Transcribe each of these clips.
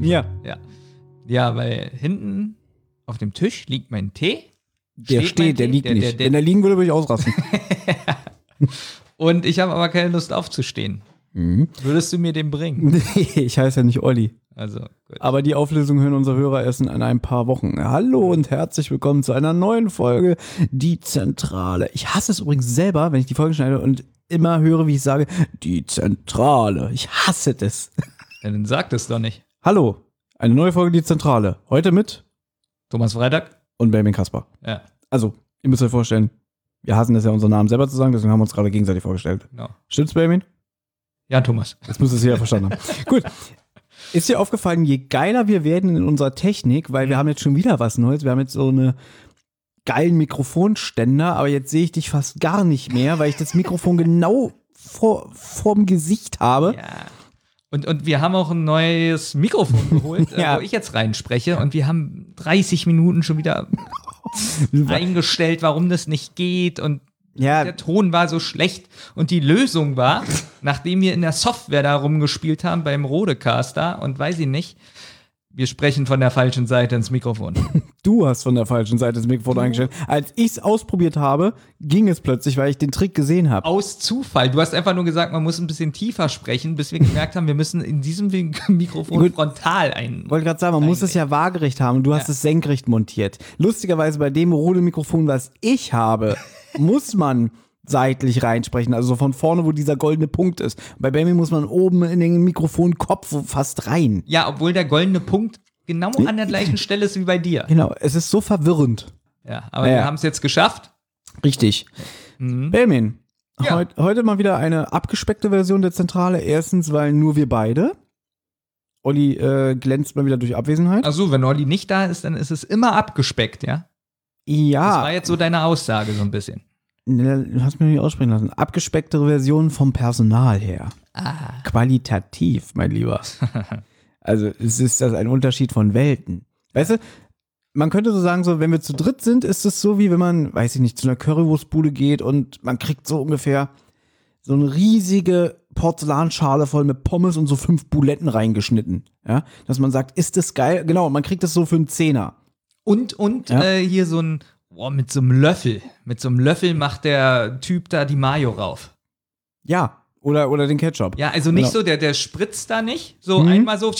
Läuft jetzt. Ja. Ja, ja weil hinten auf dem Tisch liegt mein Tee. Der mein steht, der Tee. liegt der, nicht. Der, der, Wenn er liegen würde, würde ich ausrasten. und ich habe aber keine Lust aufzustehen. Würdest du mir den bringen? nee, ich heiße ja nicht Olli. Also, gut. Aber die Auflösung hören unsere Hörer erst in ein paar Wochen. Hallo und herzlich willkommen zu einer neuen Folge Die Zentrale. Ich hasse es übrigens selber, wenn ich die Folge schneide und immer höre, wie ich sage, die Zentrale. Ich hasse das. Ja, dann sag das doch nicht. Hallo, eine neue Folge Die Zentrale. Heute mit Thomas Freitag? und Benjamin Kasper. Ja, Also, ihr müsst euch vorstellen, wir hassen es ja, unseren Namen selber zu sagen, deswegen haben wir uns gerade gegenseitig vorgestellt. genau. Stimmt's, Benjamin? Ja, Thomas. Jetzt muss es jeder verstanden haben. Gut. Ist dir aufgefallen, je geiler wir werden in unserer Technik, weil wir haben jetzt schon wieder was Neues. Wir haben jetzt so eine geilen Mikrofonständer, aber jetzt sehe ich dich fast gar nicht mehr, weil ich das Mikrofon genau vor, vorm Gesicht habe. Ja. Und, und wir haben auch ein neues Mikrofon geholt, Ja. äh, wo ich jetzt reinspreche. Und wir haben 30 Minuten schon wieder eingestellt, warum das nicht geht. Und Ja, der Ton war so schlecht. Und die Lösung war, nachdem wir in der Software da rumgespielt haben, beim Rodecaster und weiß ich nicht, wir sprechen von der falschen Seite ins Mikrofon. du hast von der falschen Seite das Mikrofon eingestellt. Als ich es ausprobiert habe, ging es plötzlich, weil ich den Trick gesehen habe. Aus Zufall. Du hast einfach nur gesagt, man muss ein bisschen tiefer sprechen, bis wir gemerkt haben, wir müssen in diesem Mikrofon Gut. frontal ein. wollte gerade sagen, man muss es ja waagerecht haben. Du hast Ja. es senkrecht montiert. Lustigerweise bei dem Rode-Mikrofon, was ich habe, muss man seitlich reinsprechen, also so von vorne, wo dieser goldene Punkt ist. Bei Benjamin muss man oben in den Mikrofonkopf fast rein. Ja, obwohl der goldene Punkt genau an der gleichen Stelle ist wie bei dir. Genau, es ist so verwirrend. Ja, aber Ja. wir haben es jetzt geschafft. Richtig. Mhm. Benjamin, Ja. heut, heute mal wieder eine abgespeckte Version der Zentrale. Erstens, weil nur wir beide. Olli äh, glänzt mal wieder durch Abwesenheit. Achso, wenn Olli nicht da ist, dann ist es immer abgespeckt, ja? Das ja, war jetzt so deine Aussage so ein bisschen. Ne, Du hast mich nicht aussprechen lassen. Abgespeckte Version vom Personal her. Ah. Qualitativ, mein Lieber. also es ist das ein Unterschied von Welten. Weißt du, man könnte so sagen, so wenn wir zu dritt sind, ist es so wie wenn man, weiß ich nicht, zu einer Currywurstbude geht und man kriegt so ungefähr so eine riesige Porzellanschale voll mit Pommes und so fünf Buletten reingeschnitten. Ja, dass man sagt, ist das geil? Genau, man kriegt das so für einen Zehner. Und, und Ja. äh, hier so ein, boah, mit so einem Löffel. Mit so einem Löffel macht der Typ da die Mayo rauf. Ja, oder, oder den Ketchup. Ja, also nicht Genau. so, der, der spritzt da nicht, so Mhm. einmal so,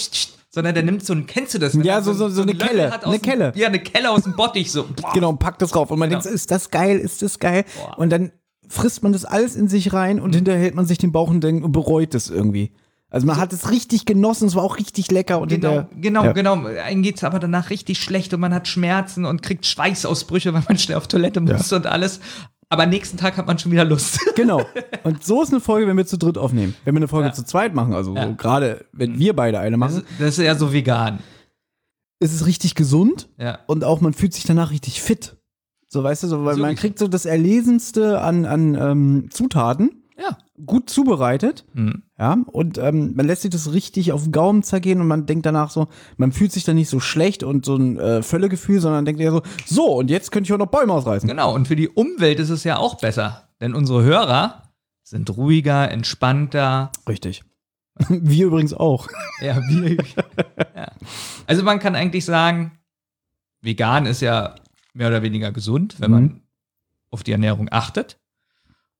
sondern der nimmt so ein, kennst du das? Ja, so- so- so einen eine Kelle, eine dem- Kelle. Ja, eine Kelle aus dem Bottich, so. boah. Genau, und packt das drauf. Und man Genau. denkt, ist das geil, ist das geil? Boah. Und dann frisst man das alles in sich rein und hinterher hält man sich den Bauch und denkt und bereut es irgendwie. Also man hat es richtig genossen, es war auch richtig lecker und Genau, genau, Ja. genau. Einem geht's aber danach richtig schlecht und man hat Schmerzen und kriegt Schweißausbrüche, weil man schnell auf Toilette muss und alles. Aber nächsten Tag hat man schon wieder Lust. Genau. Und so ist eine Folge, wenn wir zu dritt aufnehmen. Wenn wir eine Folge Ja. zu zweit machen, also Ja. so gerade wenn wir beide eine machen, das ist ja so vegan. ist es richtig gesund Ja. und auch man fühlt sich danach richtig fit. So, weißt du, so, weil So man kriegt so das Erlesenste an, an ähm, Zutaten, Ja. Gut zubereitet. Hm. Ja, und ähm, man lässt sich das richtig auf den Gaumen zergehen und man denkt danach so, man fühlt sich dann nicht so schlecht und so ein äh, Völlegefühl, sondern denkt eher so, so, und jetzt könnte ich auch noch Bäume ausreißen. Genau, und für die Umwelt ist es ja auch besser. Denn unsere Hörer sind ruhiger, entspannter. Richtig. Wir übrigens auch. Ja, wir. ja. Also man kann eigentlich sagen, vegan ist ja mehr oder weniger gesund, wenn man Mhm. auf die Ernährung achtet.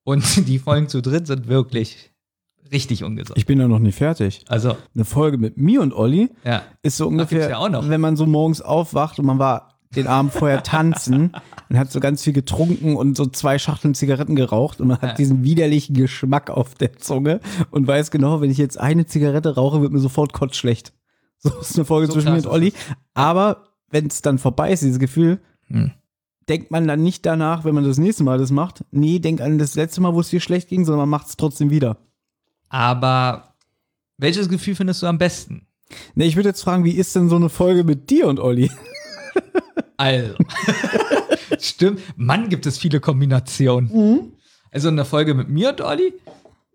Und die Folgen zu dritt sind wirklich richtig ungesund. Ich bin ja noch nicht fertig. Also, Eine Folge mit mir und Olli ja. ist so ungefähr, ja wenn man so morgens aufwacht und man war den Abend vorher tanzen und hat so ganz viel getrunken und so zwei Schachteln Zigaretten geraucht und man hat Ja. diesen widerlichen Geschmack auf der Zunge und weiß genau, wenn ich jetzt eine Zigarette rauche, wird mir sofort kotzschlecht. So ist eine Folge So zwischen mir und Olli. Aber wenn es dann vorbei ist, dieses Gefühl, Hm. Denkt man dann nicht danach, wenn man das nächste Mal das macht, nee, denk an das letzte Mal, wo es dir schlecht ging, sondern man macht es trotzdem wieder. Aber welches Gefühl findest du am besten? Nee, ich würde jetzt fragen, wie ist denn so eine Folge mit dir und Olli? Also. Stimmt. Mann, gibt es viele Kombinationen. Mhm. Also eine Folge mit mir und Olli,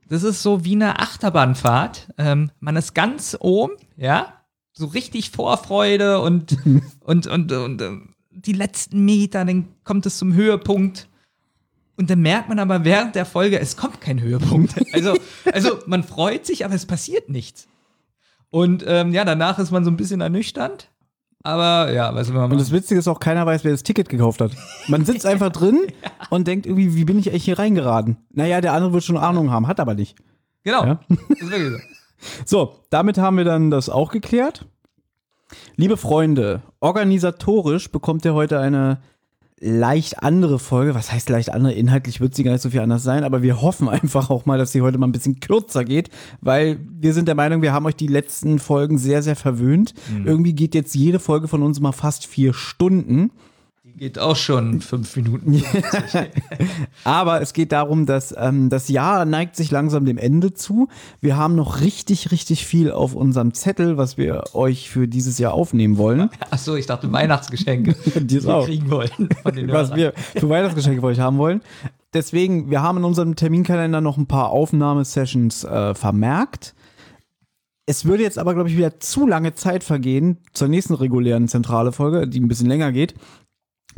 das ist so wie eine Achterbahnfahrt. Ähm, man ist ganz oben, ja, so richtig Vorfreude und, und, und, und, ähm, die letzten Meter, dann kommt es zum Höhepunkt. Und dann merkt man aber während der Folge, es kommt kein Höhepunkt. Also, also man freut sich, aber es passiert nichts. Und ähm, ja, danach ist man so ein bisschen ernüchternd. Aber ja, was will man Und das Witzige ist auch, keiner weiß, wer das Ticket gekauft hat. Man sitzt einfach drin und denkt irgendwie, wie bin ich eigentlich hier reingeraten? Naja, der andere wird schon Ahnung haben, hat aber nicht. Genau. Ja. So, damit haben wir dann das auch geklärt. Liebe Freunde, organisatorisch bekommt ihr heute eine leicht andere Folge. Was heißt leicht andere? Inhaltlich wird sie gar nicht so viel anders sein, aber wir hoffen einfach auch mal, dass sie heute mal ein bisschen kürzer geht, weil wir sind der Meinung, wir haben euch die letzten Folgen sehr, sehr verwöhnt. Irgendwie geht jetzt jede Folge von uns mal fast vier Stunden. Geht auch schon fünf Minuten. Aber es geht darum, dass ähm, das Jahr neigt sich langsam dem Ende zu. Wir haben noch richtig, richtig viel auf unserem Zettel, was wir euch für dieses Jahr aufnehmen wollen. Achso, ich dachte Weihnachtsgeschenke, die wir auch. kriegen wollen was wir für Weihnachtsgeschenke für euch haben wollen. Deswegen, wir haben in unserem Terminkalender noch ein paar Aufnahmesessions äh, vermerkt. Es würde jetzt aber, glaube ich, wieder zu lange Zeit vergehen zur nächsten regulären zentrale Folge, die ein bisschen länger geht.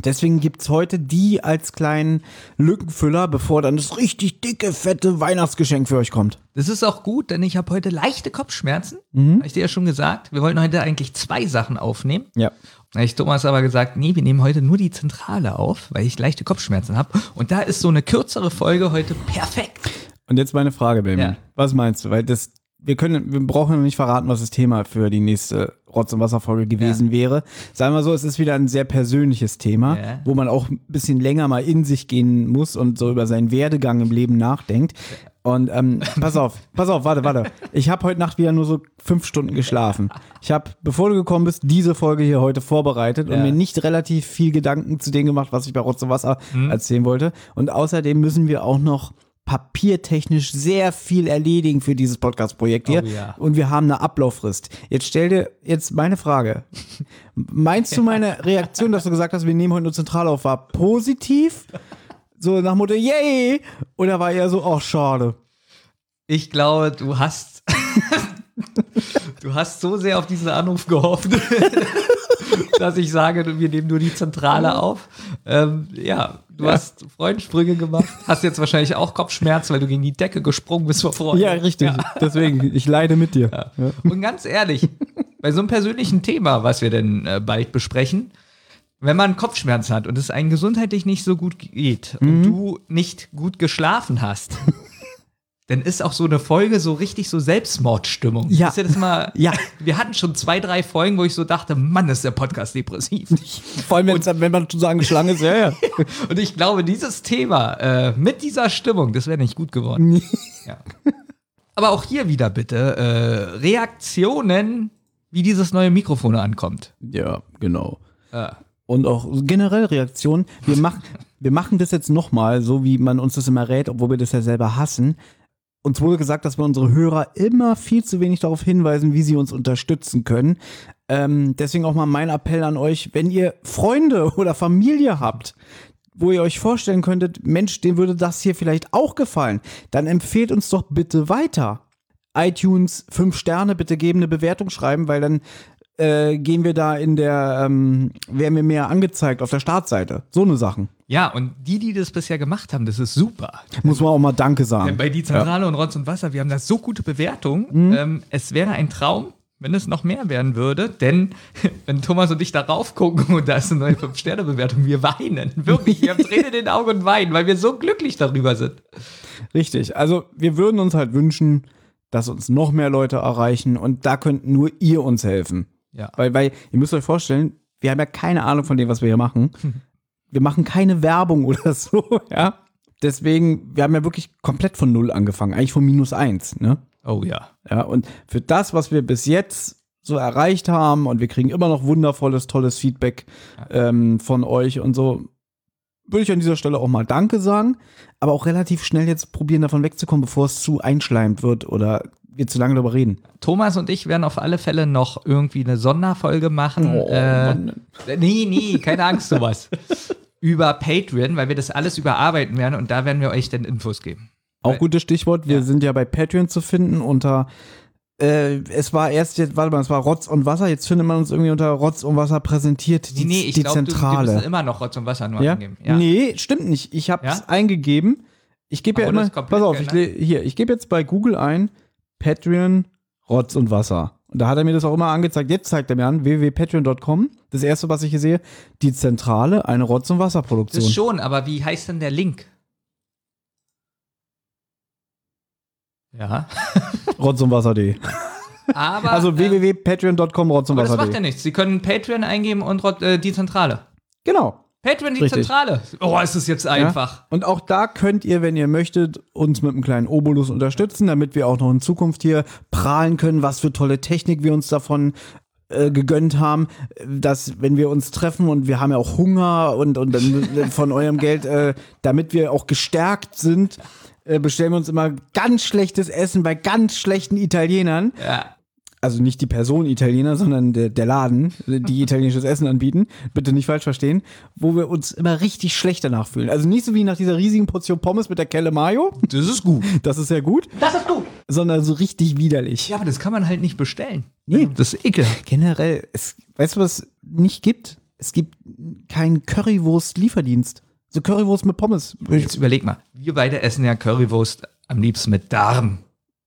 Deswegen gibt's heute die als kleinen Lückenfüller, bevor dann das richtig dicke, fette Weihnachtsgeschenk für euch kommt. Das ist auch gut, denn ich habe heute leichte Kopfschmerzen. Mhm. Habe ich dir ja schon gesagt. Wir wollten heute eigentlich zwei Sachen aufnehmen. Ja. Da habe ich Thomas aber gesagt, nee, wir nehmen heute nur die Zentrale auf, weil ich leichte Kopfschmerzen habe. Und da ist so eine kürzere Folge heute perfekt. Und jetzt meine Frage, Benjamin. Ja. Was meinst du? Weil das, wir können, wir brauchen noch nicht verraten, was das Thema für die nächste Rotz- und Wasserfolge gewesen wäre. Sagen wir so, es ist wieder ein sehr persönliches Thema, Ja. wo man auch ein bisschen länger mal in sich gehen muss und so über seinen Werdegang im Leben nachdenkt. Und ähm, pass auf, pass auf, warte, warte. Ich habe heute Nacht wieder nur so fünf Stunden geschlafen. Ich habe, bevor du gekommen bist, diese Folge hier heute vorbereitet und Ja. mir nicht relativ viel Gedanken zu dem gemacht, was ich bei Rotz und Wasser erzählen wollte. Und außerdem müssen wir auch noch papiertechnisch sehr viel erledigen für dieses Podcast-Projekt hier. Oh ja. Und wir haben eine Ablauffrist. Jetzt stell dir jetzt meine Frage. Meinst du meine Reaktion, dass du gesagt hast, wir nehmen heute nur zentral auf, war positiv? So nach Motto, yay! Oder war eher so, ach, schade. Ich glaube, du hast. du hast so sehr auf diesen Anruf gehofft, dass ich sage, wir nehmen nur die Zentrale auf. Ähm, ja, du Ja. hast Freudensprünge gemacht. Hast jetzt wahrscheinlich auch Kopfschmerzen, weil du gegen die Decke gesprungen bist vor Freude. Ja, richtig. Deswegen, ich leide mit dir. Ja. Und ganz ehrlich, bei so einem persönlichen Thema, was wir denn äh, bald besprechen, wenn man Kopfschmerzen hat und es einem gesundheitlich nicht so gut geht Mhm. und du nicht gut geschlafen hast, dann ist auch so eine Folge so richtig so Selbstmordstimmung. Ja. Ist ja das mal, Ja. Wir hatten schon zwei, drei Folgen, wo ich so dachte, Mann, ist der Podcast depressiv. Vor allem, wenn's- wenn man schon so angeschlagen ist, ja, ja. Und ich glaube, dieses Thema äh, mit dieser Stimmung, das wäre nicht gut geworden. ja. Aber auch hier wieder bitte äh, Reaktionen, wie dieses neue Mikrofon ankommt. Ja, genau. Äh, Und auch generell Reaktionen. Wir, machen wir machen das jetzt nochmal, so wie man uns das immer rät, obwohl wir das ja selber hassen. Uns wurde gesagt, dass wir unsere Hörer immer viel zu wenig darauf hinweisen, wie sie uns unterstützen können. Ähm, deswegen auch mal mein Appell an euch, wenn ihr Freunde oder Familie habt, wo ihr euch vorstellen könntet, Mensch, dem würde das hier vielleicht auch gefallen, dann empfehlt uns doch bitte weiter. iTunes, fünf Sterne, bitte geben, eine Bewertung schreiben, weil dann äh, gehen wir da in der, ähm, werden wir mehr angezeigt auf der Startseite. So eine Sachen. ja, und die, die das bisher gemacht haben, das ist super. Muss man auch mal Danke Denn sagen. bei die Zentrale und Rotz und Wasser, wir haben da so gute Bewertungen. Mhm. Ähm, es wäre ein Traum, wenn es noch mehr werden würde, denn wenn Thomas und ich darauf gucken und da ist eine neue 5-Sterne-Bewertung, wir weinen. Wirklich, wir haben Tränen in den Augen und weinen, weil wir so glücklich darüber sind. Richtig. Also wir würden uns halt wünschen, dass uns noch mehr Leute erreichen und da könnt nur ihr uns helfen. Ja. Weil, weil, ihr müsst euch vorstellen, wir haben ja keine Ahnung von dem, was wir hier machen. Wir machen keine Werbung oder so, ja. Deswegen, wir haben ja wirklich komplett von Null angefangen, eigentlich von minus eins, ne? Oh ja. Ja, und für das, was wir bis jetzt so erreicht haben und wir kriegen immer noch wundervolles, tolles Feedback ähm, von euch und so, würde ich an dieser Stelle auch mal Danke sagen, aber auch relativ schnell jetzt probieren, davon wegzukommen, bevor es zu einschleimt wird oder wir zu lange darüber reden. Thomas und ich werden auf alle Fälle noch irgendwie eine Sonderfolge machen. Oh, äh, nee, nee, keine Angst, sowas. über Patreon, weil wir das alles überarbeiten werden und da werden wir euch dann Infos geben. Auch gutes Stichwort. Wir Ja. sind ja bei Patreon zu finden unter. Äh, es war erst jetzt, warte mal, es war Rotz und Wasser. Jetzt findet man uns irgendwie unter Rotz und Wasser präsentiert. Die, Nee, ich die glaube, du, du Zentrale. musst immer noch Rotz und Wasser nur ja? angeben. Ja. Nee, stimmt nicht. Ich habe es Ja? eingegeben. Ich gebe ja immer. Pass auf, ich, le- hier, ich gebe jetzt bei Google ein Patreon Rotz und Wasser. Und da hat er mir das auch immer angezeigt. Jetzt zeigt er mir an www.patreon.com. Das erste, was ich hier sehe, die Zentrale, eine Rotz- und Wasserproduktion. Das schon, aber wie heißt denn der Link? Ja. Rotz und Wasser.de. Aber, Also äh, www.patreon.com Rotz und aber das macht ja Wasser.de. nichts. Sie können Patreon eingeben und äh, die Zentrale. Genau. Patreon, die Richtig. Zentrale. Oh, ist es jetzt einfach. Und auch da könnt ihr, wenn ihr möchtet, uns mit einem kleinen Obolus unterstützen, damit wir auch noch in Zukunft hier prahlen können, was für tolle Technik wir uns davon äh, gegönnt haben, dass wenn wir uns treffen und wir haben ja auch Hunger und, und dann von eurem Geld, äh, damit wir auch gestärkt sind, äh, bestellen wir uns immer ganz schlechtes Essen bei ganz schlechten Italienern. Ja. Also nicht die Person Italiener, sondern der, der Laden, die italienisches Essen anbieten. Bitte nicht falsch verstehen. Wo wir uns immer richtig schlecht danach fühlen. Also nicht so wie nach dieser riesigen Portion Pommes mit der Kelle Mayo. Das ist gut. Das ist sehr gut. Das ist gut. Sondern so richtig widerlich. Ja, aber das kann man halt nicht bestellen. Nee. Das ist ekelhaft. Generell, es, weißt du, was es nicht gibt? Es gibt keinen Currywurst-Lieferdienst. So Currywurst mit Pommes. Jetzt überleg mal. Wir beide essen ja Currywurst am liebsten mit Darm.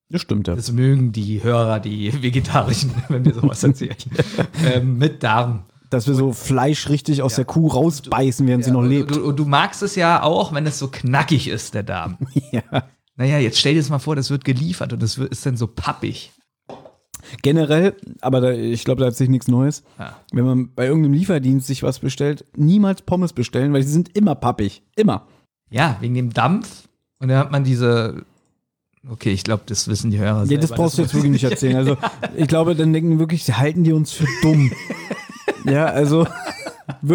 Das stimmt ja. Das mögen die Hörer, die Vegetarischen, wenn wir sowas erzählen. ähm, mit Darm. Dass wir so Fleisch richtig aus der Kuh rausbeißen, während sie noch und, lebt. Du, und du magst es ja auch, wenn es so knackig ist, der Darm. Ja. Naja, jetzt stell dir das mal vor, das wird geliefert und das wird, ist dann so pappig. Generell, aber da, ich glaube, da hat sich nichts Neues. Ja. Wenn man bei irgendeinem Lieferdienst sich was bestellt, niemals Pommes bestellen, weil sie sind immer pappig. Immer. Ja, wegen dem Dampf. Und dann hat man diese. Okay, ich glaube, das wissen die Hörer Ja, selber. das brauchst du jetzt wirklich nicht erzählen. Also, ich glaube, dann denken wirklich, halten die uns für dumm. ja, also,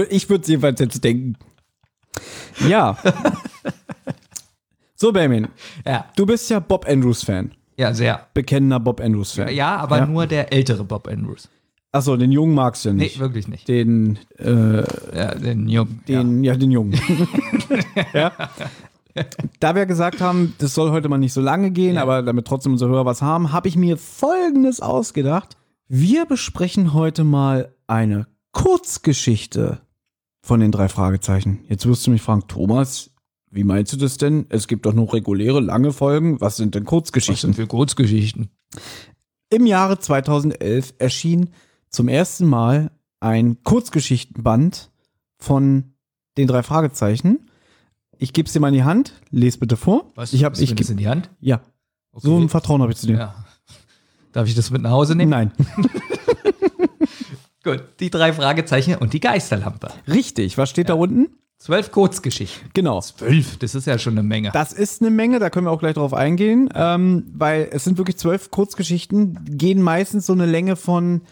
ich würde es jedenfalls jetzt denken. Ja. So, Benjamin, Ja, du bist ja Bob Andrews-Fan. ja, sehr. Bekennender Bob Andrews-Fan. Ja, aber Ja. nur der ältere Bob Andrews. Achso, den Jungen magst du ja Nee, nicht. wirklich nicht. Den, äh, Ja, den Jungen. den, ja, den Jungen. ja. Da wir gesagt haben, das soll heute mal nicht so lange gehen, Ja. aber damit trotzdem unsere Hörer was haben, habe ich mir Folgendes ausgedacht. Wir besprechen heute mal eine Kurzgeschichte von den drei Fragezeichen. Jetzt wirst du mich fragen, Thomas, wie meinst du das denn? Es gibt doch noch reguläre, lange Folgen. Was sind denn Was Kurzgeschichten? sind für Kurzgeschichten? Im Jahre 2011 erschien zum ersten Mal ein Kurzgeschichtenband von den drei Fragezeichen. Ich gebe es dir mal in die Hand. Les bitte vor. ich habe, ich du das geb, in die Hand? ja, Okay. so ein Vertrauen habe ich zu dir. ja. Darf ich das mit nach Hause nehmen? Nein, Gut. Die drei Fragezeichen und die Geisterlampe. richtig. Was steht da unten? Zwölf Kurzgeschichten. Genau. Zwölf, das ist ja schon eine Menge. Das ist eine Menge, da können wir auch gleich drauf eingehen, ähm, weil es sind wirklich zwölf Kurzgeschichten, gehen meistens so eine Länge von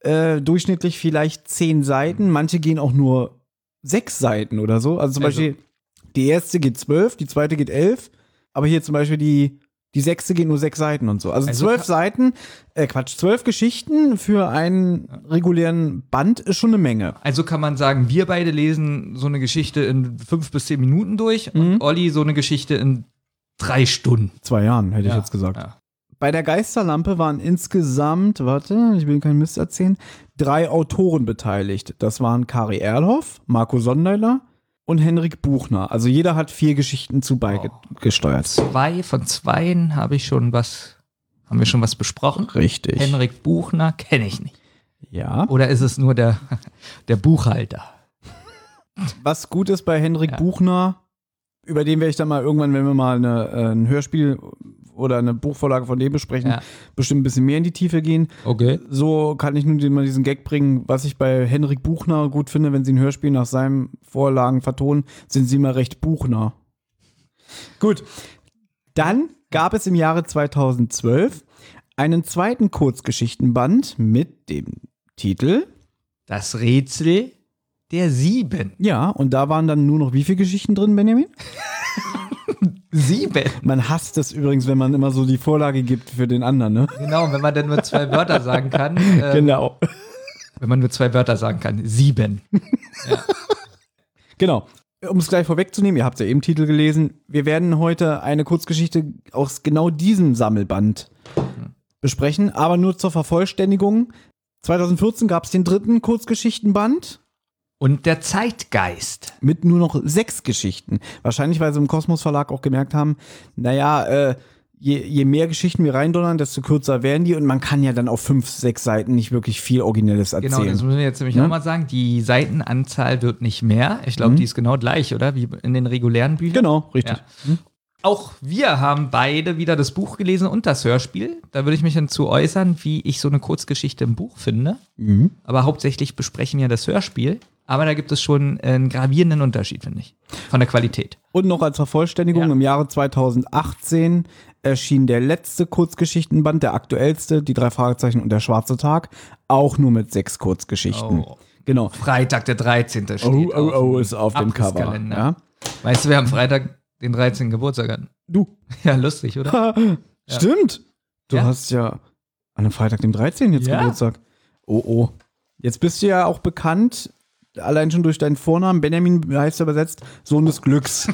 äh, durchschnittlich vielleicht zehn Seiten. Manche gehen auch nur sechs Seiten oder so. Also zum Also- Beispiel, die erste geht zwölf, die zweite geht elf, aber hier zum Beispiel die, die sechste geht nur sechs Seiten und so. Also, Also zwölf Seiten, äh, Quatsch, zwölf Geschichten für einen regulären Band ist schon eine Menge. Also kann man sagen, wir beide lesen so eine Geschichte in fünf bis zehn Minuten durch Mhm. und Olli so eine Geschichte in drei Stunden. Zwei Jahren, hätte ich Ja, jetzt gesagt. Ja. Bei der Geisterlampe waren insgesamt, warte, ich will keinen Mist erzählen, drei Autoren beteiligt. Das waren Kari Erlhoff, Marco Sondeiler und Henrik Buchner. Also jeder hat vier Geschichten zu beigesteuert. Zwei von zweien habe ich schon was, haben wir schon was besprochen. Richtig. Henrik Buchner kenne ich nicht. Ja. Oder ist es nur der, der Buchhalter? Was gut ist bei Henrik Ja. Buchner, über den werde ich dann mal irgendwann, wenn wir mal eine, äh, ein Hörspiel oder eine Buchvorlage von dem besprechen, Ja. bestimmt ein bisschen mehr in die Tiefe gehen. Okay. So kann ich nur mal diesen Gag bringen, was ich bei Henrik Buchner gut finde, wenn sie ein Hörspiel nach seinen Vorlagen vertonen, sind sie immer recht Buchner. Gut. Dann gab es im Jahre 2012 einen zweiten Kurzgeschichtenband mit dem Titel Das Rätsel der Sieben. Ja, und da waren dann nur noch wie viele Geschichten drin, Benjamin? Sieben? Man hasst es übrigens, wenn man immer so die Vorlage gibt für den anderen, ne? Genau, wenn man dann nur zwei Wörter sagen kann. ähm, Genau. Wenn man nur zwei Wörter sagen kann. Sieben. Genau. Um es gleich vorwegzunehmen, ihr habt ja eben Titel gelesen, wir werden heute eine Kurzgeschichte aus genau diesem Sammelband besprechen, aber nur zur Vervollständigung. 2014 gab es den dritten Kurzgeschichtenband Und der Zeitgeist. mit nur noch sechs Geschichten. Wahrscheinlich, weil sie im Kosmos Verlag auch gemerkt haben, naja, äh, je, je mehr Geschichten wir reindonnern, desto kürzer werden die und man kann ja dann auf fünf, sechs Seiten nicht wirklich viel Originelles erzählen. Genau, das müssen wir jetzt nämlich Ne? auch mal sagen. Die Seitenanzahl wird nicht mehr. Ich glaube, die ist genau gleich, oder? Wie in den regulären Büchern. genau, richtig. Ja. Auch wir haben beide wieder das Buch gelesen und das Hörspiel. Da würde ich mich dann zu äußern, wie ich so eine Kurzgeschichte im Buch finde. Mhm. Aber hauptsächlich besprechen wir das Hörspiel. Aber da gibt es schon einen gravierenden Unterschied, finde ich. Von der Qualität. Und noch als Vervollständigung, Ja. im Jahre 2018 erschien der letzte Kurzgeschichtenband, der aktuellste, die drei Fragezeichen und der schwarze Tag, auch nur mit sechs Kurzgeschichten. Oh. Genau. Freitag, der 13. steht. Oh, oh, oh, ist auf dem Cover. Ja? Weißt du, wer am Freitag den 13. Geburtstag hat? Du. Ja, lustig, oder? Stimmt. Du Ja. hast ja an einem Freitag, dem 13. jetzt Ja. Geburtstag. Oh, oh. Jetzt bist du ja auch bekannt, allein schon durch deinen Vornamen. Benjamin heißt übersetzt Sohn des Glücks.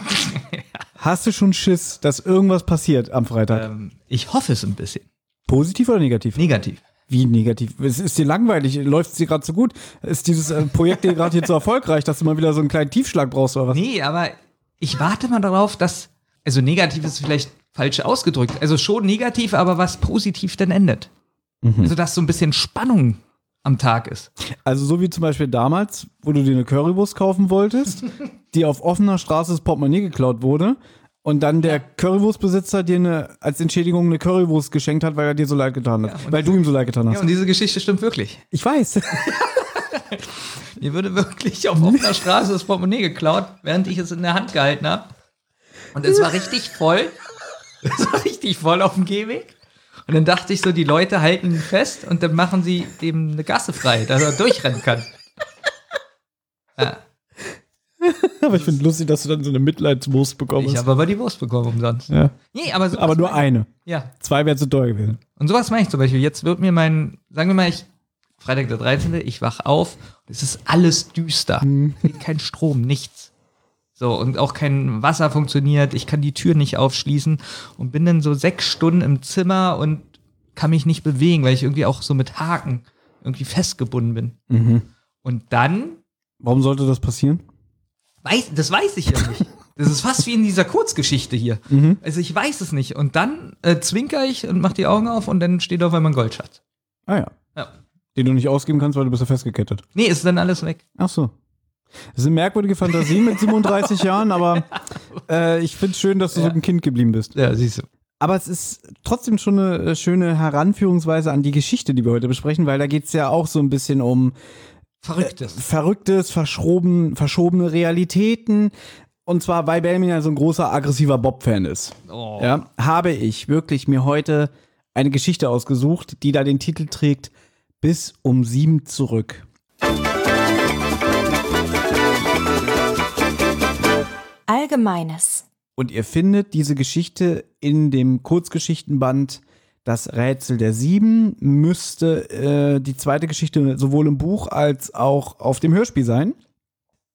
Hast du schon Schiss, dass irgendwas passiert am Freitag? ähm, ich hoffe es ein bisschen. Positiv oder negativ? Negativ. Wie negativ? Es ist dir langweilig? Läuft es dir gerade so gut? Ist dieses äh, Projekt dir gerade hier so erfolgreich, dass du mal wieder so einen kleinen Tiefschlag brauchst oder was? Nee, aber ich warte mal darauf, dass. Also negativ ist vielleicht falsch ausgedrückt. Also schon negativ, aber was positiv denn endet. Also dass so ein bisschen Spannung am Tag ist. Also so wie zum Beispiel damals, wo du dir eine Currywurst kaufen wolltest, die auf offener Straße das Portemonnaie geklaut wurde und dann der Currywurstbesitzer dir eine, als Entschädigung eine Currywurst geschenkt hat, weil er dir so leid getan hat. Ja, weil du ihm so leid getan hast. Ja, und diese Geschichte stimmt wirklich. ich weiß. Mir wurde wirklich auf offener Straße das Portemonnaie geklaut, während ich es in der Hand gehalten habe. Und es war richtig voll. Es war richtig voll auf dem Gehweg. Und dann dachte ich so, die Leute halten ihn fest und dann machen sie dem eine Gasse frei, dass er durchrennen kann. Ja, aber ich finde lustig, dass du dann so eine Mitleidswurst bekommen ich habe aber die Wurst bekommen umsonst. Ja. Nee, aber, Aber nur eine. Ja. Zwei wäre zu teuer gewesen. Und sowas meine ich zum Beispiel. Jetzt wird mir mein, sagen wir mal, ich, Freitag der 13., ich wach auf, es ist alles düster. Geht kein Strom, nichts. So, und auch kein Wasser funktioniert, ich kann die Tür nicht aufschließen und bin dann so sechs Stunden im Zimmer und kann mich nicht bewegen, weil ich irgendwie auch so mit Haken irgendwie festgebunden bin. Mhm. Und dann, Warum sollte das passieren? weiß, das weiß ich ja nicht. Das ist fast wie in dieser Kurzgeschichte hier. Mhm. Also ich weiß es nicht. Und dann äh, zwinker ich und mach die Augen auf und dann steht auf einmal ein Goldschatz. Ah ja. Ja. Den du nicht ausgeben kannst, weil du bist ja festgekettet. Nee, ist dann alles weg. Ach so. Das sind merkwürdige Fantasien mit 37 Jahren, aber äh, ich finde es schön, dass du so ein Kind geblieben bist. Ja, siehst du. Aber es ist trotzdem schon eine äh, schöne Heranführungsweise an die Geschichte, die wir heute besprechen, weil da geht es ja auch so ein bisschen um Verrücktes. verrücktes, verschoben, verschobene Realitäten. Und zwar, weil Benjamin ja so ein großer, aggressiver Bob-Fan ist. Oh. Ja, habe ich wirklich mir heute eine Geschichte ausgesucht, die da den Titel trägt Bis um sieben zurück. Allgemeines. Und ihr findet diese Geschichte in dem Kurzgeschichtenband Das Rätsel der Sieben. Müsste äh, die zweite Geschichte sowohl im Buch als auch auf dem Hörspiel sein.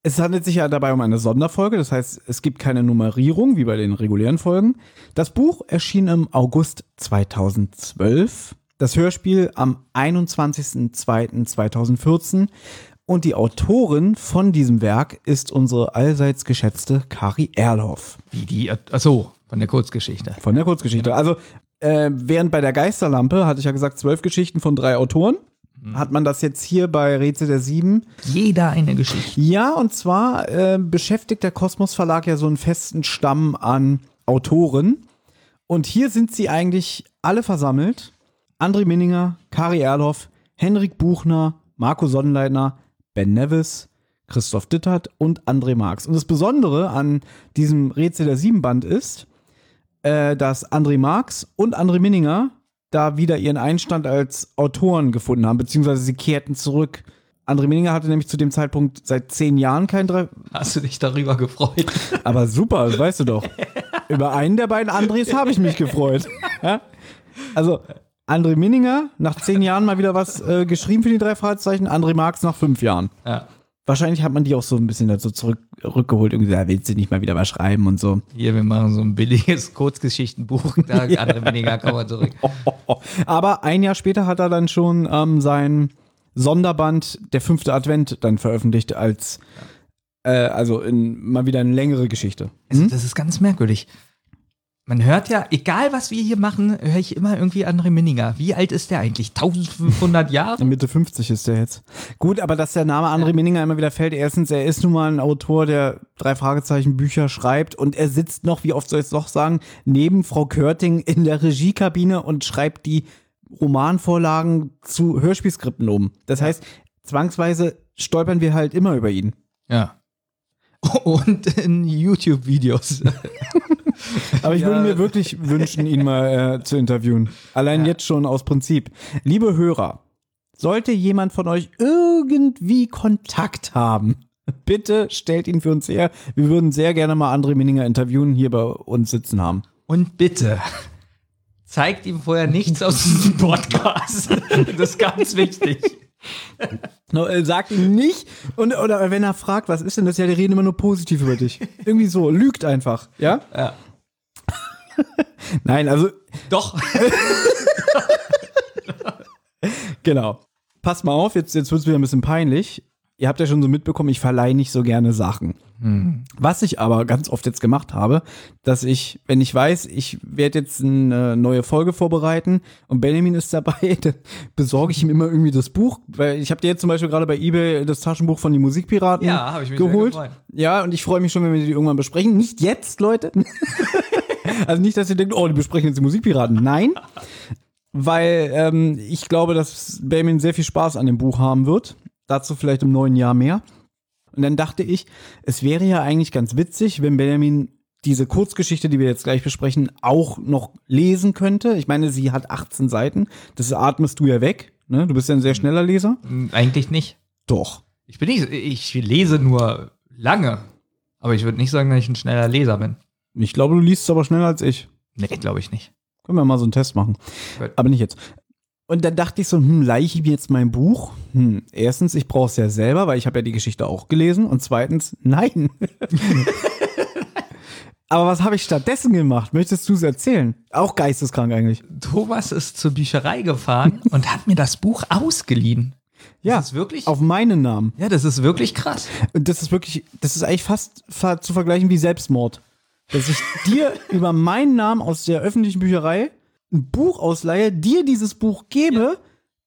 Es handelt sich ja dabei um eine Sonderfolge, das heißt, es gibt keine Nummerierung wie bei den regulären Folgen. Das Buch erschien im August 2012, das Hörspiel am 21.02.2014 und die Autorin von diesem Werk ist unsere allseits geschätzte Kari Erloff Wie die, achso, von der Kurzgeschichte. von der Kurzgeschichte. Also, äh, während bei der Geisterlampe, hatte ich ja gesagt, zwölf Geschichten von drei Autoren, hat man das jetzt hier bei Rätsel der Sieben. Jeder eine Geschichte. Ja, und zwar äh, beschäftigt der Kosmos Verlag ja so einen festen Stamm an Autoren. Und hier sind sie eigentlich alle versammelt. André Minninger, Kari Erloff, Henrik Buchner, Marco Sonnenleitner, Ben Nevis, Christoph Dittert und André Marx. Und das Besondere an diesem Rätsel der Siebenband ist, äh, dass André Marx und André Minninger da wieder ihren Einstand als Autoren gefunden haben, beziehungsweise sie kehrten zurück André Meninger hatte nämlich zu dem Zeitpunkt seit zehn Jahren kein drei. Hast du dich darüber gefreut? Aber super, das weißt du doch. Über einen der beiden Andres habe ich mich gefreut. Ja? Also, André Minninger, nach zehn Jahren mal wieder was äh, geschrieben für die drei Fragezeichen, André Marx nach fünf Jahren. Ja. Wahrscheinlich hat man die auch so ein bisschen dazu zurück, rückgeholt. Irgendwie, da willst du nicht mal wieder was schreiben und so. Hier, wir machen so ein billiges Kurzgeschichtenbuch. Da andere weniger kommen wir zurück. Aber ein Jahr später hat er dann schon ähm, sein Sonderband Der fünfte Advent dann veröffentlicht als äh, also in, mal wieder eine längere Geschichte. Also, das ist ganz merkwürdig. Man hört ja, egal was wir hier machen, höre ich immer irgendwie André Minninger. Wie alt ist der eigentlich? 1500 Jahre? Mitte 50 ist der jetzt. Gut, aber dass der Name André Minninger immer wieder fällt, erstens, er ist nun mal ein Autor, der drei Fragezeichen Bücher schreibt und er sitzt noch, wie oft soll ich es noch sagen, neben Frau Körting in der Regiekabine und schreibt die Romanvorlagen zu Hörspielskripten um. Das heißt, zwangsweise stolpern wir halt immer über ihn. Ja. Und in YouTube-Videos. Aber ich Ja. würde mir wirklich wünschen, ihn mal äh, zu interviewen. Allein Ja. jetzt schon aus Prinzip. Liebe Hörer, sollte jemand von euch irgendwie Kontakt haben, bitte stellt ihn für uns her. Wir würden sehr gerne mal André Minninger interviewen, hier bei uns sitzen haben. Und bitte, zeigt ihm vorher nichts aus diesem Podcast. Das ist ganz wichtig. No, äh, sagt ihm nicht, und, oder wenn er fragt, was ist denn das? Ja, die reden immer nur positiv über dich. Irgendwie so, lügt einfach, ja? Ja. Nein, also Doch. Genau. Passt mal auf, jetzt, jetzt wird es wieder ein bisschen peinlich. Ihr habt ja schon so mitbekommen, ich verleihe nicht so gerne Sachen. Was ich aber ganz oft jetzt gemacht habe, dass ich, wenn ich weiß, ich werde jetzt eine neue Folge vorbereiten und Benjamin ist dabei, dann besorge ich ihm immer irgendwie das Buch. Weil ich habe dir jetzt zum Beispiel gerade bei Ebay das Taschenbuch von den Musikpiraten Ja, geholt. Ja, und ich freue mich schon, wenn wir die irgendwann besprechen. Nicht jetzt, Leute. Also nicht, dass ihr denkt, oh, die besprechen jetzt die Musikpiraten. Nein. Weil ähm, ich glaube, dass Benjamin sehr viel Spaß an dem Buch haben wird. Dazu vielleicht im neuen Jahr mehr. Und dann dachte ich, es wäre ja eigentlich ganz witzig, wenn Benjamin diese Kurzgeschichte, die wir jetzt gleich besprechen, auch noch lesen könnte. Ich meine, sie hat 18 Seiten. Das atmest du ja weg. Ne? Du bist ja ein sehr schneller Leser. Eigentlich nicht. Doch. Ich bin nicht, ich lese nur lange. Aber ich würde nicht sagen, dass ich ein schneller Leser bin. Ich glaube, du liest es aber schneller als ich. Nee, glaube ich nicht. Können wir mal so einen Test machen. Gut. Aber nicht jetzt. Und dann dachte ich so, hm, leihe ich mir jetzt mein Buch? Hm, erstens, ich brauche es ja selber, weil ich habe ja die Geschichte auch gelesen. Und zweitens, nein. Aber was habe ich stattdessen gemacht? Möchtest du es erzählen? Auch geisteskrank eigentlich. Thomas ist zur Bücherei gefahren und hat mir das Buch ausgeliehen. Ja, Das ist wirklich, auf meinen Namen. ja, das ist wirklich krass. Und das ist wirklich, das ist eigentlich fast fa- zu vergleichen wie Selbstmord. Dass ich dir über meinen Namen aus der öffentlichen Bücherei ein Buch ausleihe, dir dieses Buch gebe,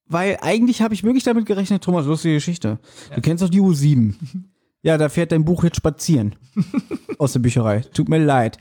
weil eigentlich habe ich wirklich damit gerechnet, Thomas, lustige Geschichte. Du kennst doch die U7. Ja, da fährt dein Buch jetzt spazieren. Aus der Bücherei. Tut mir leid.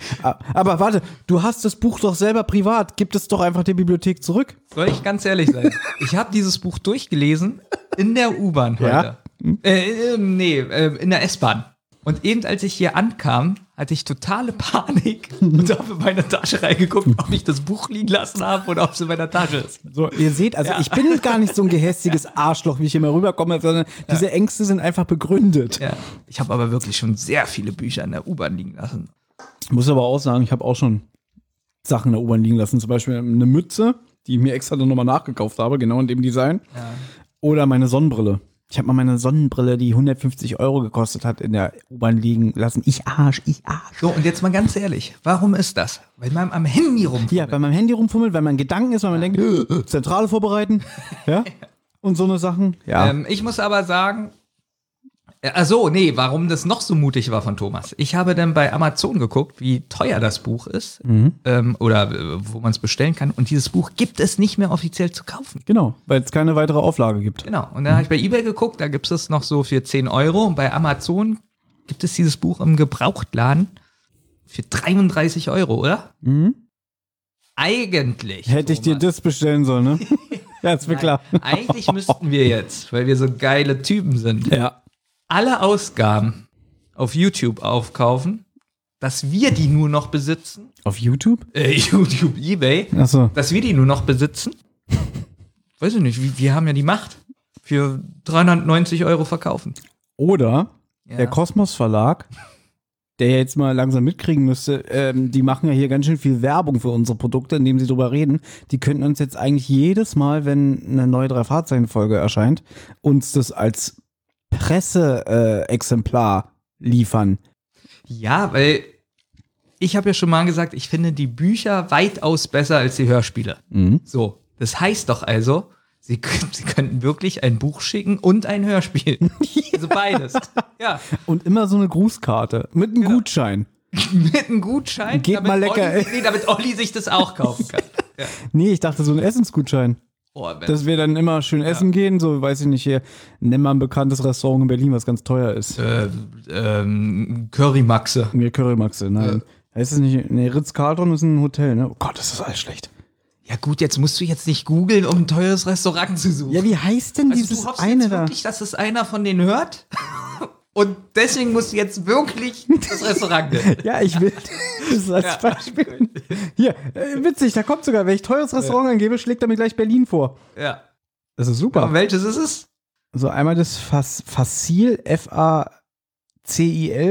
Aber warte, du hast das Buch doch selber privat. Gib es doch einfach der Bibliothek zurück. Soll ich ganz ehrlich sein? Ich habe dieses Buch durchgelesen in der U-Bahn heute. Ja? Äh, äh, nee, äh, in der S-Bahn. Und eben als ich hier ankam, hatte ich totale Panik und habe in meine Tasche reingeguckt, ob ich das Buch liegen lassen habe oder ob es in meiner Tasche ist. So, ihr seht, also Ja. ich bin gar nicht so ein gehässiges Arschloch, wie ich immer rüberkomme, sondern diese Ängste sind einfach begründet. Ja. Ich habe aber wirklich schon sehr viele Bücher in der U-Bahn liegen lassen. Ich muss aber auch sagen, ich habe auch schon Sachen in der U-Bahn liegen lassen. Zum Beispiel eine Mütze, die ich mir extra dann nochmal nachgekauft habe, genau in dem Design. Oder meine Sonnenbrille. Ich habe mal meine Sonnenbrille, die 150 Euro gekostet hat, in der U-Bahn liegen lassen. Ich Arsch, ich Arsch. So, und jetzt mal ganz ehrlich, warum ist das? Weil man am Handy rum. Ja, bei meinem Handy rumfummelt, weil man Gedanken ist, weil man denkt, äh, Zentrale vorbereiten. Ja. Und so eine Sachen. Ja. Ähm, ich muss aber sagen, äh, ach so, nee, warum das noch so mutig war von Thomas. Ich habe dann bei Amazon geguckt, wie teuer das Buch ist ähm, oder äh, wo man es bestellen kann. Und dieses Buch gibt es nicht mehr offiziell zu kaufen. Genau, weil es keine weitere Auflage gibt. Genau. Und dann habe ich bei eBay geguckt, da gibt es noch so für 10 Euro. Und bei Amazon gibt es dieses Buch im Gebrauchtladen für 33 Euro, oder? Eigentlich. Hätte ich dir Thomas. das bestellen sollen, ne? ja, ist mir klar. Eigentlich müssten wir jetzt, weil wir so geile Typen sind, Ja. Alle Ausgaben auf YouTube aufkaufen, dass wir die nur noch besitzen. Auf YouTube? Äh, YouTube, Ebay. Achso. Dass wir die nur noch besitzen. Weiß ich nicht, wir, wir haben ja die Macht. für 390 Euro verkaufen. Oder Ja. der Kosmos Verlag, der jetzt mal langsam mitkriegen müsste, ähm, die machen ja hier ganz schön viel Werbung für unsere Produkte, indem sie drüber reden. Die könnten uns jetzt eigentlich jedes Mal, wenn eine neue Drei-Fahrzeichen-Folge erscheint, uns das als Presseexemplar äh, liefern. Ja, weil ich habe ja schon mal gesagt, ich finde die Bücher weitaus besser als die Hörspiele. Mhm. So, das heißt doch also, Sie, Sie könnten wirklich ein Buch schicken und ein Hörspiel. Also beides. Ja, Und immer so eine Grußkarte mit einem Gutschein. mit einem Gutschein. Geht mal lecker, Olli, ey. nee, damit Olli sich das auch kaufen kann. Ja. Nee, ich dachte so ein Essensgutschein. Oh, Dass wir dann immer schön essen gehen, so weiß ich nicht hier, nenn mal ein bekanntes Restaurant in Berlin, was ganz teuer ist. äh, ähm, Currymaxe. Mir Currymaxe, nein. Heißt es nicht, nee, Ritz-Carlton ist ein Hotel, ne? Oh Gott, ist das alles schlecht. Ja gut, jetzt musst du jetzt nicht googeln, um ein teures Restaurant zu suchen. Ja, wie heißt denn also dieses du hoffst eine jetzt da? wirklich, dass es einer von denen hört? Und deswegen musst du jetzt wirklich das Restaurant nennen. Ja, ich will das als Beispiel. Hier, äh, witzig, da kommt sogar, wenn ich teures Restaurant angebe, schlägt er mir gleich Berlin vor. Ja. Das ist Aber super. welches ist es? So, einmal das Fas Facil, F-A-C-I-L,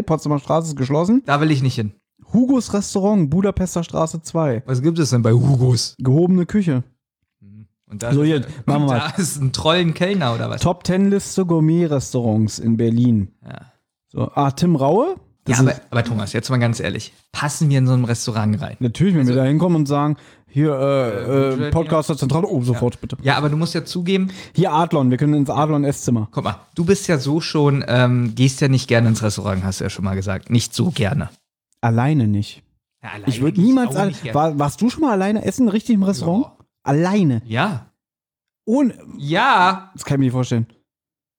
Potsdamer Straße ist geschlossen. Da will ich nicht hin. Hugos Restaurant, Budapester Straße 2. Was gibt es denn bei Hugos? Gehobene Küche. Und da, So, hier, machen wir da ist ein Trollenkellner oder was? Top 10 Liste Gourmet-Restaurants in Berlin. Ja. So, ah, Tim Raue? Ja, Das aber, ist- aber Thomas, jetzt mal ganz ehrlich. Passen wir in so einem Restaurant rein? Natürlich, wenn wir da hinkommen und sagen, hier, äh, Äh, äh, Podcaster Zentrale, oh, sofort bitte. Ja, aber du musst ja zugeben, Hier Adlon, wir können ins Adlon Esszimmer. guck mal, du bist ja so schon, ähm, gehst ja nicht gerne ins Restaurant, hast du ja schon mal gesagt. Nicht so gerne. Alleine nicht. Ja, alleine Ich würde niemals, nicht gerne. war, warst du schon mal alleine essen, richtig im Restaurant? Ja. Alleine. Ja. Ohne, Ja. das kann ich mir nicht vorstellen.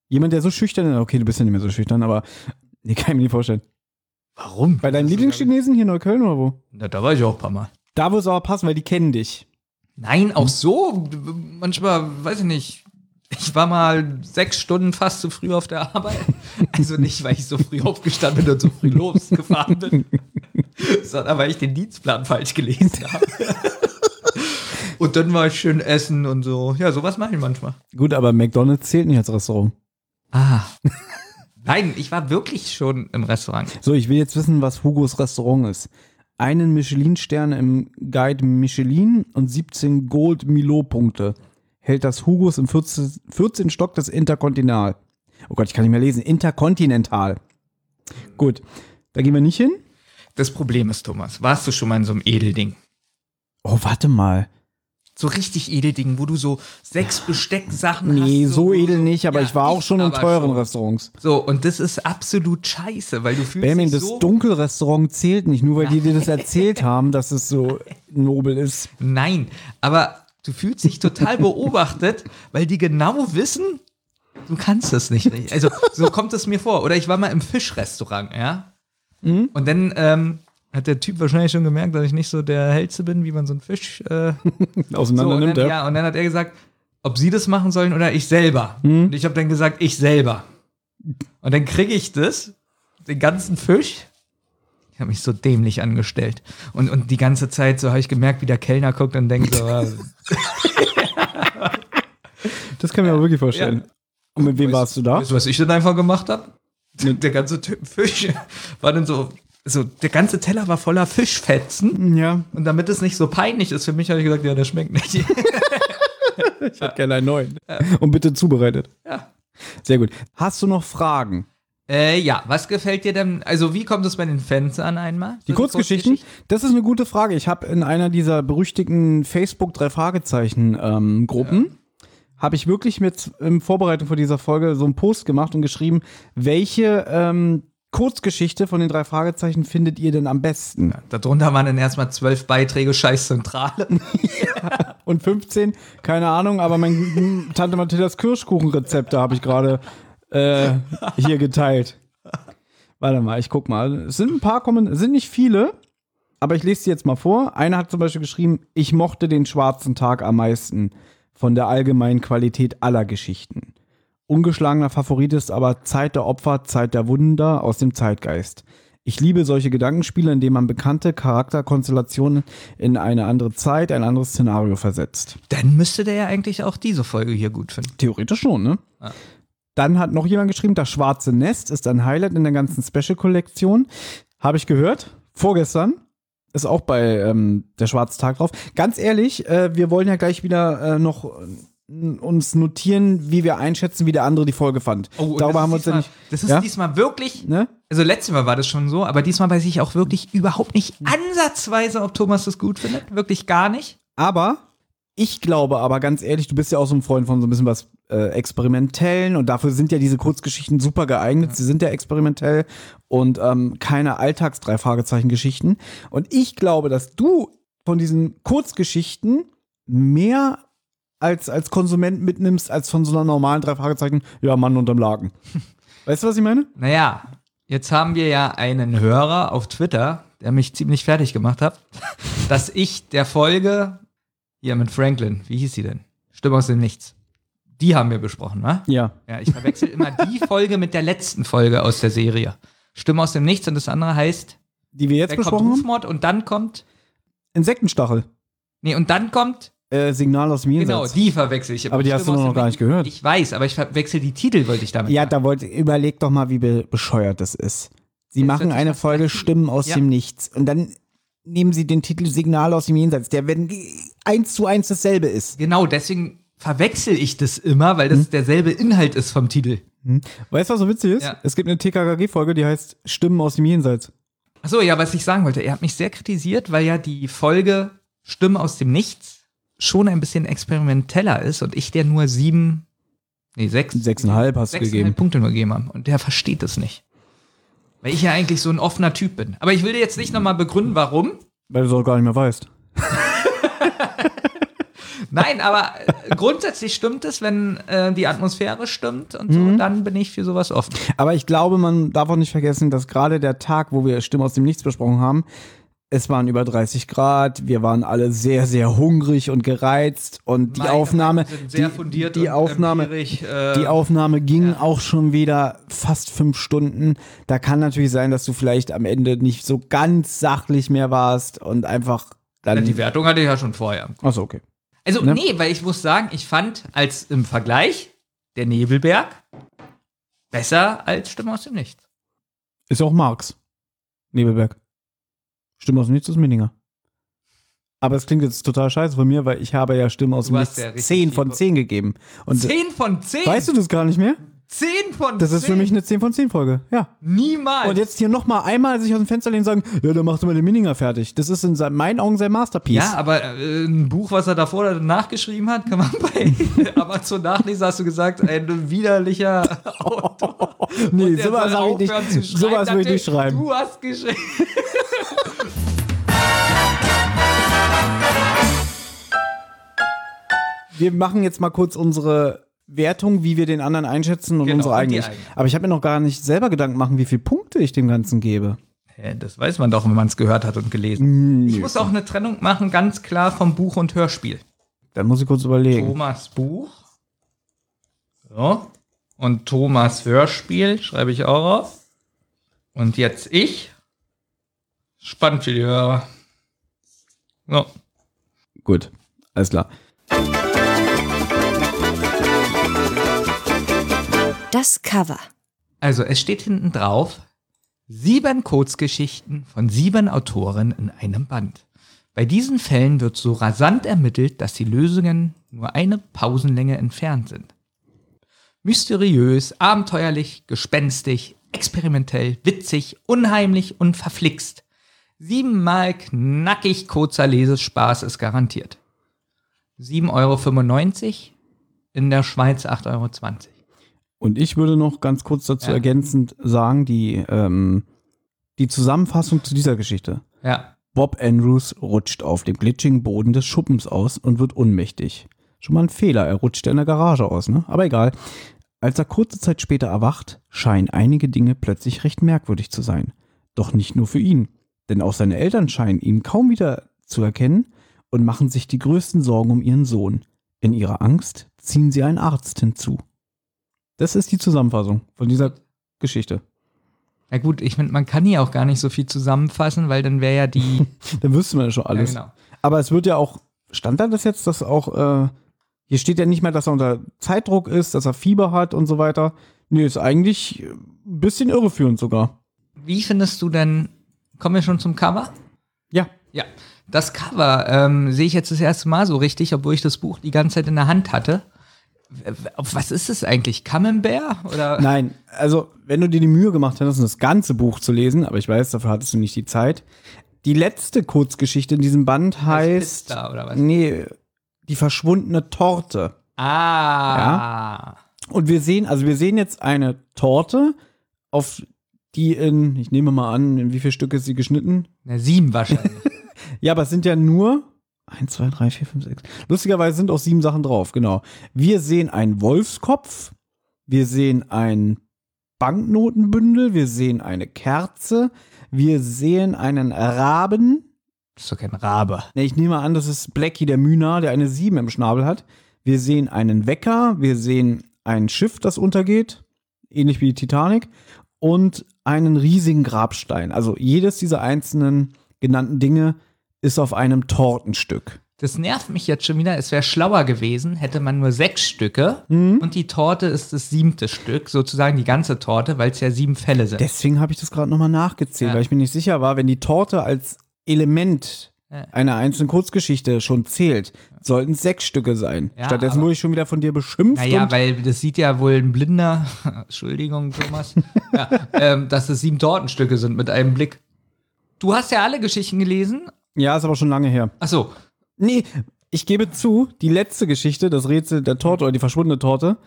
Jemand, der so schüchtern ist, okay, du bist ja nicht mehr so schüchtern, aber nee, kann ich mir nicht vorstellen. Warum? Bei deinen Lieblingschinesen hier in Neukölln oder wo? Na, da war ich auch ein paar Mal. Da wird es aber passen, weil die kennen dich. Nein, auch so. Manchmal, weiß ich nicht. Ich war mal sechs Stunden fast zu früh auf der Arbeit. Also nicht, weil ich so früh aufgestanden bin und so früh losgefahren bin, sondern weil ich den Dienstplan falsch gelesen habe. Und dann war ich schön essen und so. Ja, sowas mache ich manchmal. Gut, aber McDonalds zählt nicht als Restaurant. Ah. Nein, ich war wirklich schon im Restaurant. So, ich will jetzt wissen, was Hugos Restaurant ist. Einen Michelin-Stern im Guide Michelin und 17 Gold Milo-Punkte. Hält das Hugos im 14, 14 Stock des Interkontinental. Oh Gott, ich kann nicht mehr lesen. Interkontinental. Gut, da gehen wir nicht hin. Das Problem ist, Thomas, warst du schon mal in so einem Edelding? Oh, warte mal. So richtig Edelding, wo du so sechs Bestecksachen hast. Nee, so du edel nicht, aber Ja, ich war auch schon in teuren schon. Restaurants. So, und das ist absolut scheiße, weil du fühlst Benjamin, dich das so... Dunkelrestaurant zählt nicht, nur weil die dir das erzählt haben, dass es so nobel ist. Nein, aber du fühlst dich total beobachtet, weil die genau wissen, du kannst das nicht. Also, so kommt es mir vor. Oder ich war mal im Fischrestaurant, ja? Mhm. Und dann ähm, hat der Typ wahrscheinlich schon gemerkt, dass ich nicht so der Hellste bin, wie man so einen Fisch äh, Auseinander So, nimmt, dann, ja. ja, und dann hat er gesagt, ob sie das machen sollen oder ich selber. Und ich habe dann gesagt, ich selber. Und dann kriege ich das, den ganzen Fisch. Ich habe mich so dämlich angestellt. Und, und die ganze Zeit so habe ich gemerkt, wie der Kellner guckt und denkt so, äh, Das kann ich mir aber wirklich vorstellen. Und mit wem warst du da? weißt du, was ich dann einfach gemacht habe? Der ganze Typ Fisch war dann so, so, der ganze Teller war voller Fischfetzen. Ja, Und damit es nicht so peinlich ist für mich, habe ich gesagt, ja, der schmeckt nicht. ich hätte gerne einen neuen. Und bitte zubereitet. ja. Sehr gut. Hast du noch Fragen? Äh, ja, was gefällt dir denn? Also, wie kommt es bei den Fans an einmal? Die So Kurzgeschichten? Das ist eine gute Frage. Ich habe in einer dieser berüchtigten Facebook drei Fragezeichen ähm, Gruppen habe ich wirklich mit in Vorbereitung für dieser Folge so einen Post gemacht und geschrieben, welche ähm, Kurzgeschichte von den drei Fragezeichen findet ihr denn am besten? Darunter waren dann erstmal zwölf Beiträge Scheißzentrale. Und 15, keine Ahnung, aber mein Tante Mathildas Kirschkuchenrezepte habe ich gerade äh, hier geteilt. Warte mal, ich guck mal. Es sind ein paar Kommentare, sind nicht viele, aber ich lese sie jetzt mal vor. Einer hat zum Beispiel geschrieben, ich mochte den schwarzen Tag am meisten von der allgemeinen Qualität aller Geschichten. Ungeschlagener Favorit ist aber Zeit der Opfer, Zeit der Wunder aus dem Zeitgeist. Ich liebe solche Gedankenspiele, in denen man bekannte Charakterkonstellationen in eine andere Zeit, ein anderes Szenario versetzt. Dann müsste der ja eigentlich auch diese Folge hier gut finden. Theoretisch schon, ne? Ja. Dann hat noch jemand geschrieben, das schwarze Nest ist ein Highlight in der ganzen Special-Kollektion. Habe ich gehört. Vorgestern. Ist auch bei ähm, der Schwarze Tag drauf. Ganz ehrlich, äh, wir wollen ja gleich wieder äh, noch uns notieren, wie wir einschätzen, wie der andere die Folge fand. Oh, Darüber haben wir uns ja diesmal, nicht. Das ist Ja? diesmal wirklich. Ne? Also letztes Mal war das schon so, aber diesmal weiß ich auch wirklich überhaupt nicht ansatzweise, ob Thomas das gut findet. Wirklich gar nicht. Aber ich glaube aber ganz ehrlich, du bist ja auch so ein Freund von so ein bisschen was äh, Experimentellen und dafür sind ja diese Kurzgeschichten super geeignet. Sie sind ja experimentell und ähm, keine Alltags-Drei-Fragezeichen-Geschichten. Und ich glaube, dass du von diesen Kurzgeschichten mehr als, als Konsument mitnimmst, als von so einer normalen Drei-Fragezeichen, ja, Mann unterm Laken. Weißt du, was ich meine? Naja, jetzt haben wir ja einen Hörer auf Twitter, der mich ziemlich fertig gemacht hat, dass ich der Folge hier mit Franklin, wie hieß sie denn? Stimme aus dem Nichts. Die haben wir besprochen, ne? Ja. Ja, ich verwechsel immer die Folge mit der letzten Folge aus der Serie. Stimme aus dem Nichts und das andere heißt, Die wir jetzt da kommt besprochen haben? Und dann kommt, Insektenstachel. nee, und dann kommt, Äh, Signal aus dem genau, Jenseits. die verwechsel ich. Aber die hast du noch gar nicht gehört. Ich weiß, aber ich verwechsel die Titel, wollte ich damit Ja, sagen. da wollte überleg doch mal, wie be bescheuert das ist. Sie Das machen eine Folge Stimmen aus Ja. dem Nichts und dann nehmen sie den Titel Signal aus dem Jenseits, der wenn eins zu eins dasselbe ist. Genau, deswegen verwechsel ich das immer, weil Hm? das derselbe Inhalt ist vom Titel. Weißt du, was so witzig ist? Ja. Es gibt eine TKKG-Folge, die heißt Stimmen aus dem Jenseits. Achso, ja, was ich sagen wollte, er hat mich sehr kritisiert, weil ja die Folge Stimme aus dem Nichts schon ein bisschen experimenteller ist und ich der nur sieben, nee, sechs, Sechseinhalb hast du sechseinhalb gegeben. Punkte nur gegeben habe. Und der versteht es nicht. Weil ich ja eigentlich so ein offener Typ bin. Aber ich will dir jetzt nicht nochmal begründen, warum. Weil du es auch gar nicht mehr weißt. Nein, aber äh, grundsätzlich stimmt es, wenn äh, die Atmosphäre stimmt und so, Mhm. dann bin ich für sowas offen. Aber ich glaube, man darf auch nicht vergessen, dass gerade der Tag, wo wir Stimmen aus dem Nichts besprochen haben, es waren über 30 Grad, wir waren alle sehr, sehr hungrig und gereizt und die Meine Aufnahme, die, die Aufnahme, empirisch, äh, die Aufnahme ging auch schon wieder fast fünf Stunden. Da kann natürlich sein, dass du vielleicht am Ende nicht so ganz sachlich mehr warst und einfach dann. die Wertung hatte ich ja schon vorher. Achso, okay. Also, Ne? nee, weil ich muss sagen, ich fand als im Vergleich der Nebelberg besser als Stimme aus dem Nichts. Ist ja auch Marx. Nebelberg. Stimme aus dem Nichts ist Minninger. Aber es klingt jetzt total scheiße von mir, weil ich habe ja Stimme aus Du dem Nichts ja richtig 10 viel- von 10 gegeben. Und 10 von 10? weißt du das gar nicht mehr? 10 von 10? Das ist für mich eine 10 von 10 Folge. Ja. Niemals. Und jetzt hier nochmal einmal sich aus dem Fenster lehnen und sagen, ja, dann machst du mal den Minninger fertig. Das ist in meinen Augen sein Masterpiece. ja, aber äh, ein Buch, was er davor oder danach geschrieben hat, kann man bei Amazon nachlesen, hast du gesagt, ein widerlicher Autor. nee, sowas soll habe ich nicht, schreiben. sowas will ich nicht schreiben. Du hast geschrieben. Wir machen jetzt mal kurz unsere Wertung, wie wir den anderen einschätzen und Genau, unsere eigene. Aber ich habe mir noch gar nicht selber Gedanken machen, wie viele Punkte ich dem Ganzen gebe. Ja, das weiß man doch, wenn man es gehört hat und gelesen. Nö. Ich muss auch eine Trennung machen, ganz klar vom Buch und Hörspiel. Dann muss ich kurz überlegen. Thomas Buch. So. Und Thomas Hörspiel schreibe ich auch auf. Und jetzt ich. Spannend für die Hörer. So. Gut, alles klar. Das Cover. Also es steht hinten drauf, sieben Kurzgeschichten von sieben Autoren in einem Band. Bei diesen Fällen wird so rasant ermittelt, dass die Lösungen nur eine Pausenlänge entfernt sind. Mysteriös, abenteuerlich, gespenstig, experimentell, witzig, unheimlich und verflixt. Siebenmal knackig kurzer Lesespaß ist garantiert. 7,95 Euro, in der Schweiz 8,20 Euro. Und ich würde noch ganz kurz dazu Ja. ergänzend sagen, die, ähm, die Zusammenfassung zu dieser Geschichte. Ja. Bob Andrews rutscht auf dem glitschigen Boden des Schuppens aus und wird ohnmächtig. Schon mal ein Fehler, er rutscht in der Garage aus, ne? Aber egal. Als er kurze Zeit später erwacht, scheinen einige Dinge plötzlich recht merkwürdig zu sein. Doch nicht nur für ihn, denn auch seine Eltern scheinen ihn kaum wieder zu erkennen und machen sich die größten Sorgen um ihren Sohn. In ihrer Angst ziehen sie einen Arzt hinzu. Das ist die Zusammenfassung von dieser Geschichte. Na gut, ich finde, man kann hier auch gar nicht so viel zusammenfassen, weil dann wäre ja die. Dann wüsste man ja schon alles. Ja, genau. Aber es wird ja auch, stand da das jetzt, dass auch, äh, hier steht ja nicht mehr, dass er unter Zeitdruck ist, dass er Fieber hat und so weiter. Nee, ist eigentlich ein bisschen irreführend sogar. Wie findest du denn, kommen wir schon zum Cover? Ja. Ja. Das Cover ähm, sehe ich jetzt das erste Mal so richtig, obwohl ich das Buch die ganze Zeit in der Hand hatte. Was ist es eigentlich? Camembert? Oder? Nein, also wenn du dir die Mühe gemacht hättest, das ganze Buch zu lesen, aber ich weiß, dafür hattest du nicht die Zeit. Die letzte Kurzgeschichte in diesem Band heißt, Pizza oder was? nee, die verschwundene Torte. Ah. Und wir sehen, also wir sehen jetzt eine Torte, auf die in, ich nehme mal an, in wie viele Stücke ist sie geschnitten? Na, sieben wahrscheinlich. Ja, aber es sind ja nur 1, 2, 3, 4, 5, 6. Lustigerweise sind auch sieben Sachen drauf, genau. Wir sehen einen Wolfskopf, wir sehen ein Banknotenbündel, wir sehen eine Kerze, wir sehen einen Raben. das ist doch kein Rabe. Ne, ich nehme an, das ist Blackie der Mühner, der eine 7 im Schnabel hat. Wir sehen einen Wecker, wir sehen ein Schiff, das untergeht, ähnlich wie die Titanic, und einen riesigen Grabstein. Also jedes dieser einzelnen genannten Dinge ist auf einem Tortenstück. Das nervt mich jetzt schon wieder. Es wäre schlauer gewesen, hätte man nur sechs Stücke und die Torte ist das siebte Stück, sozusagen die ganze Torte, weil es ja sieben Fälle sind. Deswegen habe ich das gerade nochmal nachgezählt, Ja. weil ich mir nicht sicher war, wenn die Torte als Element Ja. einer einzelnen Kurzgeschichte schon zählt, sollten es sechs Stücke sein. Ja, Stattdessen wurde ich schon wieder von dir beschimpft. Naja, weil das sieht ja wohl ein Blinder, Entschuldigung, Thomas, ja, ähm, dass es sieben Tortenstücke sind mit einem Blick. Du hast ja alle Geschichten gelesen. Ja, ist aber schon lange her. Ach so, Nee, ich gebe zu, die letzte Geschichte, das Rätsel der Torte oder die verschwundene Torte,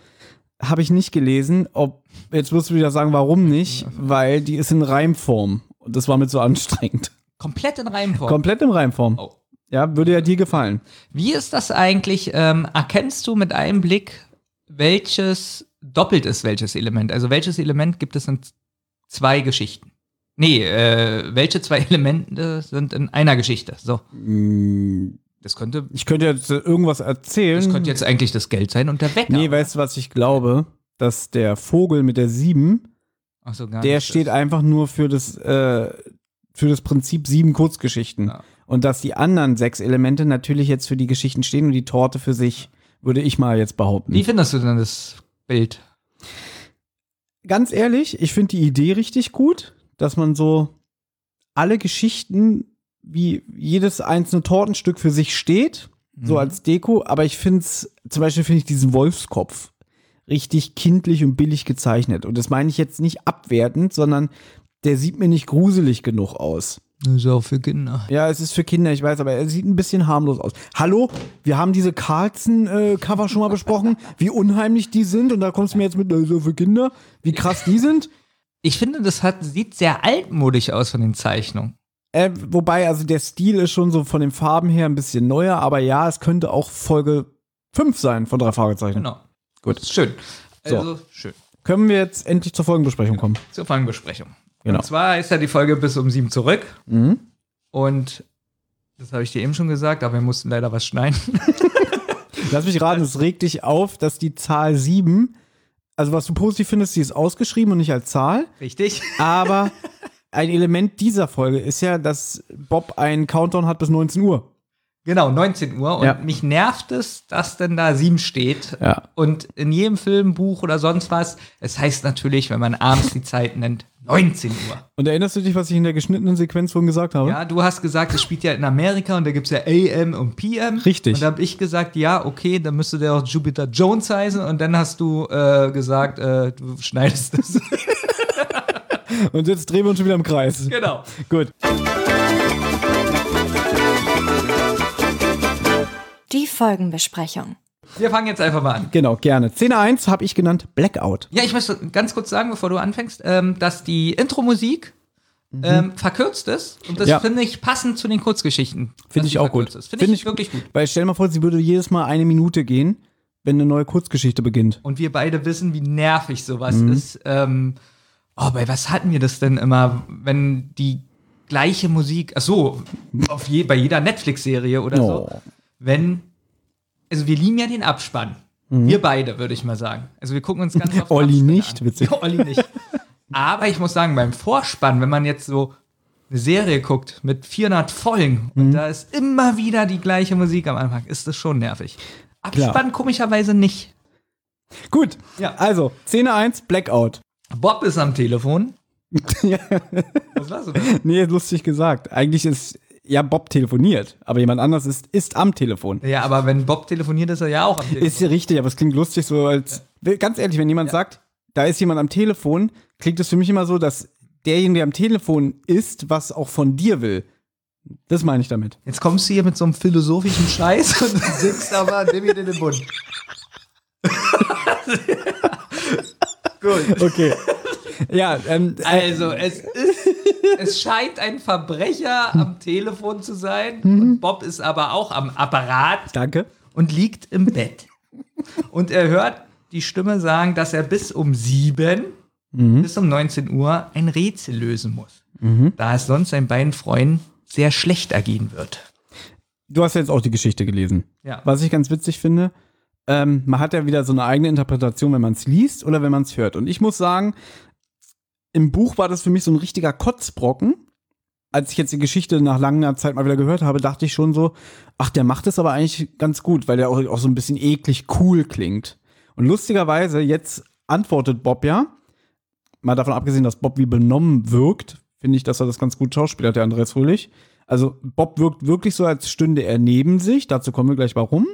habe ich nicht gelesen. Ob, jetzt wirst du wieder sagen, warum nicht? Weil die ist in Reimform. Und das war mir zu anstrengend. komplett in Reihenform. Komplett in Reimform. Oh. Ja, würde ja dir gefallen. Wie ist das eigentlich? Ähm, erkennst du mit einem Blick, welches doppelt ist welches Element? Also welches Element gibt es in zwei Geschichten? Nee, äh, welche zwei Elemente sind in einer Geschichte? So, Mm, das könnte, Ich könnte jetzt irgendwas erzählen. das könnte jetzt eigentlich das Geld sein und der Wecker. Nee, weißt du, was ich glaube? Dass der Vogel mit der sieben, Ach so, gar der nicht. steht einfach nur für das, äh, für das Prinzip sieben Kurzgeschichten. Ja. Und dass die anderen sechs Elemente natürlich jetzt für die Geschichten stehen und die Torte für sich, würde ich mal jetzt behaupten. Wie findest du denn das Bild? Ganz ehrlich, ich finde die Idee richtig gut, dass man so alle Geschichten wie jedes einzelne Tortenstück für sich steht, so Mhm. als Deko, aber ich finde es, zum Beispiel finde ich diesen Wolfskopf richtig kindlich und billig gezeichnet. Und das meine ich jetzt nicht abwertend, sondern der sieht mir nicht gruselig genug aus. Das ist auch für Kinder. Ja, es ist für Kinder, ich weiß, aber er sieht ein bisschen harmlos aus. Hallo, wir haben diese Carlson-Cover schon mal besprochen, wie unheimlich die sind und da kommst du mir jetzt mit, äh, so für Kinder, wie krass die sind. Ich finde, das hat, sieht sehr altmodisch aus von den Zeichnungen. Äh, wobei, also der Stil ist schon so von den Farben her ein bisschen neuer, aber ja, es könnte auch Folge 5 sein von drei Fragezeichen. Genau. Gut. Schön. So. Also, schön. Können wir jetzt endlich zur Folgenbesprechung kommen? Zur Folgenbesprechung. Genau. Und zwar ist ja die Folge bis um sieben zurück. Mhm. Und das habe ich dir eben schon gesagt, aber wir mussten leider was schneiden. Lass mich raten, es regt dich auf, dass die Zahl 7, also was du positiv findest, die ist ausgeschrieben und nicht als Zahl, Richtig? aber ein Element dieser Folge ist ja, dass Bob einen Countdown hat bis 19 Uhr. Genau, 19 Uhr. Und Ja. mich nervt es, dass denn da sieben steht. Ja. Und in jedem Film, Buch oder sonst was, es heißt natürlich, wenn man abends die Zeit nennt, 19 Uhr. Und erinnerst du dich, was ich in der geschnittenen Sequenz vorhin gesagt habe? Ja, du hast gesagt, es spielt ja in Amerika und da gibt es ja AM und PM. Richtig. Und da habe ich gesagt, ja, okay, dann müsste der auch Jupiter Jones heißen. Und dann hast du äh, gesagt, äh, du schneidest das. Und jetzt drehen wir uns schon wieder im Kreis. genau. Gut. Die Folgenbesprechung. Wir fangen jetzt einfach mal an. Genau, gerne. Szene 1 habe ich genannt Blackout. Ja, ich möchte ganz kurz sagen, bevor du anfängst, ähm, dass die Intro-Musik ähm, verkürzt ist. Und das Mhm. Ja. finde ich passend zu den Kurzgeschichten. Finde ich auch gut. Finde Find ich, wirklich gut. Weil stell dir mal vor, sie würde jedes Mal eine Minute gehen, wenn eine neue Kurzgeschichte beginnt. Und wir beide wissen, wie nervig sowas Mhm. ist. Ähm, oh, bei was hatten wir das denn immer, wenn die gleiche Musik, ach so, je, bei jeder Netflix-Serie oder so, Oh. Wenn, also wir lieben ja den Abspann. Wir beide, würde ich mal sagen. Also wir gucken uns ganz oft Mhm. Olli nicht, an. witzig. Ja, Olli nicht. Aber ich muss sagen, beim Vorspann, wenn man jetzt so eine Serie guckt mit 400 Folgen und da ist immer wieder die gleiche Musik am Anfang, ist das schon nervig. Abspann Klar. komischerweise nicht. Gut, Ja. also, Szene 1, Blackout. Bob ist am Telefon. Ja. Was warst du denn? Nee, lustig gesagt. Eigentlich ist ja Bob telefoniert, aber jemand anders ist, ist am Telefon. Ja, aber wenn Bob telefoniert, ist er ja auch am Telefon. Ist ja richtig, aber es klingt lustig so als. Ganz ehrlich, wenn jemand sagt, da ist jemand am Telefon, klingt es für mich immer so, dass derjenige, der am Telefon ist, was auch von dir will. Das meine ich damit. Jetzt kommst du hier mit so einem philosophischen Scheiß und singst aber, nimm ihn in den Mund. Gut. Okay. Ja, ähm, äh, Also, es es scheint ein Verbrecher am Telefon zu sein. Und Bob ist aber auch am Apparat danke. und liegt im Bett. Und er hört die Stimme sagen, dass er bis um sieben, bis um 19 Uhr ein Rätsel lösen muss. Da es sonst seinen beiden Freunden sehr schlecht ergehen wird. Du hast ja jetzt auch die Geschichte gelesen. Ja. Was ich ganz witzig finde, ähm, man hat ja wieder so eine eigene Interpretation, wenn man es liest oder wenn man es hört. Und ich muss sagen, im Buch war das für mich so ein richtiger Kotzbrocken. Als ich jetzt die Geschichte nach langer Zeit mal wieder gehört habe, dachte ich schon so, ach, der macht es aber eigentlich ganz gut, weil der auch, auch so ein bisschen eklig cool klingt. Und lustigerweise, jetzt antwortet Bob ja, mal davon abgesehen, dass Bob wie benommen wirkt, finde ich, dass er das ganz gut schauspielert, der Andreas Fröhlich. Also Bob wirkt wirklich so, als stünde er neben sich. Dazu kommen wir gleich warum.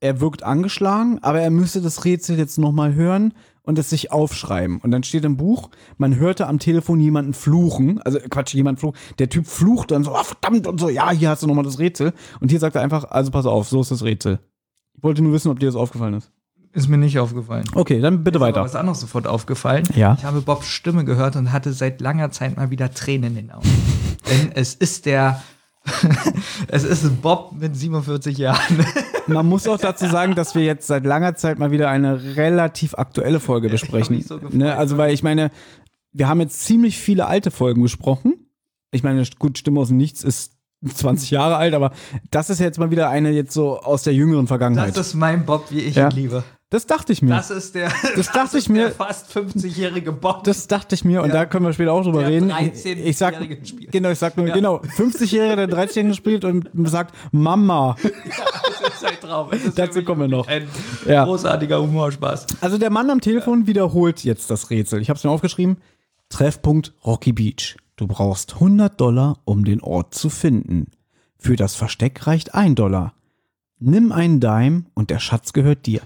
Er wirkt angeschlagen, aber er müsste das Rätsel jetzt noch mal hören und es sich aufschreiben. Und dann steht im Buch, man hörte am Telefon jemanden fluchen. Also Quatsch, jemand flucht. Der Typ flucht dann so, ah, verdammt und so, ja, hier hast du noch mal das Rätsel. Und hier sagt er einfach, also pass auf, so ist das Rätsel. Ich wollte nur wissen, ob dir das aufgefallen ist. Ist mir nicht aufgefallen. Okay, dann bitte Ist weiter. was anderes sofort aufgefallen. Ja. Ich habe Bobs Stimme gehört und hatte seit langer Zeit mal wieder Tränen in den Augen. Denn es ist der, es ist Bob mit 47 Jahren. Man muss auch dazu sagen, dass wir jetzt seit langer Zeit mal wieder eine relativ aktuelle Folge besprechen. so gefreut, ne? Also, weil ich meine, wir haben jetzt ziemlich viele alte Folgen besprochen. Ich meine, gut, Stimme aus dem Nichts ist 20 Jahre alt, aber das ist jetzt mal wieder eine jetzt so aus der jüngeren Vergangenheit. Das ist mein Bob, wie ich Ja. ihn liebe. Das dachte ich mir. Das ist der, Das dachte ist ich mir- der fast 50-jährige Bob. Das dachte ich mir und Ja. da können wir später auch drüber Der reden. 13-Jährige Ich sag, spielt. genau, ich sag nur, Ja. genau, 50-Jähriger, der 13 spielt und sagt Mama. das ist Traum. Es ist Dazu kommen wir noch. Ein Ja. großartiger Humorspaß. Also der Mann am Telefon wiederholt jetzt das Rätsel. Ich habe es mir aufgeschrieben. Treffpunkt Rocky Beach. Du brauchst 100 Dollar, um den Ort zu finden. Für das Versteck reicht ein Dollar. Nimm einen Dime und der Schatz gehört dir.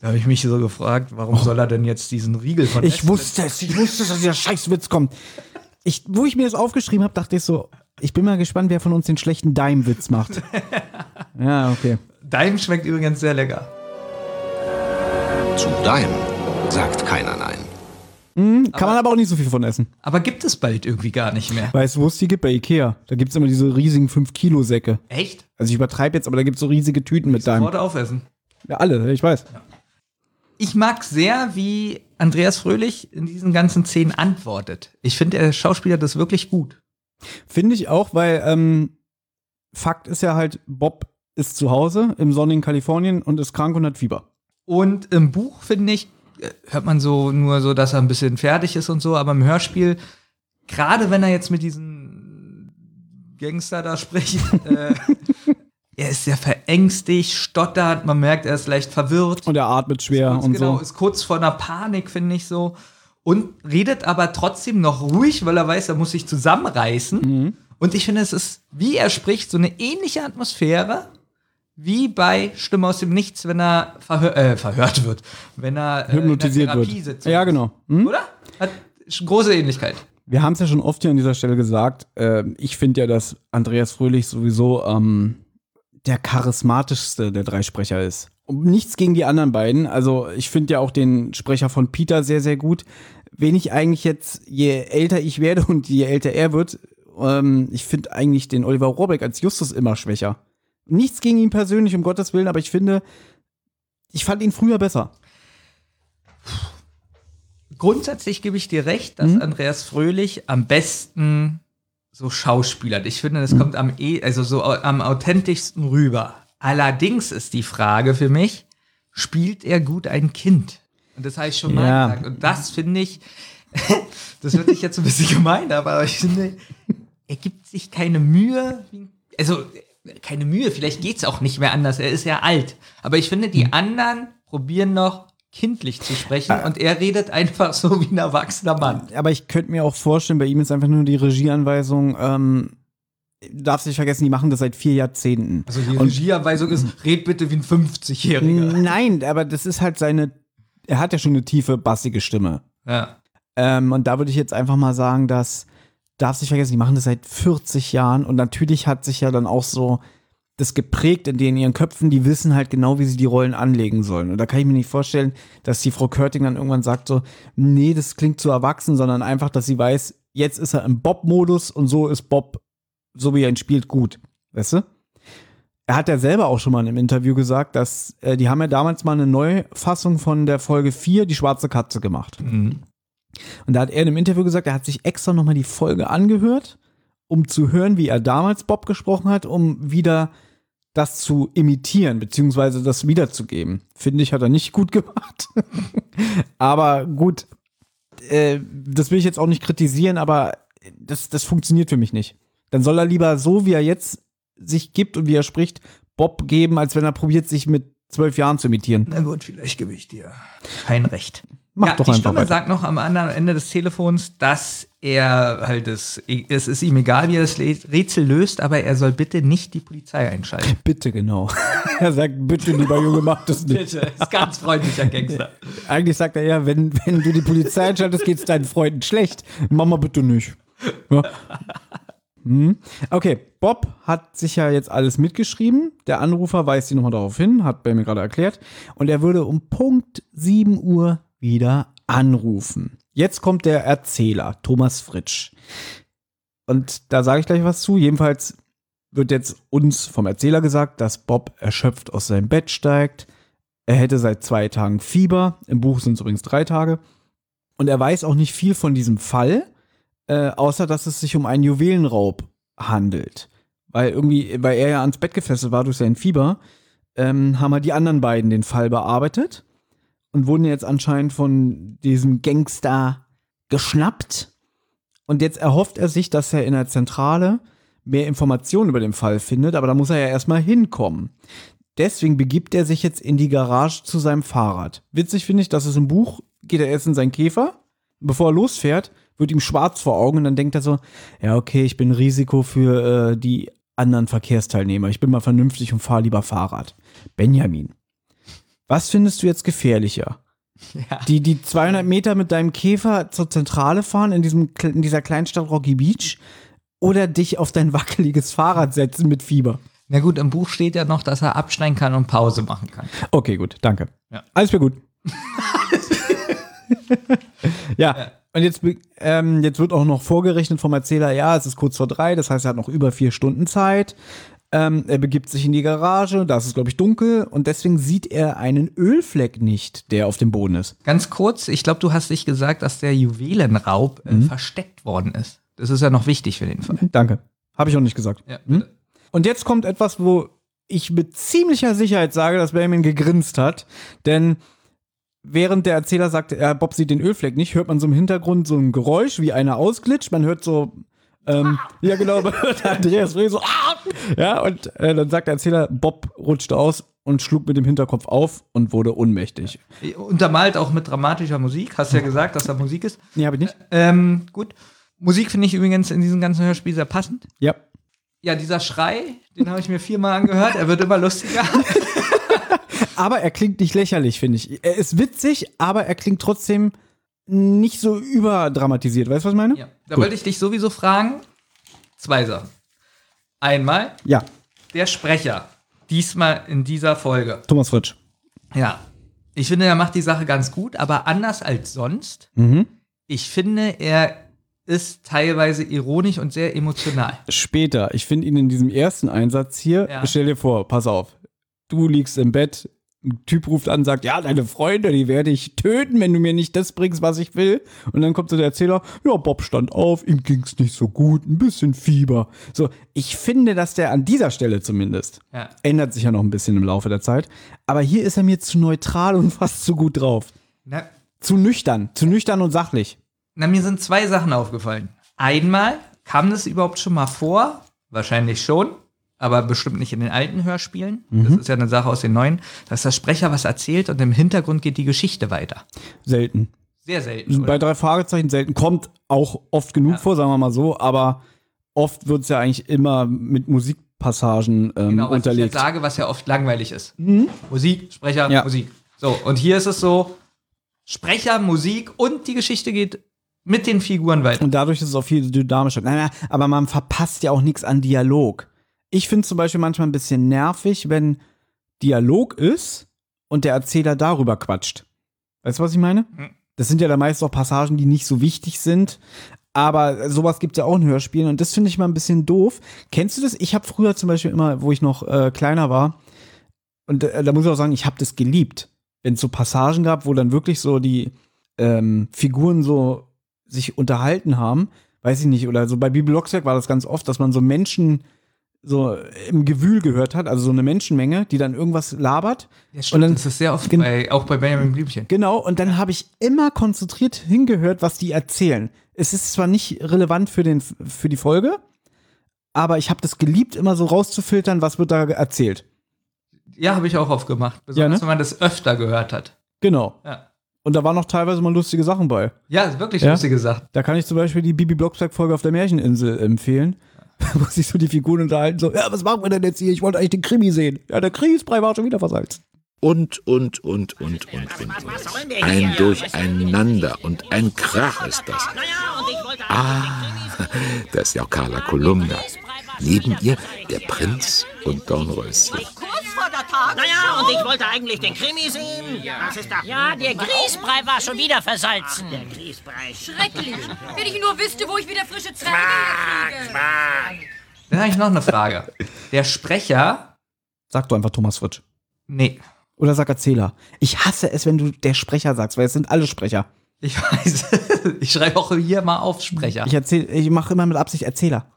Da habe ich mich so gefragt, warum soll er denn jetzt diesen Riegel von Ich wusste es, ich wusste, dass dieser Scheißwitz kommt. Ich, wo ich mir das aufgeschrieben habe, dachte ich so, ich bin mal gespannt, wer von uns den schlechten Dime-Witz macht. ja, okay. Daim schmeckt übrigens sehr lecker. Zu Daim sagt keiner nein. Kann man aber auch nicht so viel von essen. Aber gibt es bald irgendwie gar nicht mehr. Weißt du, wo es die gibt? Bei Ikea. Da gibt es immer diese riesigen 5-Kilo-Säcke. Echt? Also ich übertreibe jetzt, aber da gibt es so riesige Tüten mit Dime. Sofort aufessen. Ja, alle, ich weiß. Ich mag sehr, wie Andreas Fröhlich in diesen ganzen Szenen antwortet. Ich finde, der Schauspieler das wirklich gut. Finde ich auch, weil ähm, Fakt ist ja halt, Bob ist zu Hause im sonnigen Kalifornien und ist krank und hat Fieber. Und im Buch, finde ich, äh, hört man so nur so, dass er ein bisschen fertig ist und so, aber im Hörspiel, gerade wenn er jetzt mit diesen Gangster da spricht, äh, er ist sehr verängstigt, stottert, man merkt, er ist leicht verwirrt. Und er atmet schwer kurz, und genau, so. ist kurz vor einer Panik, finde ich so. Und redet aber trotzdem noch ruhig, weil er weiß, er muss sich zusammenreißen. Mhm. Und ich finde, es ist, wie er spricht, so eine ähnliche Atmosphäre wie bei Stimme aus dem Nichts, wenn er verhör äh, verhört wird, wenn er äh, Hypnotisiert in der wird. Therapiesitzung Ja, genau. Hm? Oder? Hat große Ähnlichkeit. Wir haben es ja schon oft hier an dieser Stelle gesagt. ähm, ich finde ja, dass Andreas Fröhlich sowieso ähm, der charismatischste der drei Sprecher ist. Und nichts gegen die anderen beiden. Also ich finde ja auch den Sprecher von Peter sehr, sehr gut. Wen ich eigentlich jetzt, je älter ich werde und je älter er wird, ähm, ich finde eigentlich den Oliver Rohrbeck als Justus immer schwächer. Nichts gegen ihn persönlich, um Gottes Willen, aber ich finde, ich fand ihn früher besser. Grundsätzlich gebe ich dir recht, dass Andreas Fröhlich am besten so schauspielert. Ich finde, das kommt am, eh, also so am authentischsten rüber. Allerdings ist die Frage für mich, spielt er gut ein Kind? Und das habe ich schon mal Ja. gesagt. Und das finde ich, das hört sich jetzt ein bisschen gemein, aber ich finde, er gibt sich keine Mühe. Also, keine Mühe, vielleicht geht's auch nicht mehr anders. Er ist ja alt. Aber ich finde, die anderen probieren noch kindlich zu sprechen und er redet einfach so wie ein erwachsener Mann. Aber ich könnte mir auch vorstellen, bei ihm ist einfach nur die Regieanweisung, ähm, darfst nicht vergessen, die machen das seit vier Jahrzehnten. Also die Regieanweisung ist, red bitte wie ein 50-Jähriger. Nein, aber das ist halt seine, er hat ja schon eine tiefe, bassige Stimme. Ja. Ähm, und da würde ich jetzt einfach mal sagen, dass, darfst nicht vergessen, die machen das seit 40 Jahren und natürlich hat sich ja dann auch so das geprägt in denen ihren Köpfen, die wissen halt genau, wie sie die Rollen anlegen sollen. Und da kann ich mir nicht vorstellen, dass die Frau Körting dann irgendwann sagt so, nee, das klingt zu erwachsen, sondern einfach, dass sie weiß, jetzt ist er im Bob-Modus und so ist Bob, so wie er ihn spielt, gut. Weißt du? Er hat ja selber auch schon mal in einem Interview gesagt, dass äh, die haben ja damals mal eine Neufassung von der Folge 4, die schwarze Katze, gemacht. Mhm. Und da hat er in einem Interview gesagt, er hat sich extra nochmal die Folge angehört, um zu hören, wie er damals Bob gesprochen hat, um wieder das zu imitieren, beziehungsweise das wiederzugeben. Finde ich, hat er nicht gut gemacht. aber gut, äh, das will ich jetzt auch nicht kritisieren, aber das, das funktioniert für mich nicht. Dann soll er lieber so, wie er jetzt sich gibt und wie er spricht, Bob geben, als wenn er probiert, sich mit zwölf Jahren zu imitieren. Na gut, vielleicht gebe ich dir kein Recht. Mach ja, doch die einfach Stimme weiter. sagt noch am anderen Ende des Telefons, dass er halt es, es ist ihm egal, wie er das Rätsel löst, aber er soll bitte nicht die Polizei einschalten. Bitte, genau. er sagt, bitte, lieber Junge, mach das nicht. Bitte, ist ganz freundlicher Gangster. Eigentlich sagt er ja, wenn, wenn du die Polizei einschaltest, geht's deinen Freunden schlecht. Mama, bitte nicht. Ja. Hm. Okay, Bob hat sich ja jetzt alles mitgeschrieben. Der Anrufer weist ihn nochmal darauf hin, hat bei mir gerade erklärt. Und er würde um Punkt 7 Uhr wieder anrufen. Jetzt kommt der Erzähler, Thomas Fritsch. Und da sage ich gleich was zu. Jedenfalls wird jetzt uns vom Erzähler gesagt, dass Bob erschöpft aus seinem Bett steigt. Er hätte seit zwei Tagen Fieber. Im Buch sind es übrigens drei Tage. Und er weiß auch nicht viel von diesem Fall, äh, außer dass es sich um einen Juwelenraub handelt. Weil irgendwie, weil er ja ans Bett gefesselt war durch sein Fieber, ähm, haben halt die anderen beiden den Fall bearbeitet und wurden jetzt anscheinend von diesem Gangster geschnappt. Und jetzt erhofft er sich, dass er in der Zentrale mehr Informationen über den Fall findet, aber da muss er ja erstmal hinkommen. Deswegen begibt er sich jetzt in die Garage zu seinem Fahrrad. Witzig finde ich, dass es im Buch geht er erst in seinen Käfer. Bevor er losfährt, wird ihm schwarz vor Augen und dann denkt er so, ja, okay, ich bin Risiko für äh, die anderen Verkehrsteilnehmer. Ich bin mal vernünftig und fahre lieber Fahrrad. Benjamin, was findest du jetzt gefährlicher? Ja. Die, die 200 Meter mit deinem Käfer zur Zentrale fahren in, diesem, in dieser Kleinstadt Rocky Beach oder dich auf dein wackeliges Fahrrad setzen mit Fieber? Na gut, im Buch steht ja noch, dass er absteigen kann und Pause machen kann. Okay, gut, danke. Ja. Alles mir gut. ja. Und jetzt, ähm, jetzt wird auch noch vorgerechnet vom Erzähler, ja, es ist kurz vor drei, das heißt, er hat noch über vier Stunden Zeit. Ähm, er begibt sich in die Garage, da ist es, glaube ich, dunkel und deswegen sieht er einen Ölfleck nicht, der auf dem Boden ist. Ganz kurz, ich glaube, du hast dich gesagt, dass der Juwelenraub äh, versteckt worden ist. Das ist ja noch wichtig für den Fall. Danke. Habe ich auch nicht gesagt. Ja, Hm? Und jetzt kommt etwas, wo ich mit ziemlicher Sicherheit sage, dass Benjamin gegrinst hat. Denn während der Erzähler sagt, ja, Bob sieht den Ölfleck nicht, hört man so im Hintergrund so ein Geräusch, wie einer ausglitscht. Man hört so, ähm, ja genau, Andreas Frey so, ah! ja, und äh, dann sagt der Erzähler, Bob rutschte aus und schlug mit dem Hinterkopf auf und wurde ohnmächtig. Untermalt auch mit dramatischer Musik. Hast ja gesagt, dass da Musik ist. Nee, habe ich nicht? Ähm, gut. Musik finde ich übrigens in diesem ganzen Hörspiel sehr passend. Ja. Ja, dieser Schrei, den habe ich mir viermal angehört. Er wird immer lustiger. Aber er klingt nicht lächerlich, finde ich. Er ist witzig, aber er klingt trotzdem nicht so überdramatisiert. Weißt du, was ich meine? Ja, da Gut. wollte ich dich sowieso fragen. Zwei Sachen. Einmal Ja, der Sprecher. Diesmal in dieser Folge. Thomas Fritsch. Ja. Ich finde, er macht die Sache ganz gut, aber anders als sonst. Mhm. Ich finde, er ist teilweise ironisch und sehr emotional. Später, ich finde ihn in diesem ersten Einsatz hier, Ja. stell dir vor, pass auf, du liegst im Bett, ein Typ ruft an, sagt, ja, deine Freunde, die werde ich töten, wenn du mir nicht das bringst, was ich will. Und dann kommt so der Erzähler, ja, Bob stand auf, ihm ging's nicht so gut, ein bisschen Fieber. So, ich finde, dass der an dieser Stelle zumindest, Ja. ändert sich ja noch ein bisschen im Laufe der Zeit, aber hier ist er mir zu neutral und fast zu gut drauf. Na, Zu nüchtern, zu nüchtern und sachlich. Na, mir sind zwei Sachen aufgefallen. Einmal, kam das überhaupt schon mal vor? Wahrscheinlich schon, aber bestimmt nicht in den alten Hörspielen. Das ist ja eine Sache aus den neuen, dass der Sprecher was erzählt und im Hintergrund geht die Geschichte weiter. Selten. Sehr selten. Bei Oder? drei Fragezeichen selten. Kommt auch oft genug Ja. vor, sagen wir mal so, aber oft wird es ja eigentlich immer mit Musikpassagen ähm, Genau, was ich unterlegt. jetzt sage, was ja oft langweilig ist. Musik, Sprecher, Ja. Musik. So, und hier ist es so, Sprecher, Musik und die Geschichte geht mit den Figuren weiter. Und dadurch ist es auch viel dynamischer. Naja, aber man verpasst ja auch nichts an Dialog. Ich finde zum Beispiel manchmal ein bisschen nervig, wenn Dialog ist und der Erzähler darüber quatscht. Weißt du, was ich meine? Mhm. Das sind ja dann meist auch Passagen, die nicht so wichtig sind. Aber sowas gibt es ja auch in Hörspielen und das finde ich mal ein bisschen doof. Kennst du das? Ich habe früher zum Beispiel immer, wo ich noch äh, kleiner war, und äh, da muss ich auch sagen, ich habe das geliebt. Wenn es so Passagen gab, wo dann wirklich so die ähm, Figuren so sich unterhalten haben, weiß ich nicht, oder so bei Bibi Blocksberg war das ganz oft, dass man so Menschen so im Gewühl gehört hat, also so eine Menschenmenge, die dann irgendwas labert. Ja, Und dann- das ist sehr oft bei, auch bei Benjamin Blümchen. Genau, und dann habe ich immer konzentriert hingehört, was die erzählen. Es ist zwar nicht relevant für, den, für die Folge, aber ich habe das geliebt, immer so rauszufiltern, was wird da erzählt. Ja, habe ich auch oft gemacht. Besonders Ja, ne? wenn man das öfter gehört hat. Genau. Ja, Und da waren noch teilweise mal lustige Sachen bei. ja wirklich Ja? lustige Sachen. Da kann ich zum Beispiel die Bibi Blocksberg-Folge auf der Märcheninsel empfehlen. Wo sich so die Figuren unterhalten, so, ja, was machen wir denn jetzt hier? Ich wollte eigentlich den Krimi sehen. Ja, der Kriegsbrei war schon wieder versalzen. Und, und, und, und, und, und. und. Ein Durcheinander und ein Krach ist das. Ah, das ist ja auch Carla Kolumna. Neben ihr der Prinz und Dornröschen. Kurz vor der Tag. Naja, und ich wollte eigentlich den Krimi sehen. Das ist doch. Ja, der Grießbrei war schon wieder versalzen. Der Grießbrei. Schrecklich. Wenn ich nur wüsste, wo ich wieder frische Zwerge herkriege. Dann habe ich noch eine Frage. Der Sprecher, Sag du einfach Thomas Fritsch. nee, Oder sag Erzähler. Ich hasse es, wenn du der Sprecher sagst, weil es sind alle Sprecher. ich weiß, ich schreibe auch hier mal auf Sprecher. Ich erzähl, ich mache immer mit Absicht Erzähler.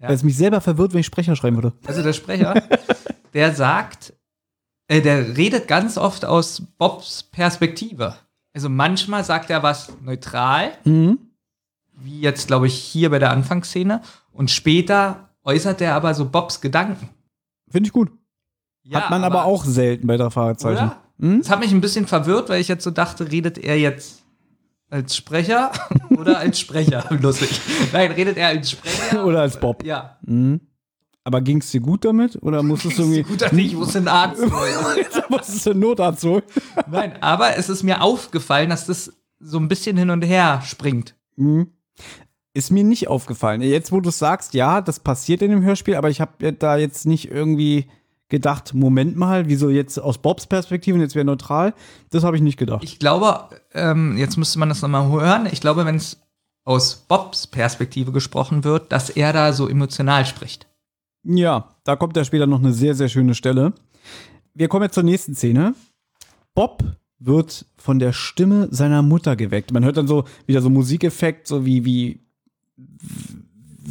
Ja. Weil es mich selber verwirrt, wenn ich Sprecher schreiben würde. Also der Sprecher, der sagt, äh, der redet ganz oft aus Bobs Perspektive. Also manchmal sagt er was neutral, Mhm. wie jetzt glaube ich hier bei der Anfangsszene, und später äußert er aber so Bobs Gedanken. Finde ich gut. Ja, Hat man aber, auch selten bei der Fragezeichen. Oder? Hm? Das hat mich ein bisschen verwirrt, weil ich jetzt so dachte, redet er jetzt als Sprecher oder als Sprecher? Lustig. Nein, redet er als Sprecher Oder als Bob. Ja. Mhm. Aber ging es dir gut damit? Oder musstest du irgendwie. Gut, dass ich muss den Arzt holen. Musstest du einen Notarzt holen. Nein, aber es ist mir aufgefallen, dass das so ein bisschen hin und her springt. Mhm. Ist mir nicht aufgefallen. Jetzt, wo du sagst, ja, das passiert in dem Hörspiel, aber ich habe da jetzt nicht irgendwie gedacht, Moment mal, wieso jetzt aus Bobs Perspektive und jetzt wäre neutral? Das habe ich nicht gedacht. Ich glaube, ähm, jetzt müsste man das nochmal hören. Ich glaube, wenn es aus Bobs Perspektive gesprochen wird, dass er da so emotional spricht. Ja, da kommt ja später noch eine sehr, sehr schöne Stelle. Wir kommen jetzt zur nächsten Szene. Bob wird von der Stimme seiner Mutter geweckt. Man hört dann so wieder so Musikeffekt, so wie, wie,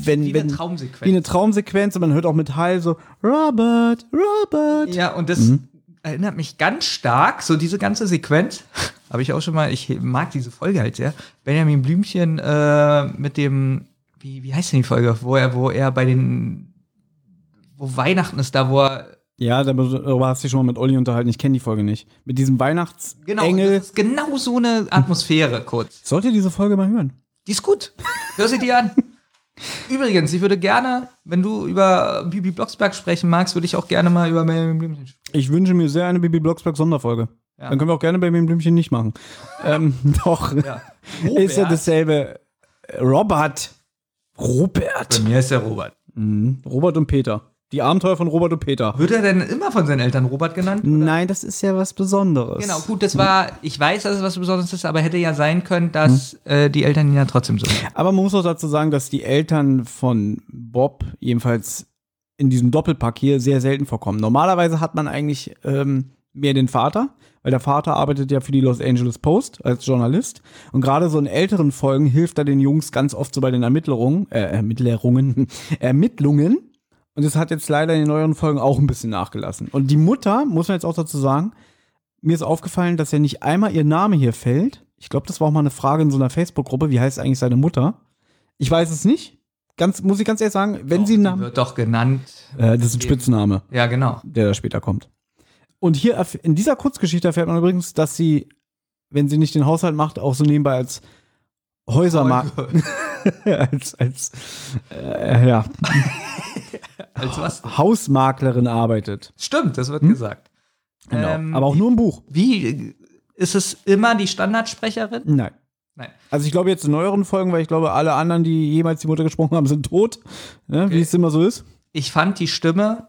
wenn, Wie wenn, eine Traumsequenz. wie eine Traumsequenz und man hört auch mit Hall so, Robert, Robert. Ja, und das Mhm. erinnert mich ganz stark, so diese ganze Sequenz, habe ich auch schon mal, ich mag diese Folge halt sehr. Benjamin Blümchen äh, mit dem, wie, wie heißt denn die Folge, wo er, wo er bei den, wo Weihnachten ist, da wo er, Ja, darüber hast du dich schon mal mit Olli unterhalten. Ich kenne die Folge nicht. Mit diesem Weihnachtsengel. genau, das ist genau so eine Atmosphäre kurz. Sollt ihr diese Folge mal hören? Die ist gut. Hör sie dir an. Übrigens, ich würde gerne, wenn du über Bibi Blocksberg sprechen magst, würde ich auch gerne mal über Benjamin Blümchen sprechen. Ich wünsche mir sehr eine Bibi Blocksberg Sonderfolge. Ja. Dann können wir auch gerne dem Blümchen nicht machen. ähm, doch. Ja. Ist ja dasselbe. Robert. Robert. Bei mir ist der Robert. Mhm. Robert und Peter. Die Abenteuer von Robert und Peter. Wird er denn immer von seinen Eltern Robert genannt? Nein, das ist ja was Besonderes. Genau, gut, das war, ich weiß, dass es was Besonderes ist, aber hätte ja sein können, dass äh, die Eltern ihn ja trotzdem so nennen. Aber man muss auch dazu sagen, dass die Eltern von Bob jedenfalls in diesem Doppelpack hier sehr selten vorkommen. Normalerweise hat man eigentlich ähm, mehr den Vater, weil der Vater arbeitet ja für die Los Angeles Post als Journalist. Und gerade so in älteren Folgen hilft er den Jungs ganz oft so bei den Ermittlerungen, äh, Ermittlerungen, Ermittlungen. Und das hat jetzt leider in den neueren Folgen auch ein bisschen nachgelassen. Und die Mutter, muss man jetzt auch dazu sagen, mir ist aufgefallen, dass ja nicht einmal ihr Name hier fällt. Ich glaube, das war auch mal eine Frage in so einer Facebook-Gruppe. Wie heißt eigentlich seine Mutter? Ich weiß es nicht. Ganz, muss ich ganz ehrlich sagen, wenn Doch, sie einen Namen. wird doch genannt. Äh, das ist ein Spitzname, Ja, genau. der da später kommt. Und hier in dieser Kurzgeschichte erfährt man übrigens, dass sie, wenn sie nicht den Haushalt macht, auch so nebenbei als Häusermarkt, als, als äh, ja, Als was? Hausmaklerin arbeitet. Stimmt, das wird Hm? gesagt. Genau. Ähm, Aber auch nur im Buch. Wie ist es immer die Standardsprecherin? Nein. Nein. Also ich glaube jetzt in neueren Folgen, weil ich glaube, alle anderen, die jemals die Mutter gesprochen haben, sind tot. Ne? Okay. Wie es immer so ist. Ich fand die Stimme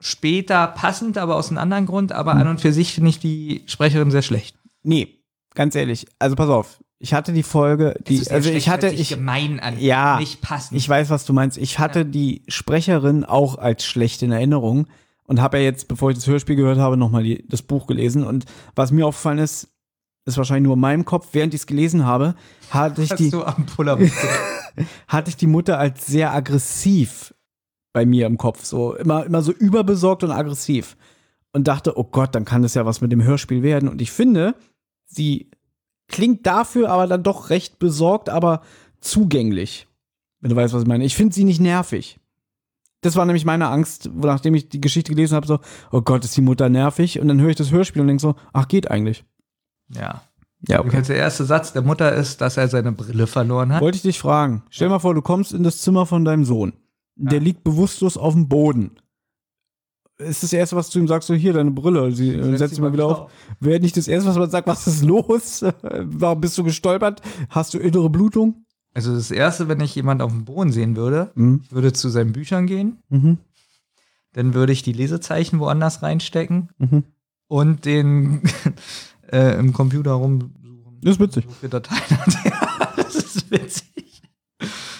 später passend, aber aus einem anderen Grund. Aber Hm. an und für sich finde ich die Sprecherin sehr schlecht. Nee, ganz ehrlich. Also pass auf. Ich hatte die Folge, die, also ich hatte, ich, gemein an. Ja, Nicht passend. ich weiß, was du meinst. Ich hatte die Sprecherin auch als schlecht in Erinnerung und habe ja jetzt, bevor ich das Hörspiel gehört habe, nochmal das Buch gelesen. Und was mir aufgefallen ist, ist wahrscheinlich nur in meinem Kopf, während ich es gelesen habe, hatte ich Hast die, am Puller hatte ich die Mutter als sehr aggressiv bei mir im Kopf. So immer, immer so überbesorgt und aggressiv. Und dachte, oh Gott, dann kann das ja was mit dem Hörspiel werden. Und ich finde, sie klingt dafür aber dann doch recht besorgt, aber zugänglich. Wenn du weißt, was ich meine. Ich finde sie nicht nervig. Das war nämlich meine Angst, nachdem ich die Geschichte gelesen habe, so, oh Gott, ist die Mutter nervig. Und dann höre ich das Hörspiel und denke so, ach, geht eigentlich. Ja. Ja, Übrigens, Der erste Satz der Mutter ist, dass er seine Brille verloren hat. Wollte ich dich fragen. Stell mal vor, du kommst in das Zimmer von deinem Sohn. Der liegt bewusstlos auf dem Boden. Ist das Erste, was du ihm sagst, so hier, deine Brille, sie äh, setz sie mal wieder auf. Wäre nicht das Erste, was man sagt, was ist los? Warum bist du gestolpert? Hast du innere Blutung? Also das Erste, wenn ich jemand auf dem Boden sehen würde, Mhm. ich würde zu seinen Büchern gehen, Mhm. dann würde ich die Lesezeichen woanders reinstecken Mhm. und den äh, im Computer rumsuchen. Das ist witzig. So viele Dateien hat. Ja, das ist witzig.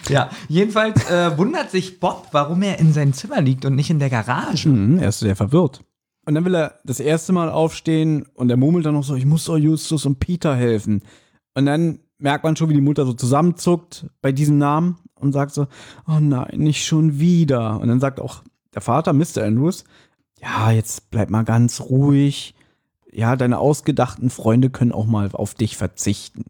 Ja, jedenfalls äh, wundert sich Bob, warum er in seinem Zimmer liegt und nicht in der Garage. Mhm, er ist sehr verwirrt. Und dann will er das erste Mal aufstehen und er murmelt dann noch so, ich muss doch Justus und Peter helfen. Und dann merkt man schon, wie die Mutter so zusammenzuckt bei diesem Namen und sagt so, oh nein, nicht schon wieder. Und dann sagt auch der Vater, Mr. Andrews, ja, jetzt bleib mal ganz ruhig. Ja, deine ausgedachten Freunde können auch mal auf dich verzichten.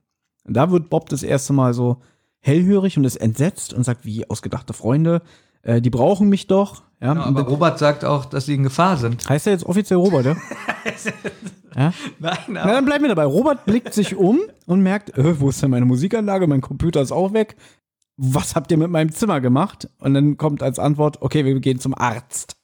Und da wird Bob das erste Mal so hellhörig und ist entsetzt und sagt, wie ausgedachte Freunde, äh, die brauchen mich doch. Ja, Ja, und aber Robert sagt auch, dass sie in Gefahr sind. Heißt er jetzt offiziell Robert, ja? ja? Nein, Na, dann bleiben wir dabei. Robert blickt sich um und merkt, äh, wo ist denn meine Musikanlage? Mein Computer ist auch weg. Was habt ihr mit meinem Zimmer gemacht? Und dann kommt als Antwort, okay, wir gehen zum Arzt.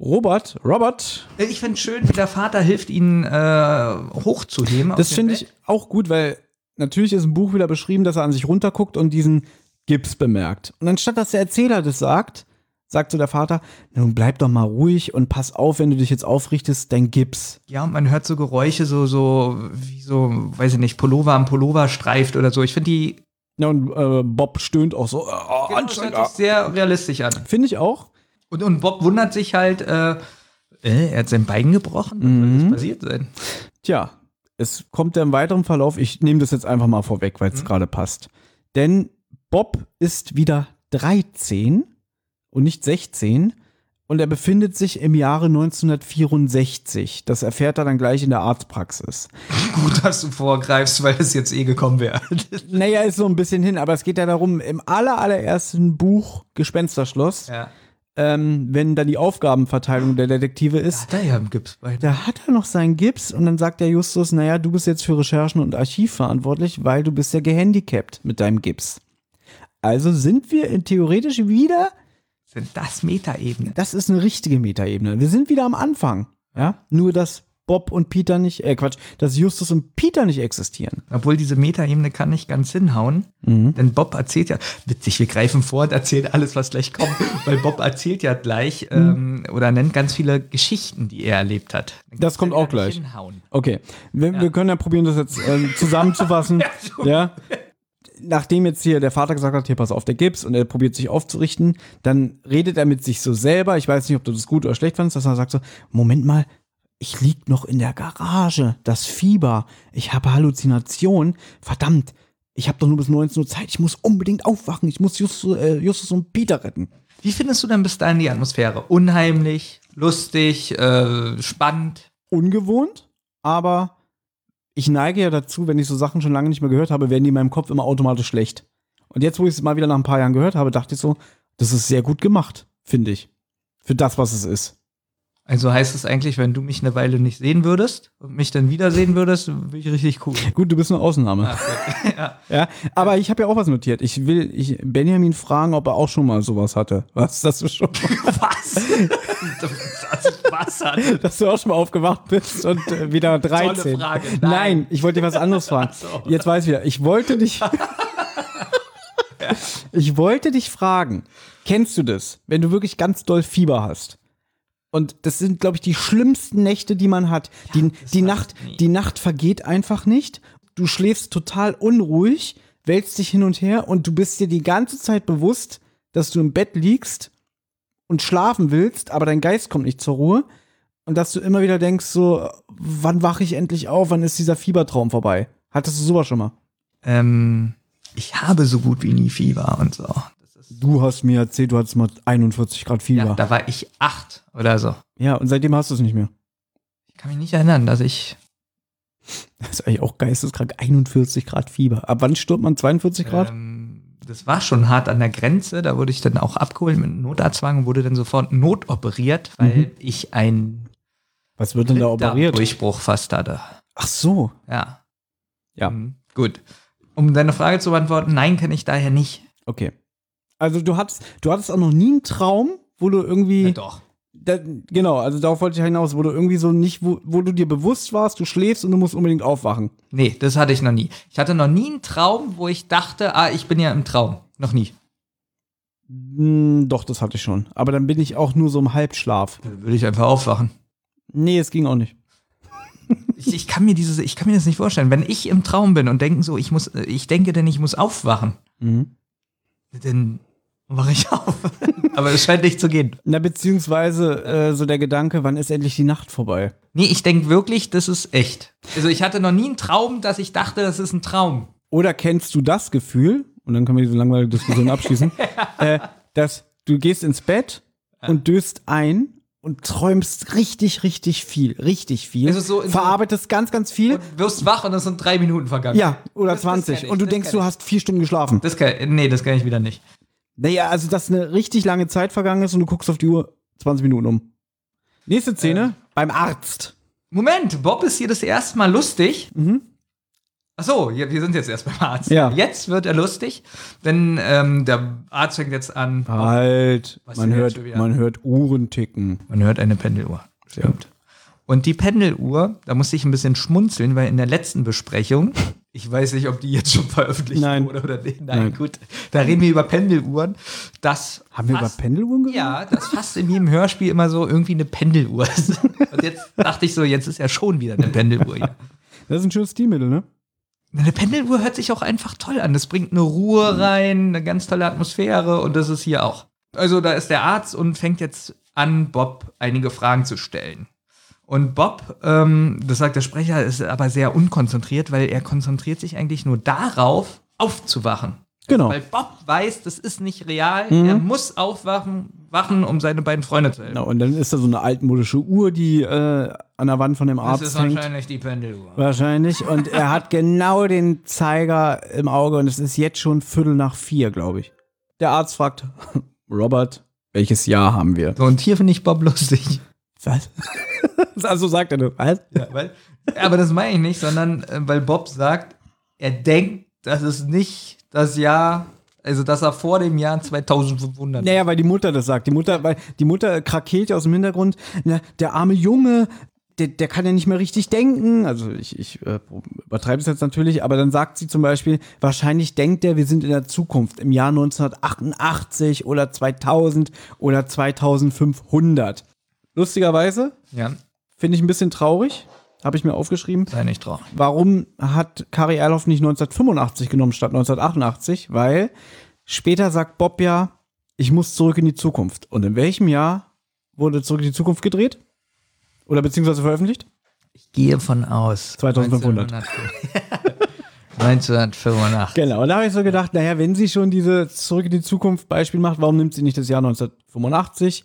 Robert, Robert, ich finde schön, wie der Vater hilft, ihn äh, hochzuheben. das finde ich auch gut, weil natürlich ist im Buch wieder beschrieben, dass er an sich runterguckt und diesen Gips bemerkt. Und anstatt dass der Erzähler das sagt, sagt so der Vater, nun bleib doch mal ruhig und pass auf, wenn du dich jetzt aufrichtest, dein Gips. Ja, und man hört so Geräusche, so, so, wie so, weiß ich nicht, Pullover am Pullover streift oder so. Ich finde die Ja, und äh, Bob stöhnt auch so, äh, genau, das hört sich sehr realistisch an. Finde ich auch. Und, und Bob wundert sich halt, äh, äh, er hat sein Bein gebrochen. Was Mhm. soll das passiert sein? Tja, es kommt ja im weiteren Verlauf, ich nehme das jetzt einfach mal vorweg, weil es gerade passt. Denn Bob ist wieder 13 und nicht 16 und er befindet sich im Jahre 1964. Das erfährt er dann gleich in der Arztpraxis. Gut, dass du vorgreifst, weil es jetzt eh gekommen wäre. Naja, ist so ein bisschen hin, aber es geht ja darum, im aller, allerersten Buch Gespensterschloss, ja. Ähm, wenn dann die Aufgabenverteilung der Detektive ist, Hat er ja im Gipsbein. Da hat er noch seinen Gips und dann sagt der Justus, naja, du bist jetzt für Recherchen und Archiv verantwortlich, weil du bist ja gehandicapt mit deinem Gips. Also sind wir theoretisch wieder, Sind das Metaebene? das ist eine richtige Metaebene. Wir sind wieder am Anfang. Ja, nur dass Bob und Peter nicht, äh Quatsch, dass Justus und Peter nicht existieren. Obwohl diese Metaebene kann nicht ganz hinhauen. Mhm. Denn Bob erzählt ja, witzig, wir greifen vor und erzählen alles, was gleich kommt. weil Bob erzählt ja gleich ähm, oder nennt ganz viele Geschichten, die er erlebt hat. Dann Das kommt ja auch gleich. Hinhauen. Okay, wir, wir können ja probieren, das jetzt ähm, zusammenzufassen. ja. Nachdem jetzt hier der Vater gesagt hat, hier pass auf, der Gips und er probiert sich aufzurichten, dann redet er mit sich so selber. Ich weiß nicht, ob du das gut oder schlecht fandest, dass er sagt so, Moment mal, ich lieg noch in der Garage, das Fieber, ich habe Halluzinationen, verdammt, ich habe doch nur bis 19 Uhr Zeit, ich muss unbedingt aufwachen, ich muss Justus, äh, Justus und Peter retten. Wie findest du denn bis dahin die Atmosphäre? Unheimlich, lustig, äh, spannend? Ungewohnt, aber ich neige ja dazu, wenn ich so Sachen schon lange nicht mehr gehört habe, werden die in meinem Kopf immer automatisch schlecht. Und jetzt, wo ich es mal wieder nach ein paar Jahren gehört habe, dachte ich so, das ist sehr gut gemacht, finde ich. Für das, was es ist. Also heißt es eigentlich, wenn du mich eine Weile nicht sehen würdest und mich dann wiedersehen würdest, bin ich richtig cool. Gut, du bist eine Ausnahme. ja. Ja, aber ich habe ja auch was notiert. Ich will ich Benjamin fragen, ob er auch schon mal sowas hatte. Was, dass du schon mal, Was? das was hat. dass du auch schon mal aufgewacht bist und äh, wieder 13. Frage. Nein. Nein. ich wollte dir was anderes fragen. Ach so. Jetzt weiß ich wieder. Ich wollte dich Ich wollte dich fragen, kennst du das, wenn du wirklich ganz doll Fieber hast? Und das sind, glaube ich, die schlimmsten Nächte, die man hat. die, die, weiß Nacht, nie. die Nacht vergeht einfach nicht. Du schläfst total unruhig, wälzt dich hin und her und du bist dir die ganze Zeit bewusst, dass du im Bett liegst und schlafen willst, aber dein Geist kommt nicht zur Ruhe. Und dass du immer wieder denkst, so, wann wache ich endlich auf? Wann ist dieser Fiebertraum vorbei? Hattest du sowas schon mal? Ähm, ich habe so gut wie nie Fieber und so. Du hast mir erzählt, du hattest mal 41 Grad Fieber. ja, Ja, da war ich acht oder so. und seitdem hast du es nicht mehr. Ich kann mich nicht erinnern, dass ich. Das ist eigentlich auch geisteskrank. 41 Grad Fieber. Ab wann stirbt man 42 Grad? Ähm, das war schon hart an der Grenze. Da wurde ich dann auch abgeholt mit Notarztwang und wurde dann sofort notoperiert, weil Mhm. ich einen Was wird denn da operiert? Durchbruch fast hatte. Ach so. Ja. Ja. Mhm. Gut. Um deine Frage zu beantworten, nein, kenne ich daher nicht. Okay. Also du hattest, du hattest auch noch nie einen Traum, wo du irgendwie. Ja, doch. Da, genau, also darauf wollte ich hinaus, wo du irgendwie so nicht, wo, wo du dir bewusst warst, du schläfst und du musst unbedingt aufwachen. Nee, das hatte ich noch nie. Ich hatte noch nie einen Traum, wo ich dachte, ah, ich bin ja im Traum. Noch nie. Hm, doch, das hatte ich schon. Aber dann bin ich auch nur so im Halbschlaf. Dann würde ich einfach aufwachen. Nee, es ging auch nicht. Ich, ich kann mir dieses, ich kann mir das nicht vorstellen. Wenn ich im Traum bin und denken so, ich muss, ich denke denn, ich muss aufwachen, Mhm. dann wache ich auf. Aber es scheint nicht zu gehen. Na, beziehungsweise äh, so der Gedanke, wann ist endlich die Nacht vorbei? Nee, ich denke wirklich, das ist echt. Also ich hatte noch nie einen Traum, dass ich dachte, das ist ein Traum. Oder kennst du das Gefühl, und dann können wir diese langweilige Diskussion abschließen, äh, dass du gehst ins Bett und döst ein und träumst richtig, richtig viel, richtig viel. Also so verarbeitest ganz, ganz viel. Und wirst wach und es sind drei Minuten vergangen. ja, oder Das- das 20. kenn ich, und du das denkst, du hast vier Stunden geschlafen. Das kann, nee, das kann ich wieder nicht. Naja, also dass eine richtig lange Zeit vergangen ist und du guckst auf die Uhr 20 Minuten um. Nächste Szene, beim Arzt. Moment, Bob ist hier das erste Mal lustig. Mhm. Ach so, wir sind jetzt erst beim Arzt. Ja. Jetzt wird er lustig, denn ähm, der Arzt fängt jetzt an. Halt, Was man hört, man hört Uhren ticken. Man hört eine Pendeluhr. Stimmt. Und die Pendeluhr, da musste ich ein bisschen schmunzeln, weil in der letzten Besprechung, ich weiß nicht, ob die jetzt schon veröffentlicht Nein. wurde oder nicht. Nein, Nein. gut. Da reden wir über Pendeluhren. Das Haben wir über Pendeluhren geredet? Ja, das fast in jedem Hörspiel immer so irgendwie eine Pendeluhr. Und jetzt dachte ich so, jetzt ist ja schon wieder eine Pendeluhr hier. Das ist ein schönes Stilmittel, ne? Eine Pendeluhr hört sich auch einfach toll an. Das bringt eine Ruhe rein, eine ganz tolle Atmosphäre und das ist hier auch. Also da ist der Arzt und fängt jetzt an, Bob einige Fragen zu stellen. Und Bob, ähm, das sagt der Sprecher, ist aber sehr unkonzentriert, weil er konzentriert sich eigentlich nur darauf, aufzuwachen. Genau. Weil Bob weiß, das ist nicht real. Er muss aufwachen, wachen, um seine beiden Freunde zu helfen. Genau, und dann ist da so eine altmodische Uhr, die äh, an der Wand von dem Das Arzt ist hängt. wahrscheinlich die Pendeluhr. Wahrscheinlich. Und er hat genau den Zeiger im Auge und es ist jetzt schon Viertel nach vier, glaube ich. Der Arzt fragt, Robert, welches Jahr haben wir? So, und hier finde ich Bob lustig. Was? also sagt er nur, was? Ja, weil, aber das meine ich nicht, sondern äh, weil Bob sagt, er denkt, dass es nicht das Jahr, also dass er vor dem Jahr 2500. Naja, weil die Mutter das sagt. Die Mutter, weil die Mutter krakeelt ja aus dem Hintergrund, na, der arme Junge, der, der kann ja nicht mehr richtig denken. Also ich, ich äh, übertreibe es jetzt natürlich, aber dann sagt sie zum Beispiel, wahrscheinlich denkt er, wir sind in der Zukunft, im Jahr 1988 oder 2000 oder 2500. Lustigerweise Ja, finde ich ein bisschen traurig, habe ich mir aufgeschrieben. sei nicht traurig. Warum hat Kari Erloff nicht 1985 genommen statt 1988? Weil später sagt Bob ja, ich muss zurück in die Zukunft. Und in welchem Jahr wurde Zurück in die Zukunft gedreht? Oder beziehungsweise veröffentlicht? Ich gehe von aus. 2500. 1985. Genau, und da habe ich so gedacht, naja, wenn sie schon diese Zurück in die Zukunft Beispiel macht, warum nimmt sie nicht das Jahr 1985?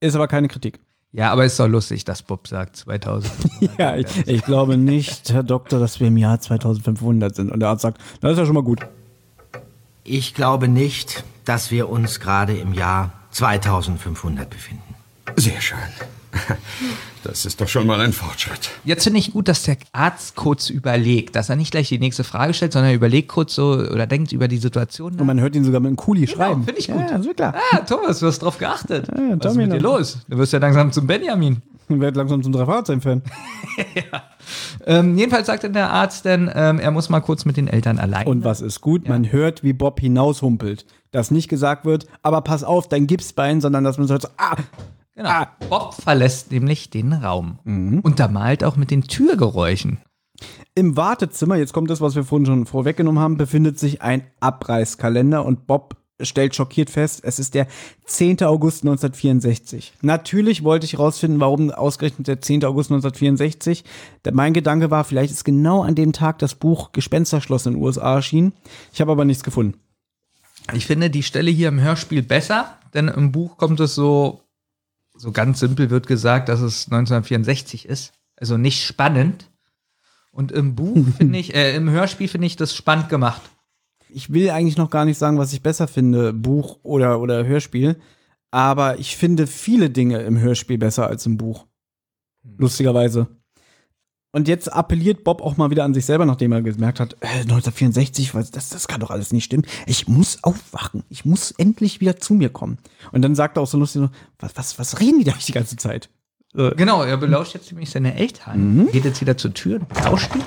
Ist aber keine Kritik. Ja, aber ist doch lustig, dass Bob sagt 2000. Ja, ich, ich glaube nicht, Herr Doktor, dass wir im Jahr 2500 sind. Und der Arzt sagt, das ist ja schon mal gut. Ich glaube nicht, dass wir uns gerade im Jahr 2500 befinden. Sehr schön. Das ist doch schon mal ein Fortschritt. Jetzt finde ich gut, dass der Arzt kurz überlegt, dass er nicht gleich die nächste Frage stellt, sondern er überlegt kurz so oder denkt über die Situation. nach. Und man hört ihn sogar mit einem Kuli schreiben. finde ich gut. Ja, ist klar. Ah, Thomas, du hast drauf geachtet. Ja, Was ist mit dir los? Du wirst ja langsam zum Benjamin. Und wird langsam zum Drei-Fahrzeichen-Fan. Ähm, jedenfalls sagt dann der Arzt dann, ähm, er muss mal kurz mit den Eltern allein. Und was ist gut? Man hört, wie Bob hinaushumpelt. Dass nicht gesagt wird, aber pass auf, dein Gipsbein, sondern dass man so, ah, genau. ah. Bob verlässt nämlich den Raum. Mhm. Untermalt auch mit den Türgeräuschen. Im Wartezimmer, jetzt kommt das, was wir vorhin schon vorweggenommen haben, befindet sich ein Abreißkalender und Bob stellt schockiert fest, es ist der 10. August 1964. Natürlich wollte ich rausfinden, warum ausgerechnet der 10. August 1964. Der- Mein Gedanke war, vielleicht ist genau an dem Tag das Buch Gespensterschloss in den USA erschienen. Ich habe aber nichts gefunden. Ich finde die Stelle hier im Hörspiel besser, denn im Buch kommt es so, so ganz simpel wird gesagt, dass es 1964 ist. Also nicht spannend. Und im Buch finde ich, äh, im Hörspiel finde ich das spannend gemacht. Ich will eigentlich noch gar nicht sagen, was ich besser finde, Buch oder, oder Hörspiel. Aber ich finde viele Dinge im Hörspiel besser als im Buch. Lustigerweise. Und jetzt appelliert Bob auch mal wieder an sich selber, nachdem er gemerkt hat, äh, 1964, was, das, das kann doch alles nicht stimmen. Ich muss aufwachen. Ich muss endlich wieder zu mir kommen. Und dann sagt er auch so lustig, was, was, was reden die da die ganze Zeit? Äh, Genau, er belauscht jetzt nämlich seine Eltern. Geht jetzt wieder zur Tür und lauscht die.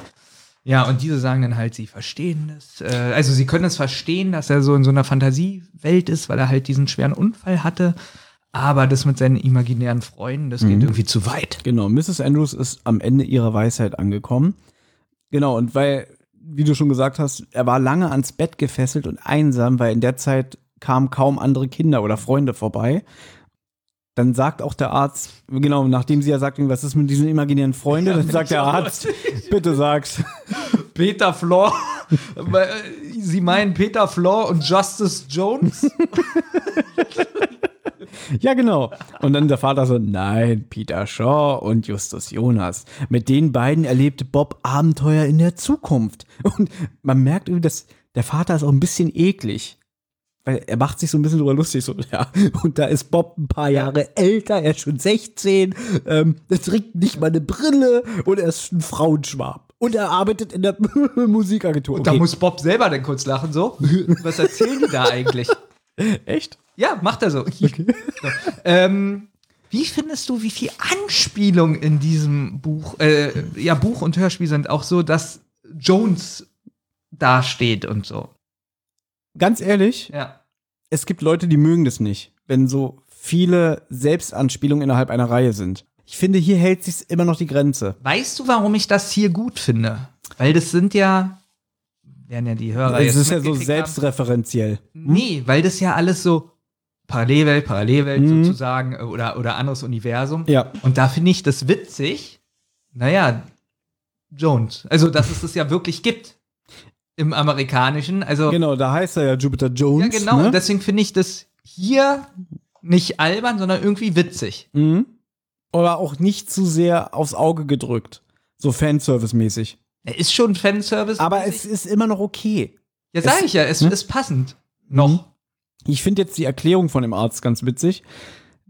Ja, und diese sagen dann halt, sie verstehen das. Äh, also sie können es verstehen, dass er so in so einer Fantasiewelt ist, weil er halt diesen schweren Unfall hatte. Aber das mit seinen imaginären Freunden, das geht irgendwie zu weit. Genau, Mrs. Andrews ist am Ende ihrer Weisheit angekommen. Genau, und weil, wie du schon gesagt hast, er war lange ans Bett gefesselt und einsam, weil in der Zeit kamen kaum andere Kinder oder Freunde vorbei. Dann sagt auch der Arzt, genau, nachdem sie ja sagt, was ist mit diesen imaginären Freunden, dann sagt der Arzt, bitte sag's. Peter Flor. Weil, äh, Sie meinen Peter Flor und Justice Jones? Ja, genau. Und dann der Vater so, nein, Peter Shaw und Justus Jonas. Mit den beiden erlebte Bob Abenteuer in der Zukunft. Und man merkt irgendwie, dass der Vater ist auch ein bisschen eklig. Weil er macht sich so ein bisschen drüber lustig, so, ja. Und da ist Bob ein paar Jahre älter, er ist schon 16, ähm, er trägt nicht mal eine Brille und er ist ein Frauenschwab. Und er arbeitet in der Musikagentur. Da Okay. muss Bob selber dann kurz lachen, so. Was erzählen die da eigentlich? Echt? Ja, macht er so. so. Ähm, wie findest du, wie viel Anspielung in diesem Buch, äh, ja, Buch und Hörspiel sind auch so, dass Jones dasteht und so? Ganz ehrlich, Ja. es gibt Leute, die mögen das nicht, wenn so viele Selbstanspielungen innerhalb einer Reihe sind. Ich finde, hier hält sich immer noch die Grenze. Weißt du, warum ich das hier gut finde? Weil das sind ja, werden ja die Hörer Es ist ja so mitgekriegt haben. selbstreferenziell. Nee, weil das ja alles so Parallelwelt, Parallelwelt Mhm. sozusagen äh, oder, oder anderes Universum. Ja. Und da finde ich das witzig. Naja, Jones. Also, dass es das ja wirklich gibt. Im Amerikanischen. Also, Genau, da heißt er ja Jupiter Jones. ja, genau. Ne? Und deswegen finde ich das hier nicht albern, sondern irgendwie witzig. mhm. Oder auch nicht zu sehr aufs Auge gedrückt. So Fanservice-mäßig. Er ist schon Fanservice. Aber es ist immer noch okay. ja, sag es- ich ja, es ne? ist passend. Noch. Ich finde jetzt die Erklärung von dem Arzt ganz witzig.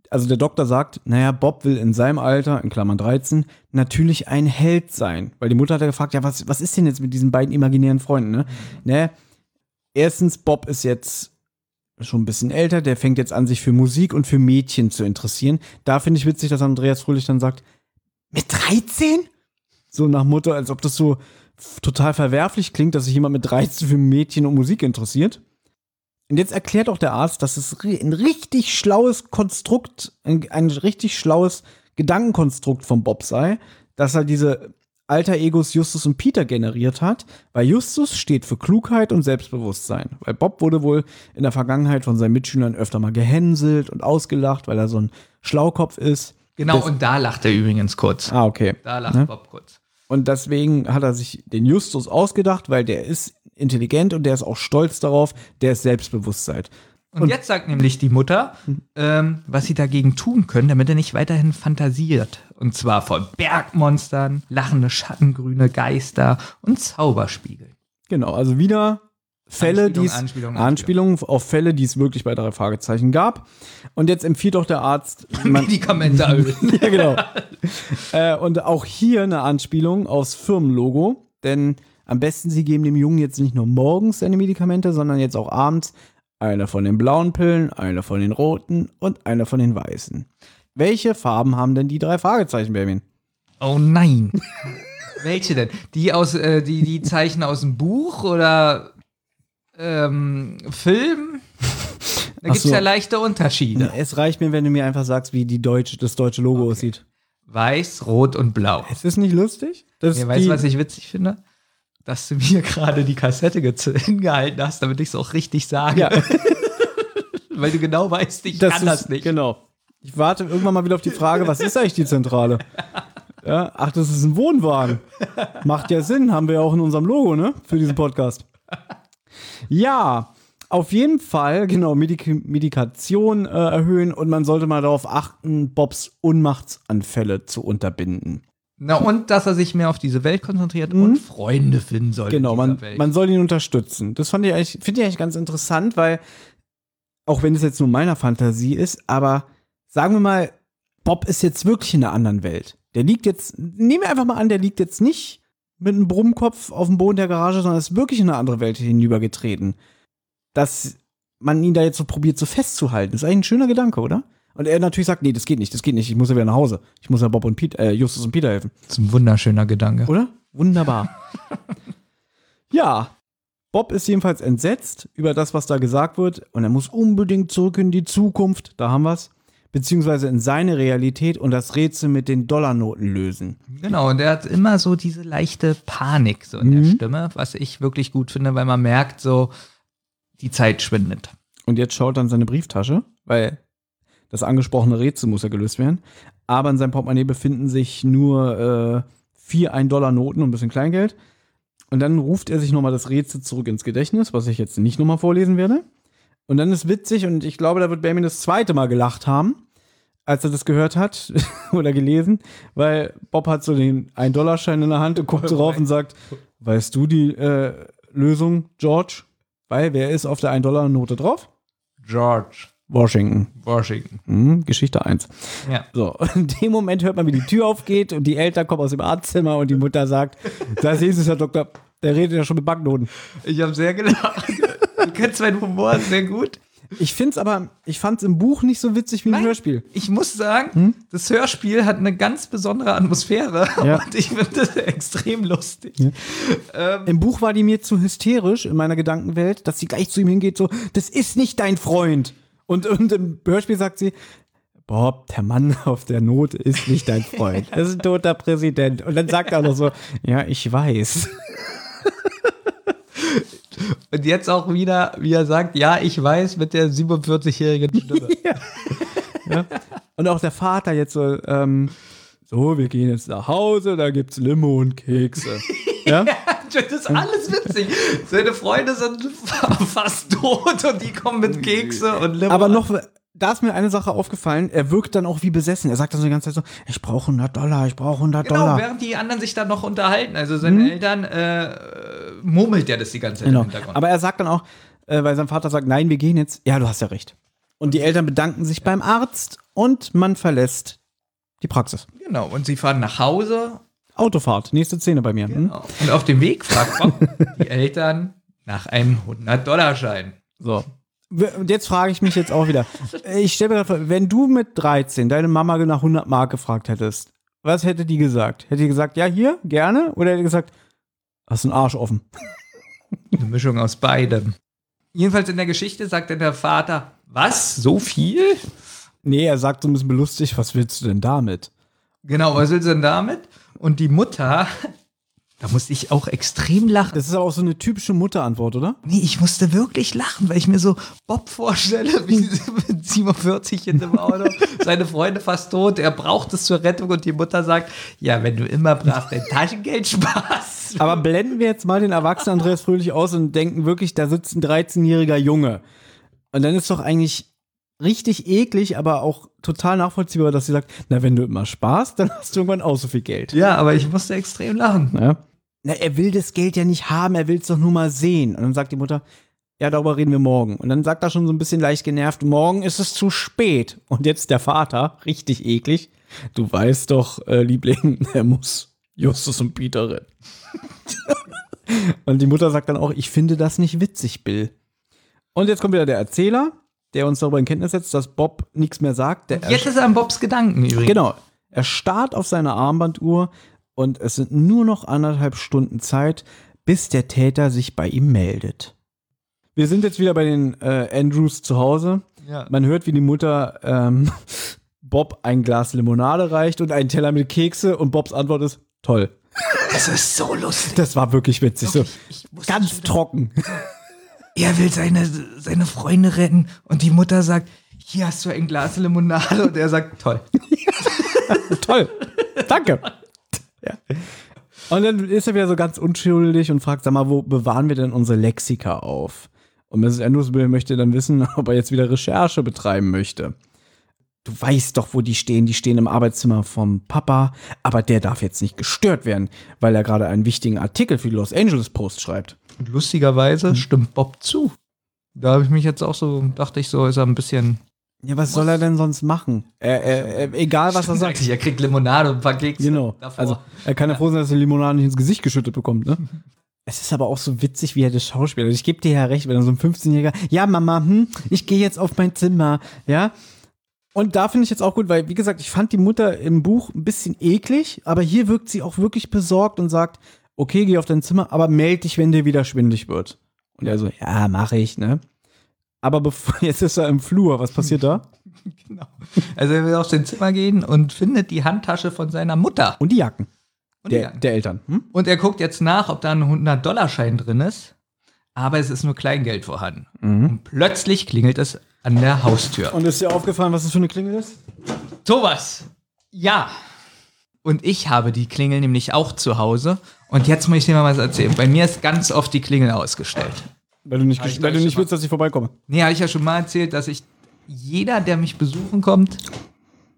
Also der Doktor sagt, naja, Bob will in seinem Alter, in Klammern 13, natürlich ein Held sein. Weil die Mutter hat ja gefragt, ja, was, was ist denn jetzt mit diesen beiden imaginären Freunden, ne? ne? Erstens, Bob ist jetzt schon ein bisschen älter, der fängt jetzt an, sich für Musik und für Mädchen zu interessieren. Da finde ich witzig, dass Andreas Fröhlich dann sagt, mit 13? So nach Mutter, als ob das so total verwerflich klingt, dass sich jemand mit 13 für Mädchen und Musik interessiert. Und jetzt erklärt auch der Arzt, dass es ein richtig schlaues Konstrukt, ein, ein richtig schlaues Gedankenkonstrukt von Bob sei, dass er diese alter Egos Justus und Peter generiert hat, weil Justus steht für Klugheit und Selbstbewusstsein. Weil Bob wurde wohl in der Vergangenheit von seinen Mitschülern öfter mal gehänselt und ausgelacht, weil er so ein Schlaukopf ist. Genau, Das- und da lacht er übrigens kurz. Ah, okay. Da lacht Ne? Bob kurz. Und deswegen hat er sich den Justus ausgedacht, weil der ist intelligent und der ist auch stolz darauf, der ist Selbstbewusstsein. Und, jetzt sagt nämlich die Mutter, ähm, was sie dagegen tun können, damit er nicht weiterhin fantasiert. Und zwar von Bergmonstern, lachende Schattengrüne Geister und Zauberspiegel. Genau, also wieder Fälle, Anspielung, die es Anspielung, Anspielungen auf Fälle, die es wirklich bei drei Fragezeichen gab. Und jetzt empfiehlt auch der Arzt, Medikamente erhöhen. ja genau. äh, und auch hier eine Anspielung aufs Firmenlogo, denn am besten Sie geben dem Jungen jetzt nicht nur morgens seine Medikamente, sondern jetzt auch abends eine von den blauen Pillen, eine von den roten und eine von den weißen. Welche Farben haben denn die drei Fragezeichen, Benjamin? Oh nein. Welche denn? Die aus, äh, die, die Zeichen aus dem Buch oder ähm, Film? Da gibt es so. ja leichte Unterschiede. Es reicht mir, wenn du mir einfach sagst, wie die deutsche, das deutsche Logo aussieht. Weiß, Rot und Blau. Es ist nicht lustig? Das weißt du, was ich witzig finde? Dass du mir gerade die Kassette hingehalten hast, damit ich es auch richtig sage. Ja. Weil du genau weißt, ich Das kann ist, das nicht. Genau. Ich warte irgendwann mal wieder auf die Frage, was ist eigentlich die Zentrale? Ja, ach, das ist ein Wohnwagen. Macht ja Sinn, haben wir ja auch in unserem Logo, ne? Für diesen Podcast. Ja, auf jeden Fall, genau, Medik Medikation äh, erhöhen und man sollte mal darauf achten, Bobs Unmachtsanfälle zu unterbinden. Na, und dass er sich mehr auf diese Welt konzentriert und Freunde finden soll. Mhm. Genau, man, Welt. man soll ihn unterstützen. Das fand ich eigentlich, finde ich eigentlich ganz interessant, weil, auch wenn es jetzt nur meiner Fantasie ist, aber sagen wir mal, Bob ist jetzt wirklich in einer anderen Welt. Der liegt jetzt, nehmen wir einfach mal an, der liegt jetzt nicht mit einem Brummkopf auf dem Boden der Garage, sondern ist wirklich in eine andere Welt hinübergetreten. Dass man ihn da jetzt so probiert, so festzuhalten, ist eigentlich ein schöner Gedanke, oder? Und er natürlich sagt, nee, das geht nicht, das geht nicht, ich muss ja wieder nach Hause. Ich muss ja Bob und Pete, äh, Justus und Peter helfen. das ist ein wunderschöner Gedanke. Oder? Wunderbar. ja, Bob ist jedenfalls entsetzt über das, was da gesagt wird. Und er muss unbedingt zurück in die Zukunft. Da haben wir's. Beziehungsweise in seine Realität und das Rätsel mit den Dollarnoten lösen. Genau, und er hat immer so diese leichte Panik so in Mhm. der Stimme, was ich wirklich gut finde, weil man merkt so, die Zeit schwindet. Und jetzt schaut er in seine Brieftasche, weil das angesprochene Rätsel muss ja gelöst werden. Aber in seinem Portemonnaie befinden sich nur äh, vier 1-Dollar-Noten und ein bisschen Kleingeld. Und dann ruft er sich nochmal das Rätsel zurück ins Gedächtnis, was ich jetzt nicht nochmal vorlesen werde. Und dann ist witzig, und ich glaube, da wird Benjamin das zweite Mal gelacht haben, als er das gehört hat oder gelesen, weil Bob hat so den 1-Dollar-Schein in der Hand und guckt so rauf und sagt, weißt du die äh, Lösung, George? Weil wer ist auf der 1-Dollar-Note drauf? George Washington. Washington. Mhm, Geschichte 1. Ja. So, in dem Moment hört man, wie die Tür aufgeht und die Eltern kommen aus dem Arztzimmer und die Mutter sagt, da sehen Sie es, Herr Doktor, der redet ja schon mit Banknoten. Ich habe sehr gelacht. du kennst meinen Humor sehr gut. Ich finde es aber, ich fand es im Buch nicht so witzig wie im Nein. Hörspiel. Ich muss sagen, das Hörspiel hat eine ganz besondere Atmosphäre Ja. und ich finde das extrem lustig. Im Buch war die mir zu hysterisch in meiner Gedankenwelt, dass sie gleich zu ihm hingeht, so, das ist nicht dein Freund. Und, und im Hörspiel sagt sie, Bob, der Mann auf der Not ist nicht dein Freund. Das ist ein toter Präsident. Und dann sagt er auch noch so, ja, ich weiß. Und jetzt auch wieder, wie er sagt, ja, ich weiß, mit der 47-jährigen Stimme. Und auch der Vater jetzt so, ähm, so, wir gehen jetzt nach Hause, da gibt's Limo und Kekse. ja? Das ist alles witzig. Seine Freunde sind fa- fast tot und die kommen mit Kekse und Limo. Aber noch, da ist mir eine Sache aufgefallen, er wirkt dann auch wie besessen. Er sagt dann so die ganze Zeit so, ich brauche 100 Dollar, ich brauche 100 Genau, Dollar. während die anderen sich dann noch unterhalten. Also seine Eltern äh, murmelt ja das die ganze Zeit Genau. im Hintergrund. Aber er sagt dann auch, äh, weil sein Vater sagt, nein, wir gehen jetzt. Ja, du hast ja recht. Und die Eltern bedanken sich beim Arzt und man verlässt die Praxis. genau, und sie fahren nach Hause. Autofahrt, nächste Szene bei mir. Hm? Genau. Und auf dem Weg fragt Bob die Eltern nach einem 100-Dollar-Schein. So. Und jetzt frage ich mich jetzt auch wieder. Ich stelle mir gerade vor, wenn du mit 13 deine Mama nach 100 Mark gefragt hättest, was hätte die gesagt? Hätte die gesagt, ja, hier, gerne? Oder hätte die gesagt, hast du einen Arsch offen? Eine Mischung aus beidem. Jedenfalls in der Geschichte sagt dann der Vater, was? So viel? Nee, er sagt so ein bisschen belustigt, was willst du denn damit? Genau, was willst du denn damit? Und die Mutter, da musste ich auch extrem lachen. Das ist aber auch so eine typische Mutterantwort, oder? Nee, ich musste wirklich lachen, weil ich mir so Bob vorstelle, wie sie mit 47 in dem Auto, seine Freunde fast tot, er braucht es zur Rettung und die Mutter sagt, ja, wenn du immer brav dein Taschengeld sparst. Aber blenden wir jetzt mal den erwachsenen Andreas Fröhlich aus und denken wirklich, da sitzt ein 13-jähriger Junge. Und dann ist doch eigentlich richtig eklig, aber auch total nachvollziehbar, dass sie sagt, na, wenn du immer sparst, dann hast du irgendwann auch so viel Geld. Ja, aber ich musste extrem lachen. Ja. Na, er will das Geld ja nicht haben, er will es doch nur mal sehen. Und dann sagt die Mutter, ja, darüber reden wir morgen. Und dann sagt er schon so ein bisschen leicht genervt, morgen ist es zu spät. Und jetzt der Vater, richtig eklig, du weißt doch, äh, Liebling, er muss Justus und Peter retten. und die Mutter sagt dann auch, ich finde das nicht witzig, Bill. Und jetzt kommt wieder der Erzähler, der uns darüber in Kenntnis setzt, dass Bob nichts mehr sagt. Jetzt ist er an Bobs Gedanken übrigens. Genau. Er starrt auf seine Armbanduhr und es sind nur noch anderthalb Stunden Zeit, bis der Täter sich bei ihm meldet. Wir sind jetzt wieder bei den äh, Andrews zu Hause. Ja. Man hört, wie die Mutter ähm, Bob ein Glas Limonade reicht und einen Teller mit Kekse und Bobs Antwort ist toll. Es ist so lustig. Das war wirklich witzig. So Ich wusste ganz trocken. Er will seine, seine Freunde retten und die Mutter sagt, hier hast du ein Glas Limonade und er sagt, toll. Toll. Danke. Ja. Und dann ist er wieder so ganz unschuldig und fragt, sag mal, wo bewahren wir denn unsere Lexika auf? Und Mrs. Andrews möchte dann wissen, ob er jetzt wieder Recherche betreiben möchte. Du weißt doch, wo die stehen. Die stehen im Arbeitszimmer vom Papa, aber der darf jetzt nicht gestört werden, weil er gerade einen wichtigen Artikel für die Los Angeles Post schreibt. Und lustigerweise stimmt Bob zu. Da habe ich mich jetzt auch so, dachte ich so, ist er ein bisschen. Ja, was soll er denn sonst machen? Er, er, er, egal, was er sagt. Eigentlich, er kriegt Limonade und ein paar Kekse. Genau. Davor. Also er kann ja froh sein, dass er Limonade nicht ins Gesicht geschüttet bekommt, ne? Es ist aber auch so witzig, wie er das Schauspieler. Ich gebe dir ja recht, wenn er so ein 15-Jähriger, ja, Mama, hm, ich gehe jetzt auf mein Zimmer, ja. Und da finde ich jetzt auch gut, weil, wie gesagt, ich fand die Mutter im Buch ein bisschen eklig, aber hier wirkt sie auch wirklich besorgt und sagt, okay, geh auf dein Zimmer, aber meld dich, wenn dir wieder schwindig wird. Und er so, ja, mache ich, ne? Aber bevor, jetzt ist er im Flur, was passiert da? genau. Also er will auf sein Zimmer gehen und findet die Handtasche von seiner Mutter. Und die Jacken Und, die der, Jacken. der Eltern. Hm? und er guckt jetzt nach, ob da ein 100-Dollar-Schein drin ist. Aber es ist nur Kleingeld vorhanden. Und plötzlich klingelt es an der Haustür. Und ist dir aufgefallen, was das für eine Klingel ist? Thomas, ja. Und ich habe die Klingel nämlich auch zu Hause. Und jetzt muss ich dir mal was erzählen. Bei mir ist ganz oft die Klingel ausgestellt. Weil du nicht, ich weil du nicht willst, dass ich vorbeikomme. Nee, habe ich ja schon mal erzählt, dass ich jeder, der mich besuchen kommt,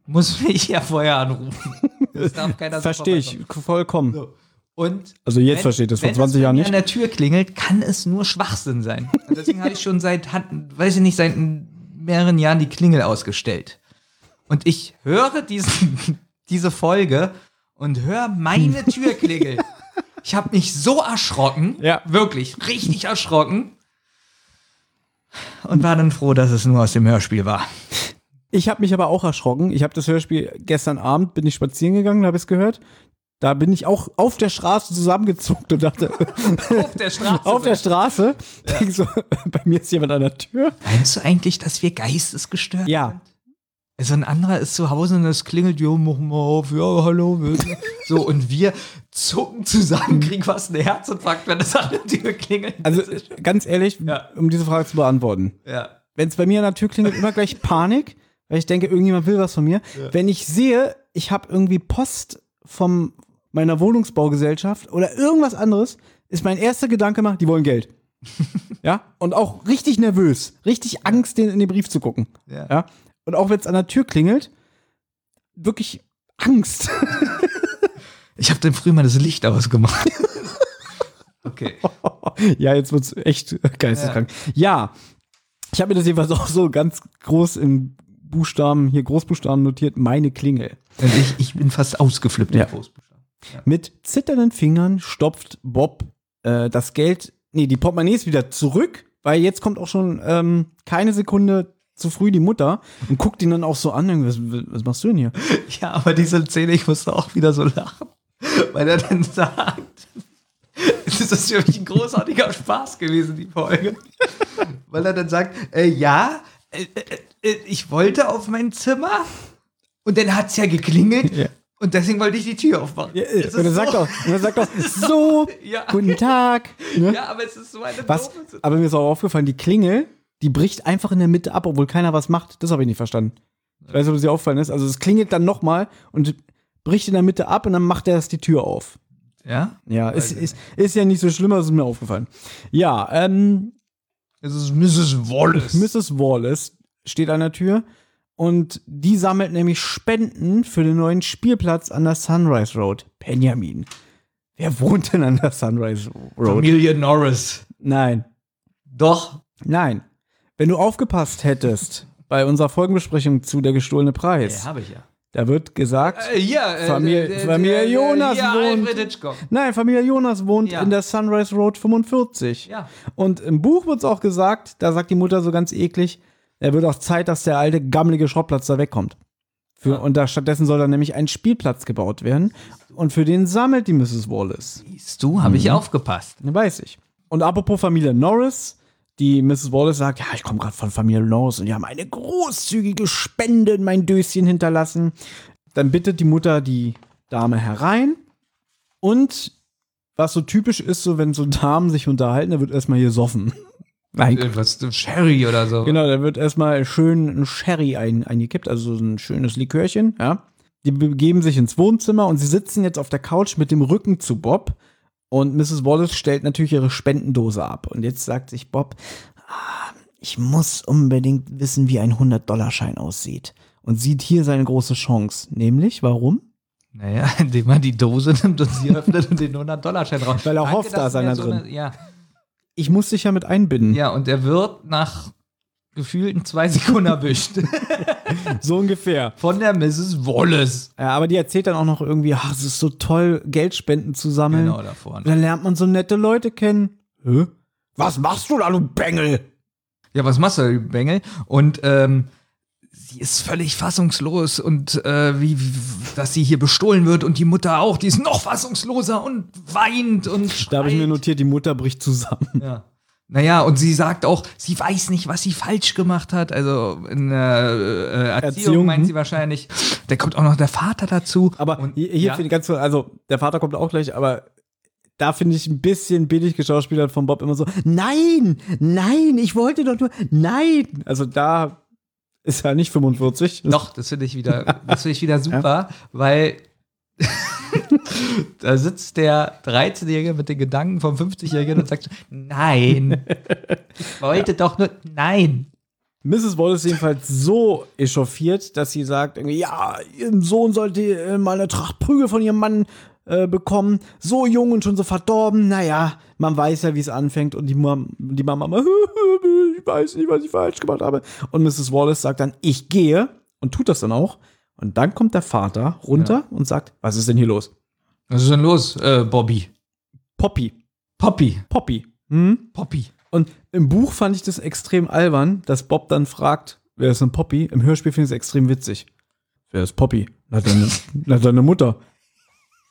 muss mich ja vorher anrufen. Das darf keiner Verstehe ich vollkommen. So. Und Also jetzt versteht es, vor wenn 20 bei Jahren nicht. an der Tür klingelt, kann es nur Schwachsinn sein. Und deswegen habe ich schon seit, weiß ich nicht, seit mehreren Jahren die Klingel ausgestellt. Und ich höre diesen, diese Folge und höre meine Türklingel. Ich habe mich so erschrocken, Ja. wirklich richtig erschrocken. Und war dann froh, dass es nur aus dem Hörspiel war. Ich habe mich aber auch erschrocken. Ich habe das Hörspiel gestern Abend, bin ich spazieren gegangen, habe es gehört. Da bin ich auch auf der Straße zusammengezuckt und dachte, Auf der Straße. auf der Straße, denk so, bei mir ist jemand an der Tür. Meinst du eigentlich, dass wir geistesgestört Ja, Also ein anderer ist zu Hause und es klingelt, jo, mach mal auf, ja, hallo. So, und wir zucken zusammen, fast einen Herzinfarkt, wenn es an der Tür klingelt. also ganz ehrlich, Ja. um diese Frage zu beantworten. ja. Wenn es bei mir an der Tür klingelt, immer gleich Panik, weil ich denke, irgendjemand will was von mir. Wenn ich sehe, ich habe irgendwie Post von meiner Wohnungsbaugesellschaft oder irgendwas anderes, ist mein erster Gedanke mal, die wollen Geld. ja, und auch richtig nervös, richtig Angst, den in den Brief zu gucken. Ja. Ja, und auch wenn es an der Tür klingelt, wirklich Angst. Ich habe dann früher mal das Licht ausgemacht. okay. ja, jetzt wird's echt geisteskrank. Ja, ich habe mir das jedenfalls auch so ganz groß in Buchstaben, hier Großbuchstaben notiert, meine Klingel. Ich, ich bin fast ausgeflippt Ja. im Großbuchstaben. Mit zitternden Fingern stopft Bob äh, das Geld, nee, die Portemonnaies wieder zurück, weil jetzt kommt auch schon ähm, keine Sekunde zu früh die Mutter und guckt ihn dann auch so an, was, was machst du denn hier? Ja, aber diese Szene, ich musste auch wieder so lachen, weil er dann sagt, es ist für mich ein großartiger Spaß gewesen, die Folge. weil er dann sagt, äh, ja, äh, äh, äh, ich wollte auf mein Zimmer und dann hat es ja geklingelt Ja. und deswegen wollte ich die Tür aufmachen. Ja, und er sagt so- auch, und er sagt auch, so, Ja. guten Tag. Ne? Ja, aber es ist so eine Was? doofe. Aber mir ist auch aufgefallen, die Klingel, die bricht einfach in der Mitte ab, obwohl keiner was macht. Das habe ich nicht verstanden. Ich weiß nicht, ob es dir auffallen ist. Also es klingelt dann nochmal und bricht in der Mitte ab und dann macht er erst die Tür auf. Ja? Ja, ist, ist, ist ja nicht so schlimm, aber es ist mir aufgefallen. Ja, ähm, Es ist Mrs. Wallace. Mrs. Wallace steht an der Tür und die sammelt nämlich Spenden für den neuen Spielplatz an der Sunrise Road. Benjamin. Wer wohnt denn an der Sunrise Road? Familie Norris. Nein. Doch. Nein. Wenn du aufgepasst hättest bei unserer Folgenbesprechung zu der gestohlene Preis, habe ich ja. Da wird gesagt, Äh, hier, äh, Familie- äh, Familie äh, Jonas hier, wohnt. Nein, Familie Jonas wohnt Ja. in der Sunrise Road 45. Ja. Und im Buch wird es auch gesagt, da sagt die Mutter so ganz eklig, er wird auch Zeit, dass der alte gammelige Schrottplatz da wegkommt. Für, Und da stattdessen soll dann nämlich ein Spielplatz gebaut werden. Und für den sammelt die Mrs. Wallace. Siehst du, habe ich aufgepasst. Weiß ich. Und apropos Familie Norris, die Mrs. Wallace sagt, ja, ich komme gerade von Familie Norris und die haben eine großzügige Spende in mein Döschen hinterlassen. Dann bittet die Mutter die Dame herein und was so typisch ist, so wenn so Damen sich unterhalten, da wird erstmal gesoffen. Nein, Äh, Was, Sherry oder so. Genau, da wird erstmal schön ein Sherry ein, eingekippt, also so ein schönes Likörchen, ja. Die begeben sich ins Wohnzimmer und sie sitzen jetzt auf der Couch mit dem Rücken zu Bob. Und Mrs. Wallace stellt natürlich ihre Spendendose ab. Und jetzt sagt sich Bob, ah, ich muss unbedingt wissen, wie ein 100-Dollar-Schein aussieht. Und sieht hier seine große Chance. Nämlich, warum? Naja, indem man die Dose nimmt und sie öffnet und den 100-Dollar-Schein raus. Weil er Danke, hofft, da ist einer so drin. eine- Ja. Ich muss dich ja mit einbinden. ja, und er wird nach gefühlten zwei Sekunden erwischt. So ungefähr. Von der Mrs. Wallace. Ja, aber die erzählt dann auch noch irgendwie, ach, es ist so toll, Geldspenden zu sammeln. Genau, da vorne. Und dann lernt man so nette Leute kennen. Hä? Was machst du da, du Bengel? Ja, was machst du, du Bengel? Und ähm, sie ist völlig fassungslos und äh, wie, wie, dass sie hier bestohlen wird und die Mutter auch, die ist noch fassungsloser und weint und Da habe ich mir schreit. notiert, die Mutter bricht zusammen. Ja. Naja, und sie sagt auch, sie weiß nicht, was sie falsch gemacht hat. Also in der äh, Erziehung, Erziehung, meint hm. sie wahrscheinlich. Da kommt auch noch der Vater dazu. Aber und, hier, ja, finde ich ganz, also der Vater kommt auch gleich, aber da finde ich ein bisschen billig geschauspielert von Bob immer so, nein, nein, ich wollte doch nur, nein. Also da ist er nicht 45. Doch, das finde ich wieder, das finde ich wieder super, weil da sitzt der 13-Jährige mit den Gedanken vom 50-Jährigen und sagt, nein, ich wollte doch nur, nein. Mrs. Wallace ist jedenfalls so echauffiert, dass sie sagt, ja, ihr Sohn sollte äh, mal eine Tracht Prügel von ihrem Mann äh, bekommen. So jung und schon so verdorben. Naja, man weiß ja, wie es anfängt. Und die, Mam die Mama immer, ich weiß nicht, was ich falsch gemacht habe. Und Mrs. Wallace sagt dann, ich gehe und tut das dann auch. Und dann kommt der Vater runter und sagt, was ist denn hier los? Was ist denn los, äh, Bobby? Poppy. Poppy. Poppy. Hm? Poppy. Und im Buch fand ich das extrem albern, dass Bob dann fragt, wer ist denn Poppy? Im Hörspiel finde ich es extrem witzig. Wer ist Poppy? Na, deine, na, deine Mutter.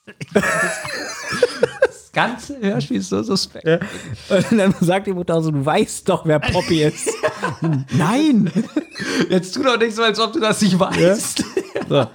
Ganze Hörspiel ist so suspekt. Und dann sagt die Mutter so, du weißt doch, wer Poppy ist. Nein! Jetzt tu doch nicht so, als ob du das nicht weißt. So.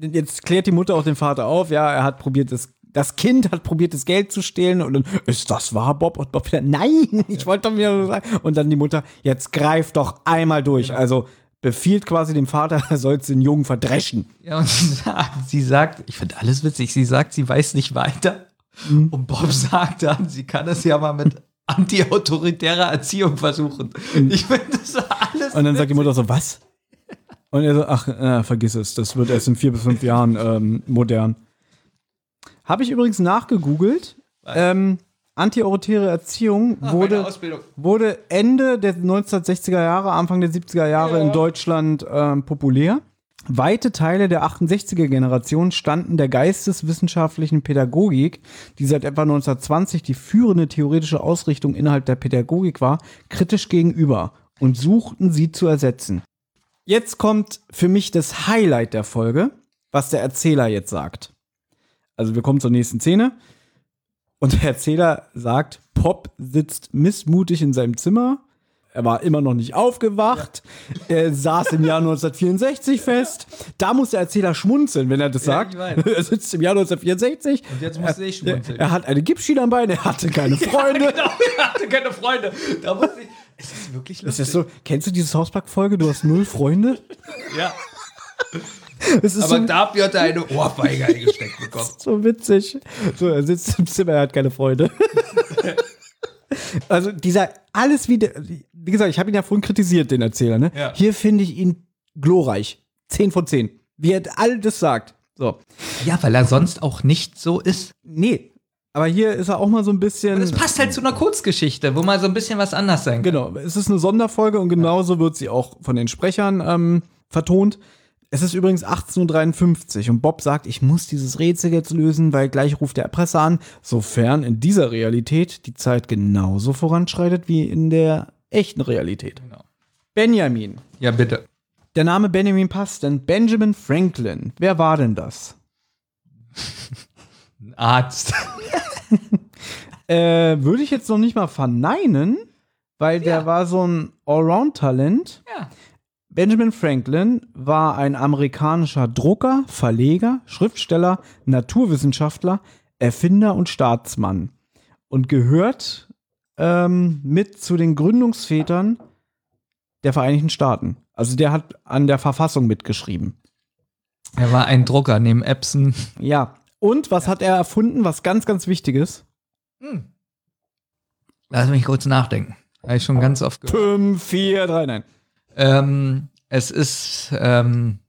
Jetzt klärt die Mutter auch den Vater auf, ja, er hat probiert, das, das Kind hat probiert, das Geld zu stehlen und dann, ist das wahr, Bob? Und Bob wieder, nein, ich wollte doch wieder so sagen. Und dann die Mutter, jetzt greif doch einmal durch. Also befiehlt quasi dem Vater, er soll den Jungen verdreschen. Ja, und sie sagt, sie sagt, ich finde alles witzig, sie sagt, sie weiß nicht weiter. Und Bob sagt dann, sie kann es ja mal mit anti-autoritärer Erziehung versuchen. Ich finde das alles. Und dann sagt die Mutter so, was? Und er so, ach, äh, vergiss es, das wird erst in vier bis fünf Jahren ähm, modern. Habe ich übrigens nachgegoogelt. Ähm, Anti-autoritäre Erziehung Ach, wurde, wurde Ende der 1960er Jahre, Anfang der 70er Jahre in Deutschland ähm, populär. Weite Teile der 68er Generation standen der geisteswissenschaftlichen Pädagogik, die seit etwa 1920 die führende theoretische Ausrichtung innerhalb der Pädagogik war, kritisch gegenüber und suchten sie zu ersetzen. Jetzt kommt für mich das Highlight der Folge, was der Erzähler jetzt sagt. Also wir kommen zur nächsten Szene. Und der Erzähler sagt, Pop sitzt missmutig in seinem Zimmer. Er war immer noch nicht aufgewacht. Er saß im Jahr 1964 fest. Da muss der Erzähler schmunzeln, wenn er das Ja, sagt. ich. Er sitzt im Jahr 1964. Und jetzt musste ich Er, schmunzeln. er hat eine Gipsschiene am Bein, er hatte keine Freunde. Genau, er hatte keine Freunde. Da musste ich. Es ist wirklich Ist lustig. das so? Kennst du diese South Park-Folge? Du hast null Freunde? Ja. Ist Aber so, dafür hat er eine Ohrfeige eingesteckt bekommen. so witzig. So, er sitzt im Zimmer, er hat keine Freunde. also dieser, alles wie der, wie gesagt, ich habe ihn ja vorhin kritisiert, den Erzähler. Ne? Ja. Hier finde ich ihn glorreich. 10 von 10. Wie er all das sagt. So. Ja, weil er sonst auch nicht so ist. Nee. Aber hier ist er auch mal so ein bisschen. Und es passt halt zu einer Kurzgeschichte, wo mal so ein bisschen was anders sein kann. Genau, es ist eine Sonderfolge und genauso wird sie auch von den Sprechern ähm, vertont. Es ist übrigens 18.53 Uhr und Bob sagt, ich muss dieses Rätsel jetzt lösen, weil gleich ruft der Erpresser an, sofern in dieser Realität die Zeit genauso voranschreitet wie in der echten Realität. Genau. Benjamin. Ja, bitte. Der Name Benjamin passt, denn Benjamin Franklin, wer war denn das? Ein Arzt. Äh, würde ich jetzt noch nicht mal verneinen, weil der war so ein Allround-Talent. Ja. Benjamin Franklin war ein amerikanischer Drucker, Verleger, Schriftsteller, Naturwissenschaftler, Erfinder und Staatsmann und gehört ähm, mit zu den Gründungsvätern der Vereinigten Staaten. Also der hat an der Verfassung mitgeschrieben. Er war ein Drucker neben Epson. Ja. Und was hat er erfunden, was ganz, ganz wichtig ist? Lass mich kurz nachdenken. Habe ich schon ganz oft gehört. 5, 4, 3, nein. Ähm, es ist ähm,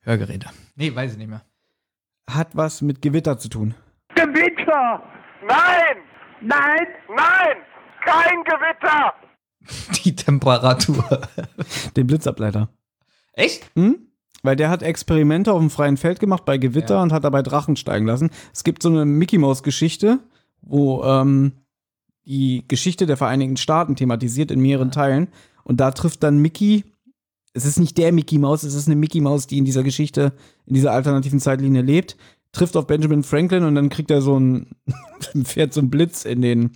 Hörgeräte. Nee, weiß ich nicht mehr. Hat was mit Gewitter zu tun. Gewitter! Nein! Nein! Nein! Kein Gewitter! Die Temperatur. Den Blitzableiter. Echt? Hm? Weil der hat Experimente auf dem freien Feld gemacht bei Gewitter Ja. und hat dabei Drachen steigen lassen. Es gibt so eine Mickey Maus Geschichte, wo ähm, die Geschichte der Vereinigten Staaten thematisiert in mehreren Teilen. Und da trifft dann Mickey. Es ist nicht der Mickey Maus, es ist eine Mickey Maus, die in dieser Geschichte, in dieser alternativen Zeitlinie lebt, trifft auf Benjamin Franklin und dann kriegt er so ein, fährt so ein Blitz in den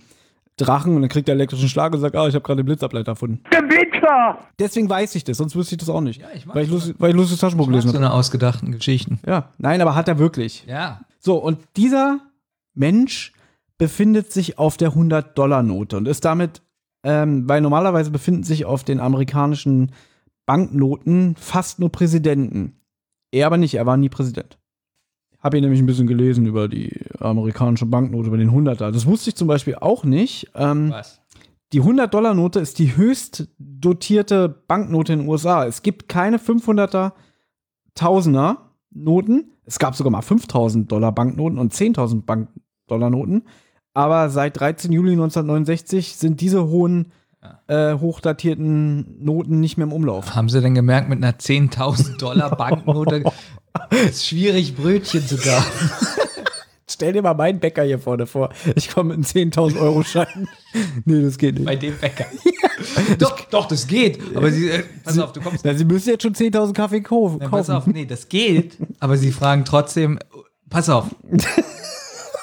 Drachen und dann kriegt er elektrischen Schlag und sagt, ah, ich habe gerade den Blitzableiter erfunden. Gewitter! Deswegen weiß ich das, sonst wüsste ich das auch nicht. Ja, ich mag weil, ich das. Lust, weil ich Lustiges Taschenbuch So gelesen habe. eine ausgedachten Geschichten. Ja, nein, aber hat er wirklich. Ja. So, und dieser Mensch befindet sich auf der 100-Dollar-Note und ist damit, ähm, weil normalerweise befinden sich auf den amerikanischen Banknoten fast nur Präsidenten. Er aber nicht, er war nie Präsident. Habe ich nämlich ein bisschen gelesen über die amerikanische Banknote, über den 100er. Das wusste ich zum Beispiel auch nicht. Ähm, Was? die 100-Dollar-Note ist die höchst dotierte Banknote in den USA. Es gibt keine 500er, Tausender Noten. Es gab sogar mal 5000 Dollar Banknoten und 10.000 Bank-Dollar-Noten. Aber seit 13. Juli 1969 sind diese hohen, äh, hochdatierten Noten nicht mehr im Umlauf. Haben sie denn gemerkt, mit einer 10.000 Dollar Banknote ist schwierig, Brötchen zu kaufen? Stell dir mal meinen Bäcker hier vorne vor. Ich komme mit einem 10.000 Euro Schein. nee, das geht nicht. Bei dem Bäcker. doch, doch, das geht. Aber sie, äh, pass auf, du kommst. Na, Sie müssen jetzt schon 10.000 Kaffee kaufen. Nein, pass auf, nee, das geht. Aber sie fragen trotzdem, pass auf.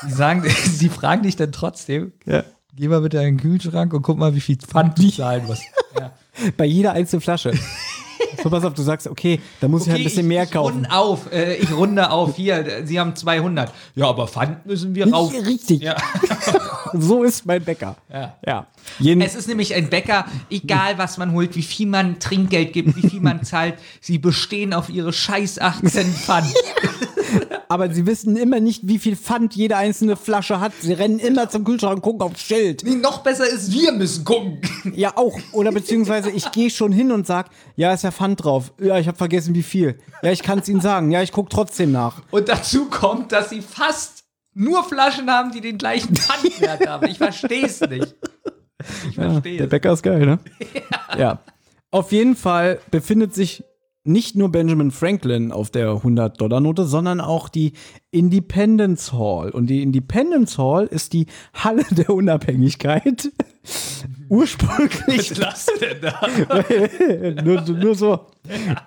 Sie sagen, sie fragen dich dann trotzdem, Ja. geh mal bitte in den Kühlschrank und guck mal, wie viel Pfand du zahlen musst. Ja. Bei jeder einzelnen Flasche. So, pass auf, du sagst, okay, da muss ich halt ein bisschen mehr ich kaufen. Runde auf, äh, ich runde auf. Hier, Sie haben 200. Ja, aber Pfand müssen wir rauf. Richtig. Ja. So ist mein Bäcker. Ja. Ja. Jeden, Es ist nämlich ein Bäcker, egal was man holt, wie viel man Trinkgeld gibt, wie viel man zahlt, sie bestehen auf ihre scheiß 18 Pfand. aber sie wissen immer nicht, wie viel Pfand jede einzelne Flasche hat. Sie rennen immer zum Kühlschrank und gucken aufs Schild. Nee, noch besser ist, wir müssen gucken. Ja, auch. Oder beziehungsweise ich gehe schon hin und sag, ja, ist ja Pfand drauf. Ja, ich habe vergessen, wie viel. Ja, ich kann es Ihnen sagen. Ja, ich gucke trotzdem nach. Und dazu kommt, dass sie fast nur Flaschen haben, die den gleichen Pfandwert haben. Ich verstehe es nicht. Ich verstehe Der. Bäcker ist geil, ne? Ja. Auf jeden Fall befindet sich nicht nur Benjamin Franklin auf der 100-Dollar-Note, sondern auch die Independence Hall. Und die Independence Hall ist die Halle der Unabhängigkeit. Ursprünglich Was denn da? nur, nur so.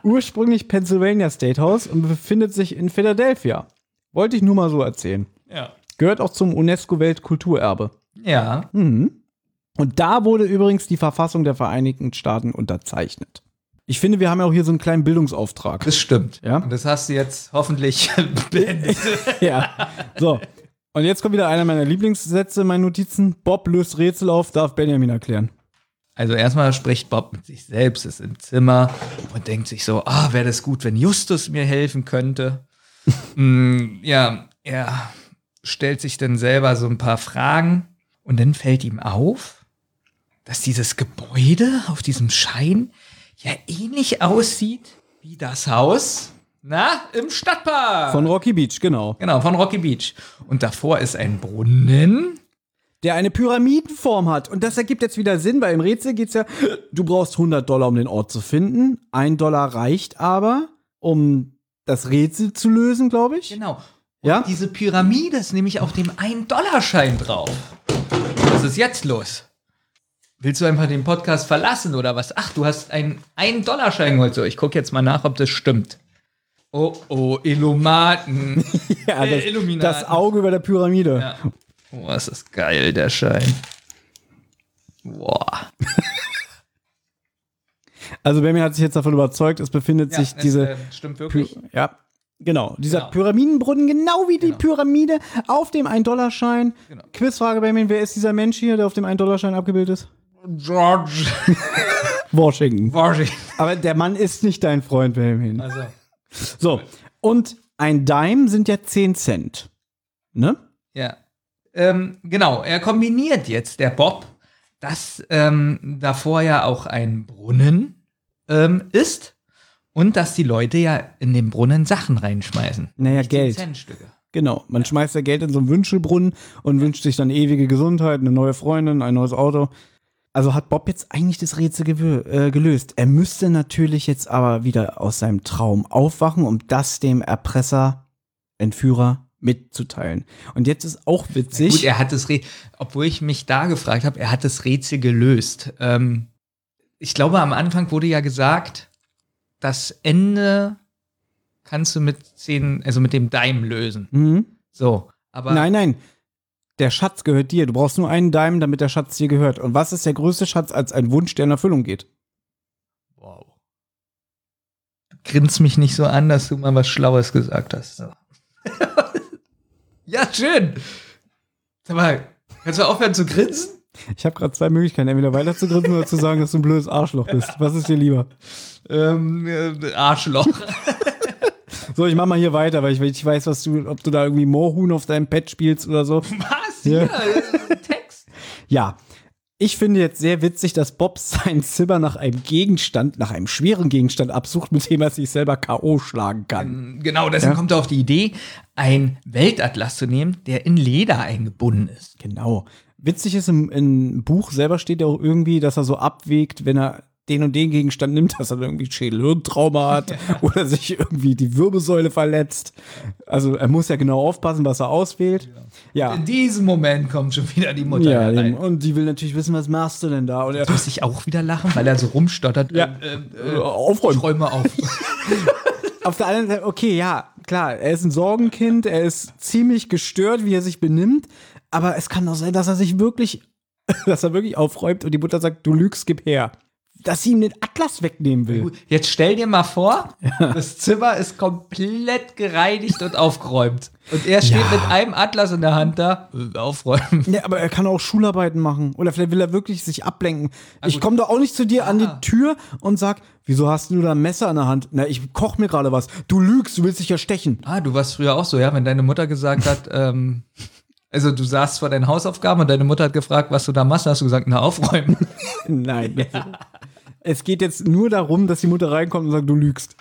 Ursprünglich Pennsylvania State House und befindet sich in Philadelphia. Wollte ich nur mal so erzählen. Ja. Gehört auch zum UNESCO-Weltkulturerbe. Ja. Mhm. Und da wurde übrigens die Verfassung der Vereinigten Staaten unterzeichnet. Ich finde, wir haben ja auch hier so einen kleinen Bildungsauftrag. Das stimmt. Ja. Und das hast du jetzt hoffentlich beendet. ja. So. Und jetzt kommt wieder einer meiner Lieblingssätze in meinen Notizen. Bob löst Rätsel auf, darf Benjamin erklären. Also erstmal spricht Bob mit sich selbst, ist im Zimmer und denkt sich so, ah, wäre das gut, wenn Justus mir helfen könnte. mm, ja, er stellt sich dann selber so ein paar Fragen und dann fällt ihm auf, dass dieses Gebäude auf diesem Schein ja ähnlich aussieht wie das Haus, na, im Stadtpark. Von Rocky Beach, genau. genau, von Rocky Beach. Und davor ist ein Brunnen. Der eine Pyramidenform hat. Und das ergibt jetzt wieder Sinn, weil im Rätsel geht's ja, du brauchst 100 Dollar, um den Ort zu finden. Ein Dollar reicht aber, um das Rätsel zu lösen, glaube ich. Genau. Und Ja? diese Pyramide ist nämlich auf dem 1-Dollar-Schein drauf. Was ist jetzt los? Willst du einfach den Podcast verlassen oder was? Ach, du hast einen 1-Dollar-Schein geholt. So, ich gucke jetzt mal nach, ob das stimmt. Oh, oh, Illumaten. Ja, Äh, das, das Auge über der Pyramide. Ja. Oh, ist das geil, der Schein. Boah. Also Benjamin hat sich jetzt davon überzeugt, es befindet Ja, sich es, diese äh, stimmt wirklich. Py ja, genau. Dieser Genau. Pyramidenbrunnen, genau wie die Pyramide auf dem 1-Dollar-Schein. Genau. Quizfrage, Benjamin, wer ist dieser Mensch hier, der auf dem 1-Dollar-Schein abgebildet ist? George Washington. Washington. Aber der Mann ist nicht dein Freund, Benjamin. Also, So, und ein Dime sind ja 10 Cent. Ne? ja. Ähm, genau, er kombiniert jetzt, der Bob, dass ähm, davor ja auch ein Brunnen ähm, ist und dass die Leute ja in den Brunnen Sachen reinschmeißen. Naja, Geld. 10-Cent-Stücke. Genau. Man schmeißt ja Geld in so einen Wünschelbrunnen und wünscht sich dann ewige Gesundheit, eine neue Freundin, ein neues Auto. Also hat Bob jetzt eigentlich das Rätsel äh, gelöst. Er müsste natürlich jetzt aber wieder aus seinem Traum aufwachen, um das dem Erpresser, Entführer mitzuteilen. Und jetzt ist auch witzig. Gut, er hat das Rätsel, obwohl ich mich da gefragt habe, er hat das Rätsel gelöst. Ähm, ich glaube, am Anfang wurde ja gesagt, das Ende kannst du mit zehn, also mit dem Dime lösen. mhm. So, aber Nein, nein. Der Schatz gehört dir. Du brauchst nur einen Dime, damit der Schatz dir gehört. Und was ist der größte Schatz als ein Wunsch, der in Erfüllung geht? wow. Du grinst mich nicht so an, dass du mal was Schlaues gesagt hast. So. ja, schön. Sag mal, kannst du aufhören zu grinsen? Ich habe gerade zwei Möglichkeiten, entweder weiter zu grinsen oder zu sagen, dass du ein blödes Arschloch bist. Was ist dir lieber? Ähm, äh, Arschloch. So, ich mach mal hier weiter, weil ich, ich weiß, was du, ob du da irgendwie Moorhuhn auf deinem Pad spielst oder so. Was? Ja. Ja, Text. Ja. Ich finde jetzt sehr witzig, dass Bob sein Zimmer nach einem Gegenstand, nach einem schweren Gegenstand absucht, mit dem er sich selber K.O. schlagen kann. Genau, deswegen Ja. kommt er auf die Idee, einen Weltatlas zu nehmen, der in Leder eingebunden ist. Genau. Witzig ist, im, im Buch selber steht ja auch irgendwie, dass er so abwägt, wenn er den und den Gegenstand nimmt, dass er irgendwie Schädelhirntrauma hat oder sich irgendwie die Wirbelsäule verletzt. Also er muss ja genau aufpassen, was er auswählt. Ja. In diesem Moment kommt schon wieder die Mutter Ja, dem, und die will natürlich wissen, was machst du denn da? Und er, Muss ich auch wieder lachen, weil er so rumstottert. Ja. Ähm, Äh, aufräumen. Ich räume auf. auf der anderen Seite, okay, ja, klar, er ist ein Sorgenkind, er ist ziemlich gestört, wie er sich benimmt, aber es kann doch sein, dass er sich wirklich, dass er wirklich aufräumt und die Mutter sagt, du lügst, gib her. Dass sie ihm den Atlas wegnehmen will. Jetzt stell dir mal vor, das Zimmer ist komplett gereinigt und aufgeräumt. Und er steht Ja. mit einem Atlas in der Hand da, aufräumen. Ja, aber er kann auch Schularbeiten machen. Oder vielleicht will er wirklich sich ablenken. ich gut. komme doch auch nicht zu dir an die Ah. Tür und sag, wieso hast du da ein Messer in der Hand? Na, ich koch mir gerade was. Du lügst, du willst dich ja stechen. Ah, du warst früher auch so, ja, wenn deine Mutter gesagt hat, ähm, also du saßt vor deinen Hausaufgaben und deine Mutter hat gefragt, was du da machst, hast du gesagt, na, aufräumen. Nein. Es geht jetzt nur darum, dass die Mutter reinkommt und sagt, du lügst.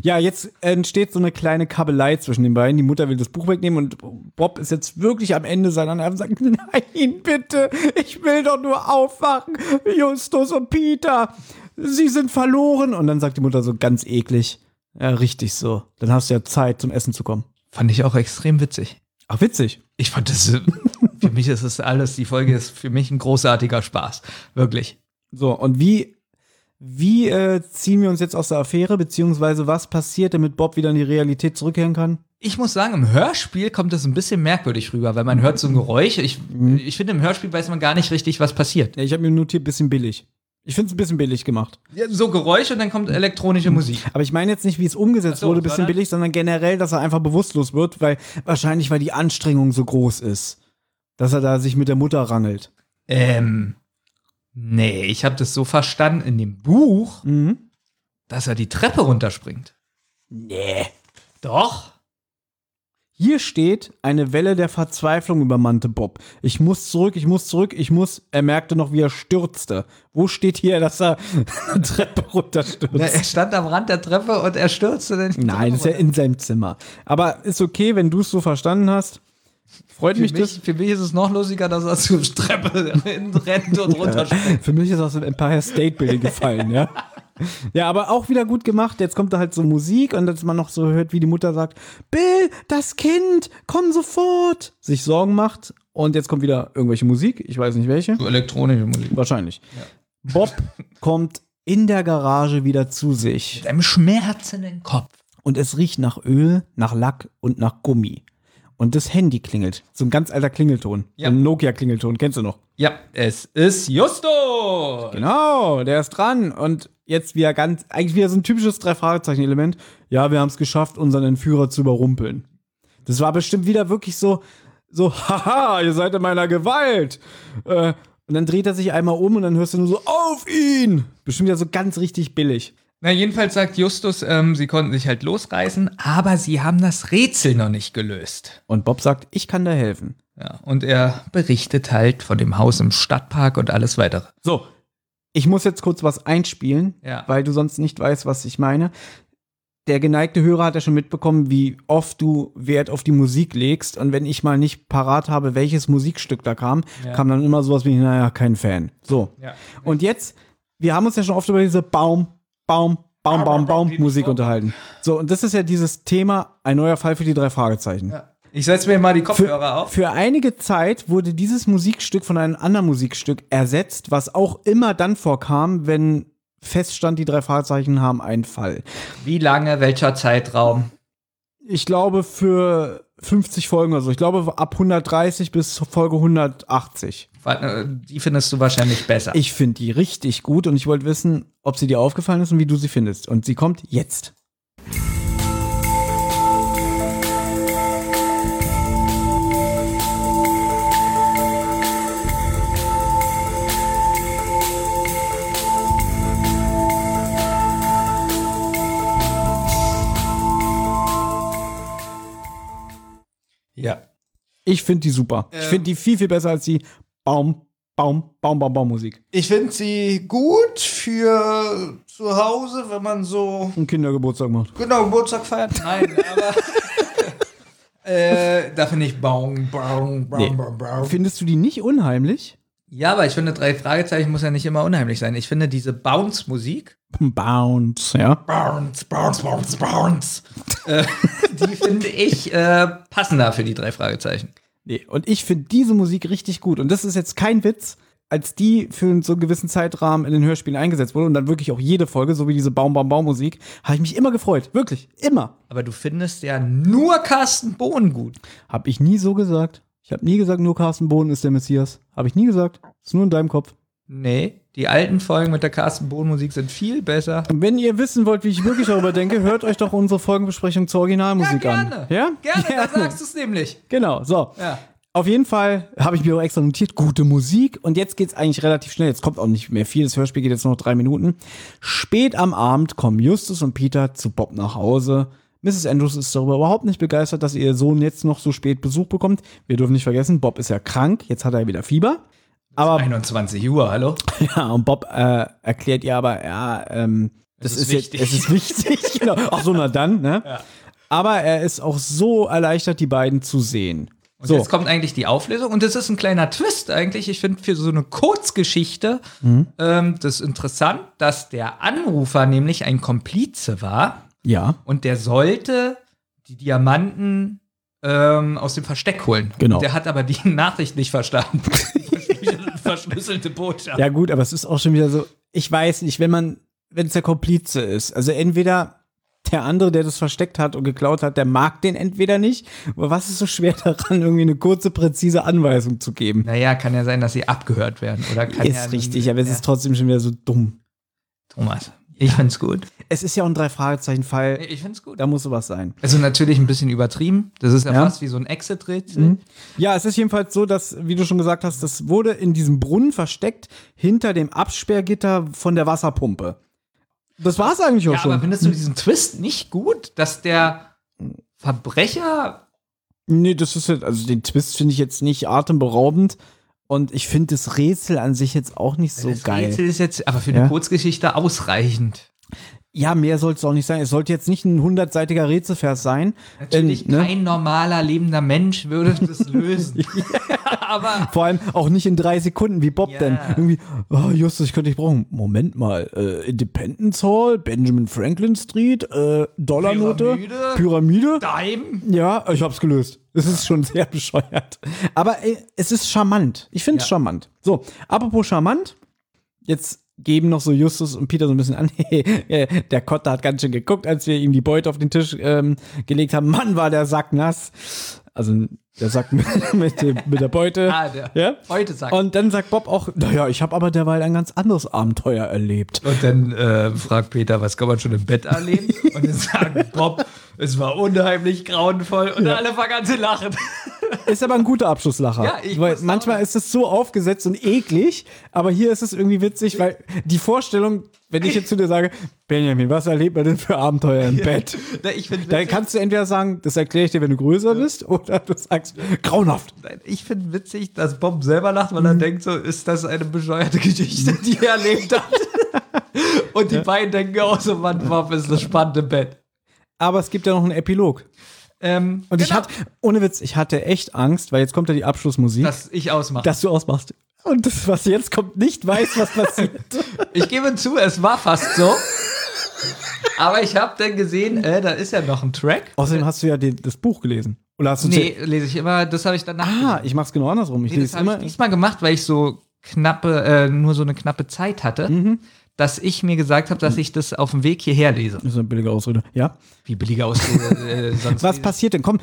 Ja, jetzt entsteht so eine kleine Kabelei zwischen den beiden. Die Mutter will das Buch wegnehmen und Bob ist jetzt wirklich am Ende seiner Nerven und sagt, nein, bitte, ich will doch nur aufwachen. Justus und Peter, sie sind verloren. Und dann sagt die Mutter so ganz eklig, ja, richtig so. Dann hast du ja Zeit, zum Essen zu kommen. Fand ich auch extrem witzig. Ach, witzig. Ich fand das, äh, für mich ist das alles, die Folge ist für mich ein großartiger Spaß. Wirklich. So, und wie, wie äh, ziehen wir uns jetzt aus der Affäre, beziehungsweise was passiert, damit Bob wieder in die Realität zurückkehren kann? Ich muss sagen, im Hörspiel kommt das ein bisschen merkwürdig rüber, weil man hört so ein Geräusch. Ich, ich finde, im Hörspiel weiß man gar nicht richtig, was passiert. Ja, ich habe mir notiert, bisschen billig. Ich finde es ein bisschen billig gemacht. Ja, so Geräusch und dann kommt elektronische Musik. Aber ich meine jetzt nicht, wie es umgesetzt so, wurde, bisschen sondern? billig, sondern generell, dass er einfach bewusstlos wird, weil wahrscheinlich, weil die Anstrengung so groß ist. Dass er da sich mit der Mutter rangelt. Ähm, nee, ich habe das so verstanden in dem Buch, Mhm. dass er die Treppe runterspringt. Nee. Doch. Hier steht, eine Welle der Verzweiflung übermannte Bob. Ich muss zurück, ich muss zurück, ich muss. Er merkte noch, wie er stürzte. Wo steht hier, dass er eine Treppe runterstürzt? Na, er stand am Rand der Treppe und er stürzte dann. Nein, das ist ja in seinem Zimmer. Aber ist okay, wenn du es so verstanden hast. Freut Für mich, mich, das. für mich ist es noch lustiger, dass er zur Treppe rennt und runterspringt. Für mich ist aus dem Empire State Building gefallen, ja. Ja, aber auch wieder gut gemacht. Jetzt kommt da halt so Musik und dass man noch so hört, wie die Mutter sagt, Bill, das Kind, komm sofort. Sich Sorgen macht. Und jetzt kommt wieder irgendwelche Musik. Ich weiß nicht welche. So elektronische Musik. Wahrscheinlich. Bob kommt in der Garage wieder zu sich. Mit einem schmerzenden Kopf. Und es riecht nach Öl, nach Lack und nach Gummi. Und das Handy klingelt. So ein ganz alter Klingelton. Ja. Ein Nokia-Klingelton. Kennst du noch? Ja, es ist Justo. Genau, der ist dran. Und jetzt wieder ganz, eigentlich wieder so ein typisches Drei-Fragezeichen-Element. Ja, wir haben es geschafft, unseren Entführer zu überrumpeln. Das war bestimmt wieder wirklich so, so, haha, ihr seid in meiner Gewalt. Äh, und dann dreht er sich einmal um und dann hörst du nur so, auf ihn! Bestimmt wieder so ganz richtig billig. Na, jedenfalls sagt Justus, ähm, sie konnten sich halt losreißen, aber sie haben das Rätsel noch nicht gelöst. Und Bob sagt, ich kann da helfen. Ja, und er berichtet halt von dem Haus im Stadtpark und alles weitere. So, ich muss jetzt kurz was einspielen, Ja. weil du sonst nicht weißt, was ich meine. Der geneigte Hörer hat ja schon mitbekommen, wie oft du Wert auf die Musik legst. Und wenn ich mal nicht parat habe, welches Musikstück da kam, Ja. kam dann immer sowas wie, naja, kein Fan. So. Ja. Und jetzt, wir haben uns ja schon oft über diese Baum, Baum, Baum, Baum, Baum Musik unterhalten. So, und das ist ja dieses Thema, ein neuer Fall für die drei Fragezeichen. Ich setze mir mal die Kopfhörer auf. Für einige Zeit wurde dieses Musikstück von einem anderen Musikstück ersetzt, was auch immer dann vorkam, wenn feststand, die drei Fragezeichen haben einen Fall. Wie lange, welcher Zeitraum? Ich glaube für 50 Folgen oder so. Ich glaube ab 130 bis Folge 180. Warte, Die findest du wahrscheinlich besser. Ich finde die richtig gut und ich wollte wissen, ob sie dir aufgefallen ist und wie du sie findest. Und sie kommt jetzt. Ich finde die super. Ich finde die viel, viel besser als die Baum, Baum, Baum, Baum, Baum Musik. Ich finde sie gut für zu Hause, wenn man so Und Kindergeburtstag macht. genau Geburtstag feiert. Nein, aber äh, da finde ich Baum, Baum, Baum, Nee. Baum, Baum. Findest du die nicht unheimlich? Ja, aber ich finde, drei Fragezeichen muss ja nicht immer unheimlich sein. Ich finde diese Bounce-Musik, Bounce, ja. Bounce, Bounce, Bounce, Bounce, äh, die finde ich äh, passender für die drei Fragezeichen. Nee, und ich finde diese Musik richtig gut. Und das ist jetzt kein Witz, als die für so einen gewissen Zeitrahmen in den Hörspielen eingesetzt wurde und dann wirklich auch jede Folge, so wie diese Baum, Baum, Baum Musik, habe ich mich immer gefreut. Wirklich. Immer. Aber du findest ja nur Carsten Bohn gut. Habe ich nie so gesagt. Ich habe nie gesagt, nur Carsten Bohn ist der Messias. Habe ich nie gesagt. Ist nur in deinem Kopf. Nee, die alten Folgen mit der Carsten Bohn Musik sind viel besser. Und wenn ihr wissen wollt, wie ich wirklich darüber denke, hört euch doch unsere Folgenbesprechung zur Originalmusik gerne. an. Ja? Gerne, da sagst du es nämlich. Genau, so. Ja. Auf jeden Fall habe ich mir auch extra notiert, gute Musik. Und jetzt geht's eigentlich relativ schnell. Jetzt kommt auch nicht mehr viel. Das Hörspiel geht jetzt noch drei Minuten. Spät am Abend kommen Justus und Peter zu Bob nach Hause. Mrs. Andrews ist darüber überhaupt nicht begeistert, dass ihr Sohn jetzt noch so spät Besuch bekommt. Wir dürfen nicht vergessen, Bob ist ja krank. Jetzt hat er wieder Fieber. Aber 21 Uhr, hallo? ja, und Bob äh, erklärt ihr aber, ja, ähm, das Es ist, ist jetzt, wichtig. es ist wichtig. genau. Ach so, na dann, ne? Aber er ist auch so erleichtert, die beiden zu sehen. Und so. jetzt kommt eigentlich die Auflösung. Und das ist ein kleiner Twist eigentlich. Ich finde für so eine Kurzgeschichte ähm, das ist interessant, dass der Anrufer nämlich ein Komplize war ja, und der sollte die Diamanten ähm, aus dem Versteck holen. Genau. Der hat aber die Nachricht nicht verstanden. Verschlüsselte- Verschlüsselte Botschaft. ja gut, aber es ist auch schon wieder so, ich weiß nicht, wenn man, wenn es der Komplize ist, also entweder der andere, der das versteckt hat und geklaut hat, der mag den entweder nicht, aber was ist so schwer daran, irgendwie eine kurze, präzise Anweisung zu geben? Naja, kann ja sein, dass sie abgehört werden. Oder kann ist ja, richtig, aber es ja. ist trotzdem schon wieder so dumm. Thomas, ich find's gut. Es ist ja auch ein Drei-Fragezeichen-Fall, Ich find's gut. da muss sowas sein. Also natürlich ein bisschen übertrieben. Das ist ja, Ja. fast wie so ein Exit-Rätsel. Mhm. Ja, es ist jedenfalls so, dass, wie du schon gesagt hast, das wurde in diesem Brunnen versteckt, hinter dem Absperrgitter von der Wasserpumpe. Das war's eigentlich auch Ja, schon. aber findest du diesen Twist nicht gut, dass der Verbrecher Nee, das ist halt, also den Twist finde ich jetzt nicht atemberaubend. Und ich finde das Rätsel an sich jetzt auch nicht so das geil. Rätsel ist jetzt aber für eine Ja? Kurzgeschichte ausreichend. Ja, mehr soll es auch nicht sein. Es sollte jetzt nicht ein hundertseitiger Rätselvers sein. Natürlich, Ähm, ne? kein normaler lebender Mensch würde das lösen. aber Vor allem auch nicht in drei Sekunden wie Bob Ja. denn. Irgendwie, oh, Justus, ich könnte dich brauchen. Moment mal, äh, Independence Hall, Benjamin Franklin Street, äh, Dollarnote, Pyramide. Pyramide. Dime. Ja, ich hab's gelöst. Es ist schon sehr bescheuert. Aber ey, es ist charmant. Ich finde es Ja. charmant. So, apropos charmant. Jetzt geben noch so Justus und Peter so ein bisschen an. der Kotter hat ganz schön geguckt, als wir ihm die Beute auf den Tisch ähm, gelegt haben. Mann, war der Sack nass. Also der Sack mit, mit, dem, mit der Beute. Ah, der ja? heute sagt. Und dann sagt Bob auch, naja, ich habe aber derweil ein ganz anderes Abenteuer erlebt. Und dann äh, fragt Peter, was kann man schon im Bett erleben? Und dann sagt Bob, es war unheimlich grauenvoll. Und alle fangen an zu lachen. Ist aber ein guter Abschlusslacher. Ja, ich weil auch manchmal sagen. ist es so aufgesetzt und eklig, aber hier ist es irgendwie witzig, weil die Vorstellung, wenn ich jetzt zu dir sage, Benjamin, was erlebt man denn für Abenteuer im Bett? Na, finde Dann kannst du entweder sagen, das erkläre ich dir, wenn du größer bist, oder du sagst, grauenhaft. ich find witzig, dass Bob selber lacht, weil er denkt so, ist das eine bescheuerte Geschichte, die er erlebt hat. Und die beiden denken auch so, Mann, Bob ist das spannende Bett. Aber es gibt ja noch einen Epilog. Ähm, Und ich genau, hatte, ohne Witz, ich hatte echt Angst, weil jetzt kommt ja die Abschlussmusik, dass ich ausmache. dass du ausmachst. Und das, was jetzt kommt, nicht weiß, was passiert. Ich gebe zu, es war fast so. Aber ich habe dann gesehen, äh, da ist ja noch ein Track. Außerdem hast du ja den, das Buch gelesen. Oder hast du Nee, lese ich immer, das habe ich danach. Ah, ich mach's genau andersrum. Ich Nee, das lese habe immer. ich diesmal gemacht, weil ich so knappe, äh, nur so eine knappe Zeit hatte, Mhm. Dass ich mir gesagt habe, dass ich das auf dem Weg hierher lese. Das ist eine billige Ausrede. Ja. Wie billiger Ausrede äh, sonst. Was passiert denn? Komm,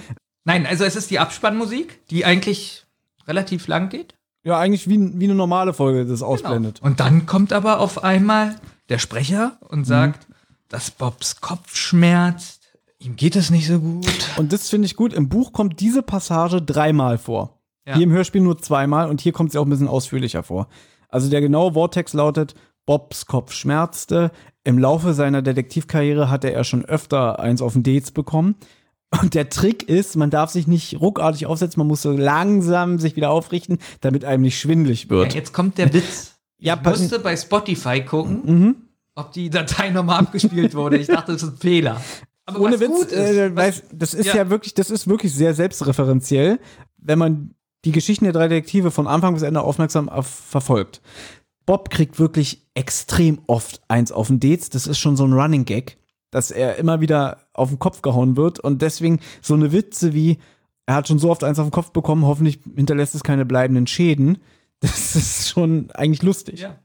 Nein, also es ist die Abspannmusik, die eigentlich relativ lang geht. ja, eigentlich wie, wie eine normale Folge das ausblendet. Und dann kommt aber auf einmal der Sprecher und sagt, dass Bobs Kopf schmerzt, ihm geht es nicht so gut. Und das finde ich gut. Im Buch kommt diese Passage dreimal vor. Ja. Hier im Hörspiel nur zweimal und hier kommt sie auch ein bisschen ausführlicher vor. Also der genaue Worttext lautet: Bobs Kopf schmerzte. Im Laufe seiner Detektivkarriere hatte er schon öfter eins auf den Dates bekommen. Und der Trick ist, man darf sich nicht ruckartig aufsetzen, man muss so langsam sich wieder aufrichten, damit einem nicht schwindelig Ja, wird. jetzt kommt der Witz. Ja, ich musste bei Spotify gucken, Mhm. ob die Datei nochmal abgespielt wurde. Ich dachte, das ist ein Fehler. Aber Ohne Witz, gut ist, äh, was- das ist ja. ja. wirklich, das ist wirklich sehr selbstreferenziell, wenn man die Geschichten der drei Detektive von Anfang bis Ende aufmerksam auf, verfolgt. Bob kriegt wirklich extrem oft eins auf den Dates. Das ist schon so ein Running Gag, dass er immer wieder auf den Kopf gehauen wird und deswegen so eine Witze wie er hat schon so oft eins auf den Kopf bekommen, hoffentlich hinterlässt es keine bleibenden Schäden. Das ist schon eigentlich lustig. Ja.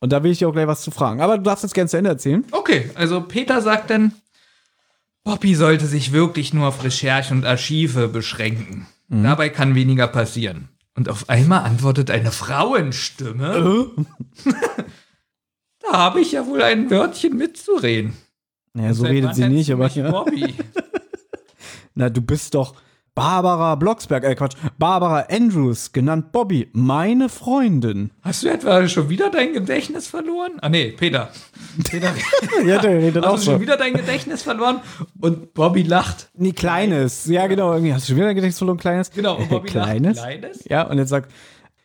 Und da will ich dir auch gleich was zu fragen. Aber du darfst jetzt gerne zu Ende erzählen. Okay, also Peter sagt dann, Bobby sollte sich wirklich nur auf Recherche und Archive beschränken. Mhm. Dabei kann weniger passieren. Und auf einmal antwortet eine Frauenstimme. Äh? da habe ich ja wohl ein Wörtchen mitzureden. Naja, so redet sie nicht, aber. Bobby. Na, du bist doch Barbara Blocksberg, äh Quatsch, Barbara Andrews, genannt Bobby, meine Freundin. Hast du etwa schon wieder dein Gedächtnis verloren? Ah nee, Peter. Peter, Ja, der redet auch hast du schon wieder dein Gedächtnis verloren? Und Bobby lacht. Nee, Kleines. Ja, genau, irgendwie hast du schon wieder gedacht, so ein kleines. Genau, und Bobby Kleines. lacht. Kleines? Ja, und jetzt sagt,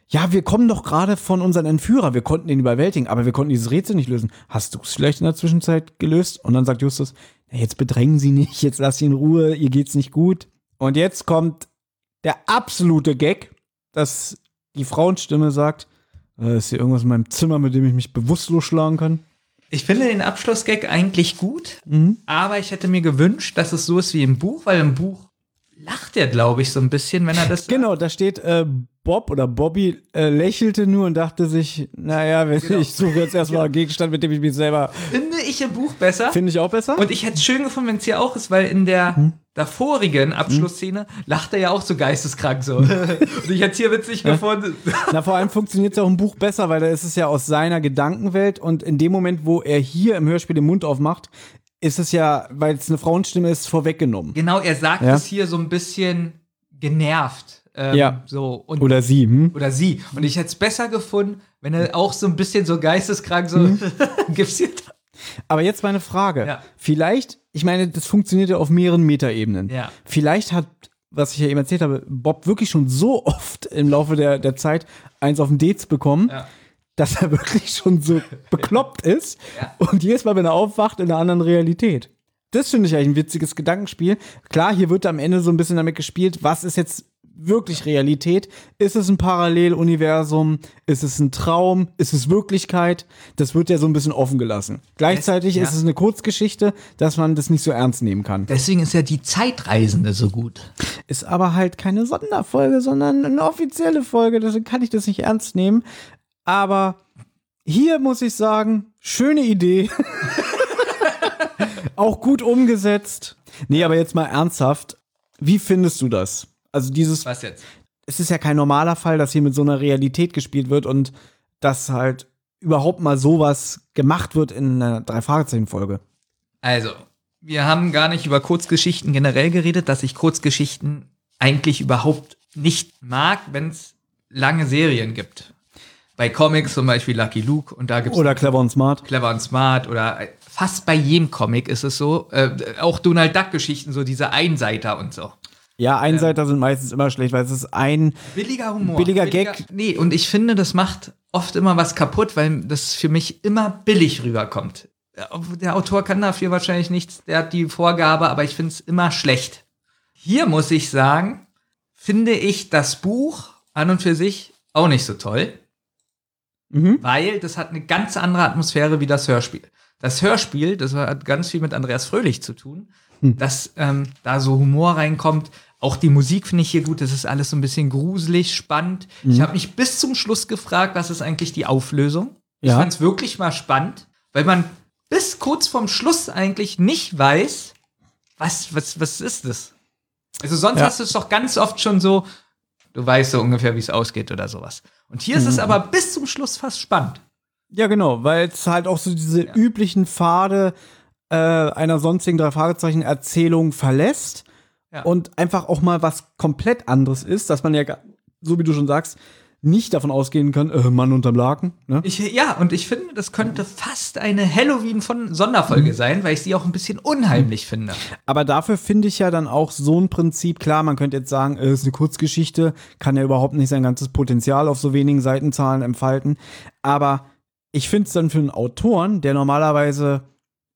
ja, wir kommen doch gerade von unseren Entführer, wir konnten ihn überwältigen, aber wir konnten dieses Rätsel nicht lösen. Hast du es vielleicht in der Zwischenzeit gelöst? Und dann sagt Justus, jetzt bedrängen Sie nicht, jetzt lass sie in Ruhe, ihr geht's nicht gut. Und jetzt kommt der absolute Gag, dass die Frauenstimme sagt, äh, ist hier irgendwas in meinem Zimmer, mit dem ich mich bewusstlos schlagen kann? Ich finde den Abschlussgag eigentlich gut, Mhm. aber ich hätte mir gewünscht, dass es so ist wie im Buch, weil im Buch lacht er, glaube ich, so ein bisschen, wenn er das. Genau, da steht, äh, Bob oder Bobby äh, lächelte nur und dachte sich, naja, wenn Genau. ich suche jetzt erstmal einen Gegenstand, mit dem ich mich selber. Finde ich im Buch besser. Finde ich auch besser. Und ich hätte es schön gefunden, wenn es hier auch ist, weil in der Hm? davorigen Abschlussszene lacht er ja auch so geisteskrank so. Und ich hätte es hier witzig gefunden. Na, vor allem funktioniert es auch im Buch besser, weil da ist es ja aus seiner Gedankenwelt und in dem Moment, wo er hier im Hörspiel den Mund aufmacht, ist es ja, weil es eine Frauenstimme ist, vorweggenommen. Genau, er sagt Ja. es hier so ein bisschen genervt. Ähm, Ja. So, und Oder sie, hm? oder sie. Und ich hätte es besser gefunden, wenn er auch so ein bisschen so geisteskrank so Mhm. gipsiert Aber jetzt meine Frage. Ja. Vielleicht, ich meine, das funktioniert ja auf mehreren Metaebenen. Ja. Vielleicht hat was ich ja eben erzählt habe, Bob wirklich schon so oft im Laufe der, der Zeit eins auf den Dates bekommen, Ja. Dass er wirklich schon so bekloppt ist Ja. und jedes Mal, wenn er aufwacht, in einer anderen Realität. Das finde ich eigentlich ein witziges Gedankenspiel. Klar, hier wird am Ende so ein bisschen damit gespielt, was ist jetzt wirklich Realität? Ist es ein Paralleluniversum? Ist es ein Traum? Ist es Wirklichkeit? Das wird ja so ein bisschen offen gelassen. Gleichzeitig ja. ist es eine Kurzgeschichte, dass man das nicht so ernst nehmen kann. Deswegen ist ja die Zeitreisende so gut. Ist aber halt keine Sonderfolge, sondern eine offizielle Folge, deswegen kann ich das nicht ernst nehmen. Aber hier muss ich sagen, schöne Idee. Auch gut umgesetzt. Nee, aber jetzt mal ernsthaft. Wie findest du das? Also dieses, Was jetzt? es ist ja kein normaler Fall, dass hier mit so einer Realität gespielt wird und dass halt überhaupt mal sowas gemacht wird in einer Drei-Fragezeichen-Folge. Also, wir haben gar nicht über Kurzgeschichten generell geredet, dass ich Kurzgeschichten eigentlich überhaupt nicht mag, wenn es lange Serien gibt. Bei Comics zum Beispiel Lucky Luke und da gibt es Oder clever und smart. Clever und Smart oder fast bei jedem Comic ist es so. Äh, auch Donald Duck-Geschichten, so diese Einseiter und so. Ja, Einseiter sind meistens immer schlecht, weil es ist ein Billiger Humor. Billiger Gag. Nee, und ich finde, das macht oft immer was kaputt, weil das für mich immer billig rüberkommt. Der Autor kann dafür wahrscheinlich nichts, der hat die Vorgabe, aber ich finde es immer schlecht. Hier muss ich sagen, finde ich das Buch an und für sich auch nicht so toll, Mhm. weil das hat eine ganz andere Atmosphäre wie das Hörspiel. Das Hörspiel, das hat ganz viel mit Andreas Fröhlich zu tun, dass ähm, da so Humor reinkommt. Auch die Musik finde ich hier gut. Das ist alles so ein bisschen gruselig, spannend. Ich habe mich bis zum Schluss gefragt, was ist eigentlich die Auflösung? Ich Ja. fand es wirklich mal spannend, weil man bis kurz vorm Schluss eigentlich nicht weiß, was, was, was ist das? Also sonst Ja. hast du es doch ganz oft schon so, du weißt so ungefähr, wie es ausgeht oder sowas. Und hier ist Mhm. es aber bis zum Schluss fast spannend. Ja, genau, weil es halt auch so diese üblichen Pfade äh, einer sonstigen drei Fragezeichen Erzählung verlässt Ja. und einfach auch mal was komplett anderes ist, dass man ja, so wie du schon sagst, nicht davon ausgehen kann, äh, Mann unterm Laken. Ne? Ich, ja, und ich finde, das könnte fast eine Halloween von Sonderfolge sein, weil ich sie auch ein bisschen unheimlich finde. Aber dafür finde ich ja dann auch so ein Prinzip, klar, man könnte jetzt sagen, es ist eine Kurzgeschichte, kann ja überhaupt nicht sein ganzes Potenzial auf so wenigen Seitenzahlen entfalten. Aber ich finde es dann für einen Autoren, der normalerweise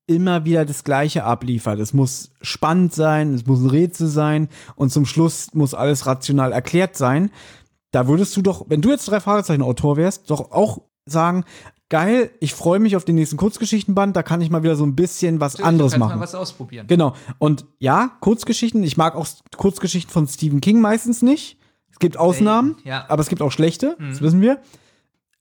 immer wieder das Gleiche abliefert. Es muss spannend sein, es muss ein Rätsel sein und zum Schluss muss alles rational erklärt sein. Da würdest du doch, wenn du jetzt drei Fragezeichen-Autor wärst, doch auch sagen, geil, ich freue mich auf den nächsten Kurzgeschichtenband, da kann ich mal wieder so ein bisschen was anderes Du kannst machen. mal was ausprobieren. Genau. Und ja, Kurzgeschichten, ich mag auch Kurzgeschichten von Stephen King meistens nicht. Es gibt Ausnahmen, ja. aber es gibt auch schlechte, das wissen wir.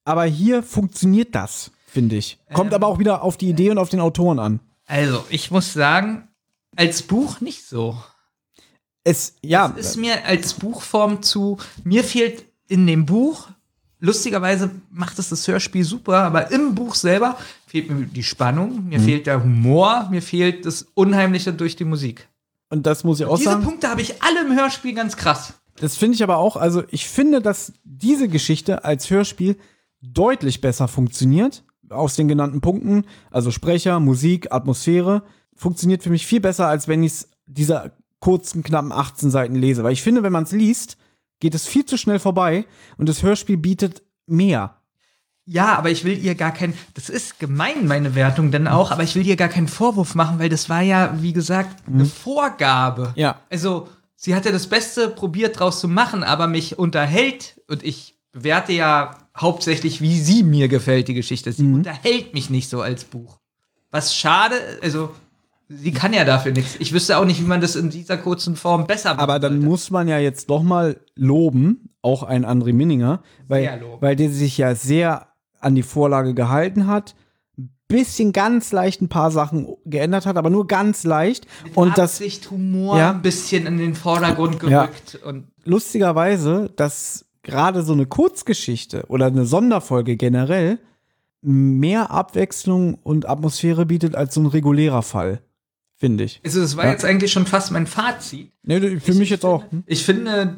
Aber hier funktioniert das, finde ich. Kommt aber auch wieder auf die Idee und auf den Autoren an. Also, ich muss sagen, als Buch nicht so. Es, ja, Es ist mir als Buchform zu. Mir fehlt in dem Buch, lustigerweise macht es das Hörspiel super, aber im Buch selber fehlt mir die Spannung, mir fehlt der Humor, mir fehlt das Unheimliche durch die Musik. und das muss ich auch Diese sagen. Punkte habe ich alle im Hörspiel ganz krass. Das finde ich aber auch, also ich finde, dass diese Geschichte als Hörspiel deutlich besser funktioniert. Aus den genannten Punkten, also Sprecher, Musik, Atmosphäre, funktioniert für mich viel besser, als wenn ich es dieser kurzen, knappen 18 Seiten lese. Weil ich finde, wenn man es liest, geht es viel zu schnell vorbei und das Hörspiel bietet mehr. Ja, aber ich will ihr gar kein, das ist gemein, meine Wertung denn auch, aber ich will ihr gar keinen Vorwurf machen, weil das war ja, wie gesagt, eine Vorgabe. Ja. Also, sie hat ja das Beste probiert draus zu machen, aber mich unterhält und ich bewerte ja hauptsächlich, wie sie mir gefällt, die Geschichte. Sie unterhält mich nicht so als Buch. Was schade, also, sie kann ja dafür nichts. Ich wüsste auch nicht, wie man das in dieser kurzen Form besser Aber dann sollte. muss man ja jetzt doch mal loben, auch ein André Minninger, weil, weil der sich ja sehr an die Vorlage gehalten hat, bisschen ganz leicht ein paar Sachen geändert hat, aber nur ganz leicht. Und das Absicht, Humor Ja. ein bisschen in den Vordergrund Ja. gerückt und lustigerweise, dass gerade so eine Kurzgeschichte oder eine Sonderfolge generell mehr Abwechslung und Atmosphäre bietet als so ein regulärer Fall, finde ich. Also, das war Ja. jetzt eigentlich schon fast mein Fazit. Nee, für mich jetzt auch. Hm? Ich finde,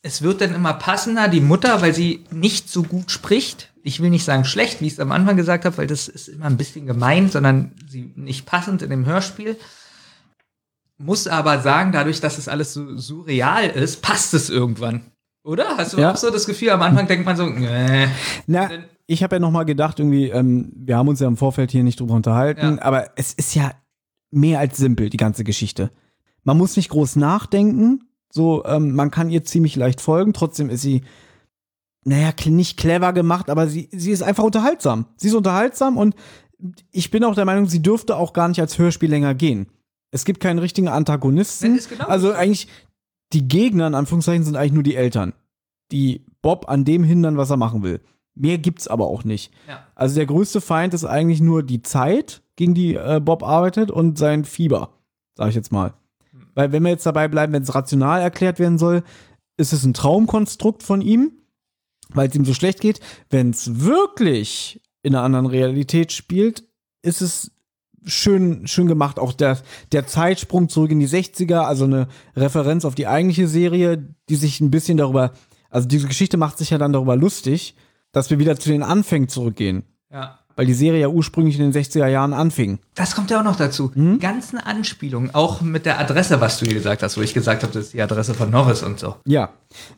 es wird dann immer passender, die Mutter, weil sie nicht so gut spricht. Ich will nicht sagen schlecht, wie ich es am Anfang gesagt habe, weil das ist immer ein bisschen gemein, sondern sie nicht passend in dem Hörspiel. muss aber sagen, dadurch, dass es alles so surreal ist, passt es irgendwann. Oder? Hast du Ja. auch so das Gefühl, am Anfang denkt man so, äh, Na, ich habe ja noch mal gedacht, irgendwie, ähm, wir haben uns ja im Vorfeld hier nicht drüber unterhalten, Ja. aber es ist ja mehr als simpel, die ganze Geschichte. Man muss nicht groß nachdenken, so, ähm, man kann ihr ziemlich leicht folgen, trotzdem ist sie, naja, nicht clever gemacht, aber sie, sie ist einfach unterhaltsam. Sie ist unterhaltsam und ich bin auch der Meinung, sie dürfte auch gar nicht als Hörspiel länger gehen. Es gibt keinen richtigen Antagonisten. Genau also so. eigentlich, die Gegner, in Anführungszeichen, sind eigentlich nur die Eltern, die Bob an dem hindern, was er machen will. Mehr gibt's aber auch nicht. Ja. Also der größte Feind ist eigentlich nur die Zeit, gegen die äh, Bob arbeitet und sein Fieber, sag ich jetzt mal. Weil wenn wir jetzt dabei bleiben, wenn es rational erklärt werden soll, ist es ein Traumkonstrukt von ihm, weil es ihm so schlecht geht. Wenn es wirklich in einer anderen Realität spielt, ist es schön, schön gemacht. Auch der, der Zeitsprung zurück in die 60er, also eine Referenz auf die eigentliche Serie, die sich ein bisschen darüber, also diese Geschichte macht sich ja dann darüber lustig, dass wir wieder zu den Anfängen zurückgehen. ja. Weil die Serie ja ursprünglich in den 60er Jahren anfing. Das kommt ja auch noch dazu. Hm? Ganzen Anspielungen, auch mit der Adresse, was du hier gesagt hast, wo ich gesagt habe, das ist die Adresse von Norris und so. Ja.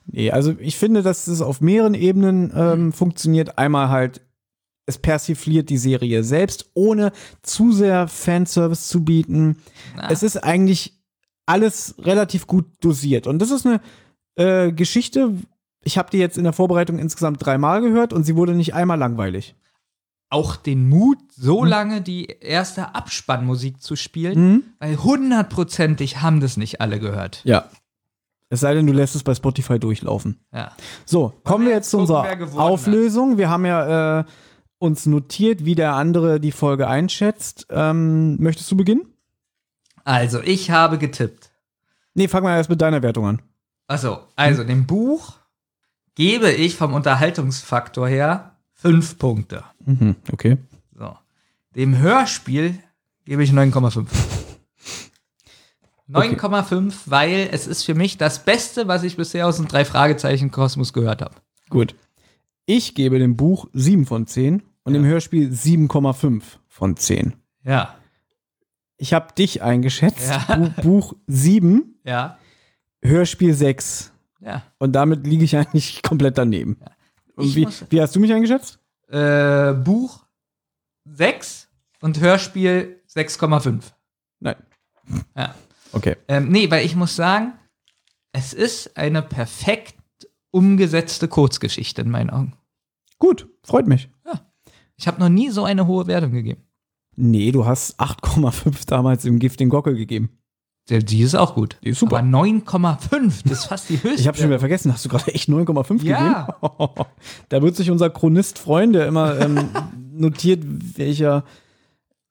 Nee, also ich finde, dass es auf mehreren Ebenen ähm, funktioniert. Einmal halt, es persifliert die Serie selbst, ohne zu sehr Fanservice zu bieten. Es ist eigentlich alles relativ gut dosiert. Und das ist eine äh, Geschichte, ich habe die jetzt in der Vorbereitung insgesamt dreimal gehört und sie wurde nicht einmal langweilig. Auch den Mut, Hm? so lange die erste Abspannmusik zu spielen, weil hundertprozentig haben das nicht alle gehört. Ja. Es sei denn, du lässt es bei Spotify durchlaufen. Ja. So, kommen wir jetzt zu unserer? Auflösung. Wir haben ja äh, uns notiert, wie der andere die Folge einschätzt. Ähm, möchtest du beginnen? Also, ich habe getippt. Nee, fangen wir erst mit deiner Wertung an. Achso, also dem Buch gebe ich vom Unterhaltungsfaktor her fünf Punkte. Mhm, okay. So. Dem Hörspiel gebe ich 9,5. 9,5, weil es ist für mich das Beste, was ich bisher aus dem Drei-Fragezeichen-Kosmos gehört habe. Gut. Ich gebe dem Buch 7 von 10 und dem Hörspiel 7,5 von 10. Ja. Ich habe dich eingeschätzt. Ja. Bu Buch 7, Ja. Hörspiel 6. Ja. Und damit liege ich eigentlich komplett daneben. Und Ich wie, wie hast du mich eingeschätzt? Äh, Buch 6 und Hörspiel 6,5. Nein. Ja. Okay. Ähm, nee, weil ich muss sagen, es ist eine perfekt umgesetzte Kurzgeschichte in meinen Augen. Gut, freut mich. Ich habe noch nie so eine hohe Wertung gegeben. Nee, du hast 8,5 damals im Gift den Gockel gegeben. Die, ist auch gut. Die ist super. Aber 9,5, das ist fast die höchste. Ich habe schon wieder vergessen, hast du gerade echt 9,5 Ja. gegeben? da wird sich unser Chronist freuen, der immer ähm, notiert, welcher,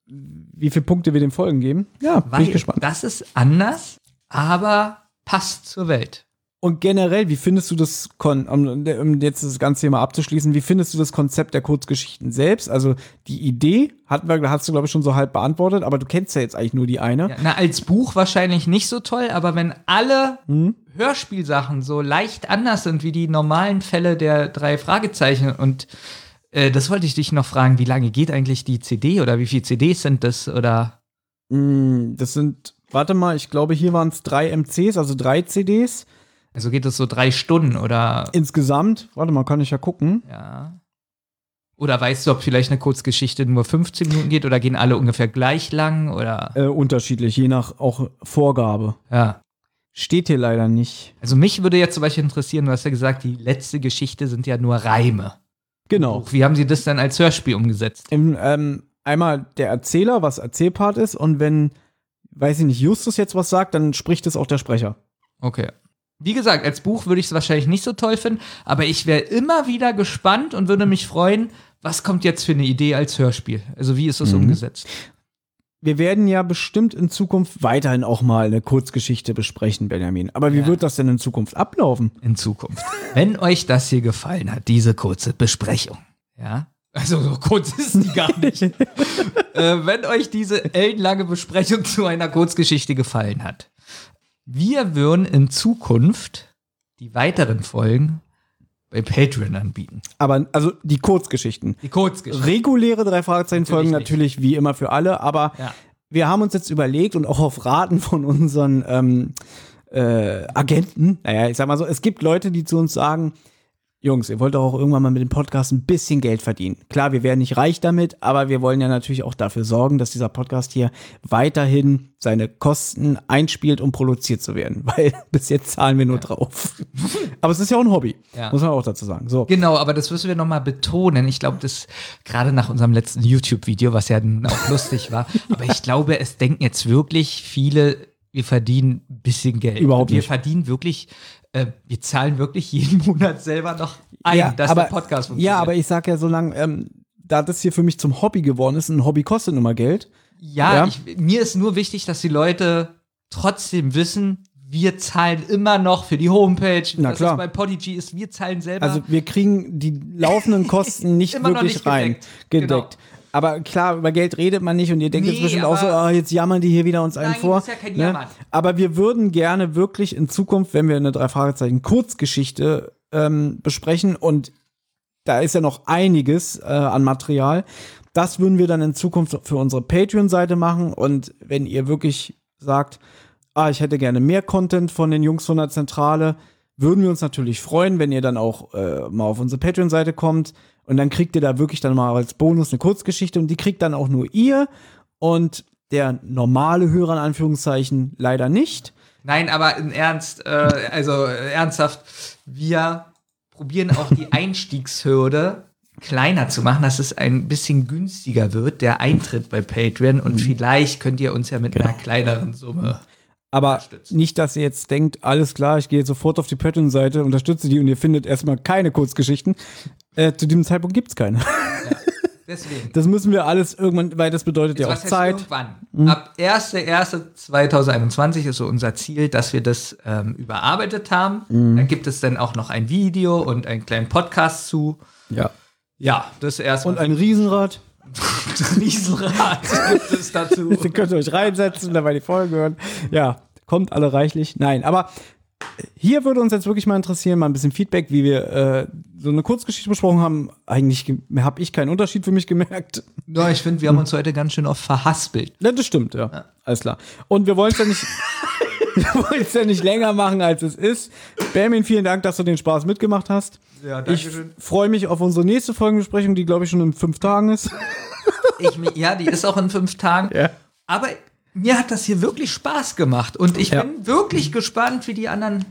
wie viele Punkte wir dem Folgen geben. Ja, bin Weil ich gespannt. das ist anders, aber passt zur Welt. Und generell, wie findest du das, um, jetzt das ganze Thema abzuschließen, wie findest du das Konzept der Kurzgeschichten selbst? Also die Idee, hatten wir, hast du glaube ich schon so halb beantwortet, aber du kennst ja jetzt eigentlich nur die eine. Ja, na, als Buch wahrscheinlich nicht so toll, aber wenn alle Hm? Hörspielsachen so leicht anders sind wie die normalen Fälle der drei Fragezeichen und äh, das wollte ich dich noch fragen, wie lange geht eigentlich die CD oder wie viele CDs sind das oder Mm, Das sind, warte mal, ich glaube, hier waren es drei MCs, also drei CDs. Also geht es so drei Stunden oder Insgesamt, warte mal, kann ich ja gucken. ja. Oder weißt du, ob vielleicht eine Kurzgeschichte nur 15 Minuten geht oder gehen alle ungefähr gleich lang oder Äh, unterschiedlich, je nach auch Vorgabe. ja. Steht hier leider nicht. Also mich würde jetzt zum Beispiel interessieren, du hast ja gesagt, die letzte Geschichte sind ja nur Reime. Genau. Wie haben sie das dann als Hörspiel umgesetzt? Im, ähm, einmal der Erzähler, was Erzählpart ist, und wenn, weiß ich nicht, Justus jetzt was sagt, dann spricht es auch der Sprecher. Okay. Wie gesagt, als Buch würde ich es wahrscheinlich nicht so toll finden, aber ich wäre immer wieder gespannt und würde mich freuen, was kommt jetzt für eine Idee als Hörspiel? Also wie ist das Mhm. umgesetzt? Wir werden ja bestimmt in Zukunft weiterhin auch mal eine Kurzgeschichte besprechen, Benjamin. Aber wie Ja. wird das denn in Zukunft ablaufen? In Zukunft. Wenn euch das hier gefallen hat, diese kurze Besprechung, ja? Also so kurz ist die gar nicht. äh, wenn euch diese ellenlange Besprechung zu einer Kurzgeschichte gefallen hat, wir würden in Zukunft die weiteren Folgen bei Patreon anbieten. Aber also die Kurzgeschichten. Die Kurzgeschichte. Reguläre drei Fragezeichen Folgen Natürlich natürlich wie immer für alle, aber Ja. wir haben uns jetzt überlegt und auch auf Raten von unseren ähm, äh, Agenten, naja, ich sag mal so, es gibt Leute, die zu uns sagen, Jungs, ihr wollt doch auch irgendwann mal mit dem Podcast ein bisschen Geld verdienen. Klar, wir werden nicht reich damit, aber wir wollen ja natürlich auch dafür sorgen, dass dieser Podcast hier weiterhin seine Kosten einspielt, um produziert zu werden. Weil bis jetzt zahlen wir nur drauf. aber es ist ja auch ein Hobby, Ja. muss man auch dazu sagen. So. Genau, aber das müssen wir nochmal betonen. Ich glaube, das gerade nach unserem letzten YouTube-Video, was ja auch lustig war, aber ich glaube, es denken jetzt wirklich viele, wir verdienen ein bisschen Geld. Überhaupt wir nicht. verdienen wirklich, äh, wir zahlen wirklich jeden Monat selber noch ein, dass aber, der Podcast funktioniert. Ja, aber ich sag ja so lange, ähm, da das hier für mich zum Hobby geworden ist, ein Hobby kostet nun mal Geld. Ja, Ja. Ich, mir ist nur wichtig, dass die Leute trotzdem wissen, wir zahlen immer noch für die Homepage. Na dass klar. bei Podigy ist, wir zahlen selber. Also wir kriegen die laufenden Kosten nicht wirklich rein gedeckt. gedeckt. Aber klar, über Geld redet man nicht und ihr denkt jetzt Nee, bestimmt auch so, ah, jetzt jammern die hier wieder uns einen vor. ist ja kein ne? Aber wir würden gerne wirklich in Zukunft, wenn wir eine drei Fragezeichen Kurzgeschichte ähm, besprechen und da ist ja noch einiges äh, an Material, das würden wir dann in Zukunft für unsere Patreon-Seite machen und wenn ihr wirklich sagt, ah, ich hätte gerne mehr Content von den Jungs von der Zentrale, würden wir uns natürlich freuen, wenn ihr dann auch äh, mal auf unsere Patreon-Seite kommt und dann kriegt ihr da wirklich dann mal als Bonus eine Kurzgeschichte und die kriegt dann auch nur ihr und der normale Hörer in Anführungszeichen leider nicht. Nein, aber im Ernst, äh, also äh, ernsthaft, wir probieren auch die Einstiegshürde kleiner zu machen, dass es ein bisschen günstiger wird, der Eintritt bei Patreon. Mhm. Und vielleicht könnt ihr uns ja mit Genau. einer kleineren Summe. Aber Unterstützen. nicht, dass ihr jetzt denkt, alles klar, ich gehe jetzt sofort auf die Patreon-Seite, unterstütze die und ihr findet erstmal keine Kurzgeschichten. Äh, zu diesem Zeitpunkt gibt's keine. Deswegen. Das müssen wir alles irgendwann, weil das bedeutet ja auch Zeit. Irgendwann. Ab 1.1.2021 ist so unser Ziel, dass wir das ähm, überarbeitet haben. Mhm. Da gibt es dann auch noch ein Video und einen kleinen Podcast zu. Ja. Ja, das erstmal. Und ein Riesenrad. Riesenrad gibt es dazu. Den könnt ihr euch reinsetzen, dabei die Folge hören. Ja, kommt alle reichlich. Nein, aber hier würde uns jetzt wirklich mal interessieren, mal ein bisschen Feedback, wie wir äh, so eine Kurzgeschichte besprochen haben. Eigentlich habe ich keinen Unterschied für mich gemerkt. Ja, ich finde, wir haben uns heute ganz schön oft verhaspelt. Ja, das stimmt, ja. Alles klar. Und wir wollen es ja nicht. Wir wollen es ja nicht länger machen, als es ist. Benjamin, vielen Dank, dass du den Spaß mitgemacht hast. Ja, Ich freue mich auf unsere nächste Folgenbesprechung, die, glaube ich, schon in fünf Tagen ist. Ich, ja, die ist auch in fünf Tagen. Ja. Aber mir hat das hier wirklich Spaß gemacht. Und ich Ja. bin wirklich gespannt, wie die anderen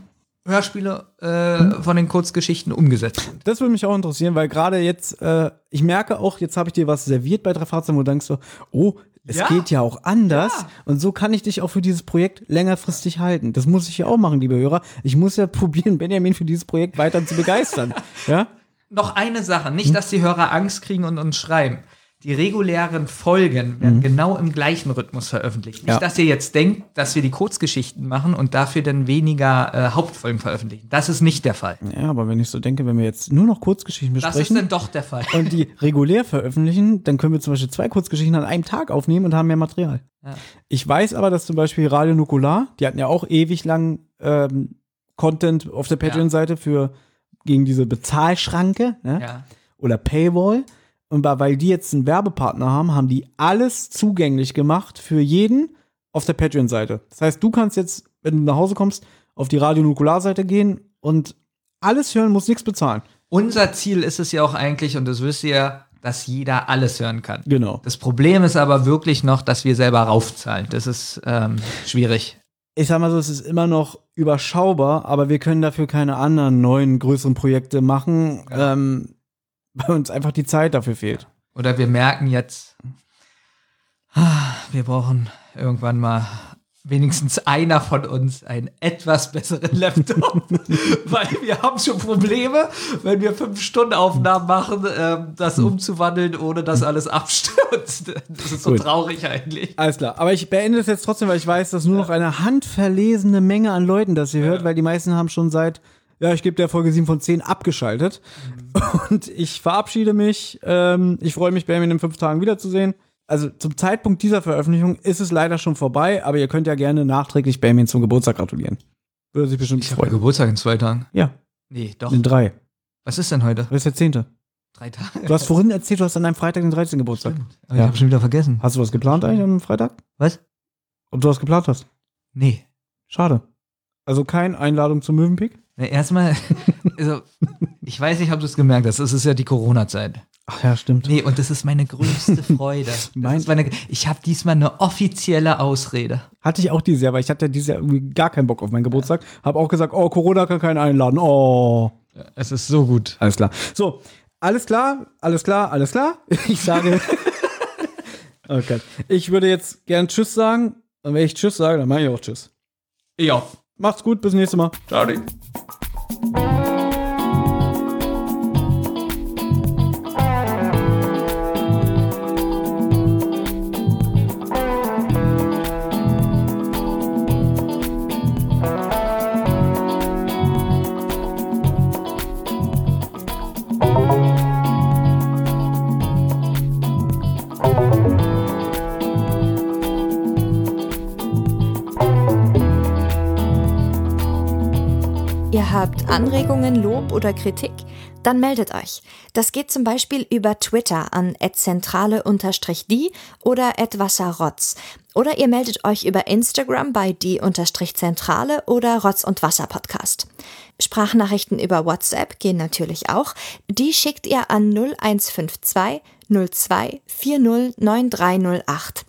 Hörspiele äh, von den Kurzgeschichten umgesetzt sind. Das würde mich auch interessieren, weil gerade jetzt, äh, ich merke auch, jetzt habe ich dir was serviert bei drei Fahrzeugen, wo du denkst so, oh, es Ja. geht ja auch anders. Und so kann ich dich auch für dieses Projekt längerfristig halten. Das muss ich ja auch machen, liebe Hörer. Ich muss ja probieren, Benjamin für dieses Projekt weiter zu begeistern. ja? Noch eine Sache, nicht, dass die Hörer Angst kriegen und uns schreiben. Die regulären Folgen werden genau im gleichen Rhythmus veröffentlicht. Nicht. Ja. dass ihr jetzt denkt, dass wir die Kurzgeschichten machen und dafür dann weniger äh, Hauptfolgen veröffentlichen. Das ist nicht der Fall. Ja, aber wenn ich so denke, wenn wir jetzt nur noch Kurzgeschichten Das ist besprechen dann doch der Fall. und die regulär veröffentlichen, dann können wir zum Beispiel zwei Kurzgeschichten an einem Tag aufnehmen und haben mehr Material. Ja. Ich weiß aber, dass zum Beispiel Radio Nukular, die hatten ja auch ewig lang ähm, Content auf der Patreon-Seite für gegen diese Bezahlschranke ne? Ja. oder Paywall. Und weil die jetzt einen Werbepartner haben, haben die alles zugänglich gemacht für jeden auf der Patreon-Seite. Das heißt, du kannst jetzt, wenn du nach Hause kommst, auf die Radio Nukular-Seite gehen und alles hören, musst nichts bezahlen. Unser Ziel ist es ja auch eigentlich, und das wisst ihr, dass jeder alles hören kann. Genau. Das Problem ist aber wirklich noch, dass wir selber raufzahlen. Das ist ähm, schwierig. ich sag mal so, es ist immer noch überschaubar, aber wir können dafür keine anderen neuen, größeren Projekte machen, ähm, weil uns einfach die Zeit dafür fehlt. Oder wir merken jetzt, ah, wir brauchen irgendwann mal wenigstens einer von uns einen etwas besseren Laptop, weil wir haben schon Probleme, wenn wir fünf Stunden Aufnahmen machen, ähm, das umzuwandeln, ohne dass alles abstürzt. Das ist so Gut. traurig eigentlich. Alles klar, aber ich beende es jetzt trotzdem, weil ich weiß, dass nur noch eine handverlesene Menge an Leuten das hier hört, weil die meisten haben schon seit, ja, ich gebe der Folge 7 von 10 abgeschaltet. Und ich verabschiede mich. Ähm, ich freue mich, Benjamin in fünf Tagen wiederzusehen. Also zum Zeitpunkt dieser Veröffentlichung ist es leider schon vorbei, aber ihr könnt ja gerne nachträglich Benjamin zum Geburtstag gratulieren. Würde sich bestimmt Ich freuen. Geburtstag in zwei Tagen. Ja, Nee, doch. in drei. Was ist denn heute? Das ist der zehnte. Drei Tage. Du hast vorhin erzählt, du hast an deinem Freitag den 13. Geburtstag. Aber Ich habe schon wieder vergessen. Hast du was geplant eigentlich am Freitag? Was? Ob du was geplant hast? Nee. Schade. Also keine Einladung zum Möwenpick? Na, Erstmal, also, ich weiß nicht, ob du es gemerkt hast, es ist ja die Corona-Zeit. Ach ja, stimmt. Nee, und das ist meine größte Freude. Meine, ich habe diesmal eine offizielle Ausrede. Hatte ich auch dieses Jahr, weil ich hatte ja dieses Jahr irgendwie gar keinen Bock auf meinen Geburtstag. Hab auch gesagt, oh, Corona kann keinen einladen. Oh. Es ist so gut. Alles klar. So, alles klar, alles klar, alles klar. Ich sage. okay. Ich würde jetzt gern Tschüss sagen. Und wenn ich Tschüss sage, dann meine ich auch Tschüss. Ja. Macht's gut, bis nächstes Mal. Ciao. Habt Anregungen, Lob oder Kritik? Dann meldet euch. Das geht zum Beispiel über Twitter an @zentrale_die oder @wasserrotz. Oder ihr meldet euch über Instagram bei die_zentrale oder Rotz und Wasser Podcast. Sprachnachrichten über WhatsApp gehen natürlich auch. Die schickt ihr an 0152 02 40 9308.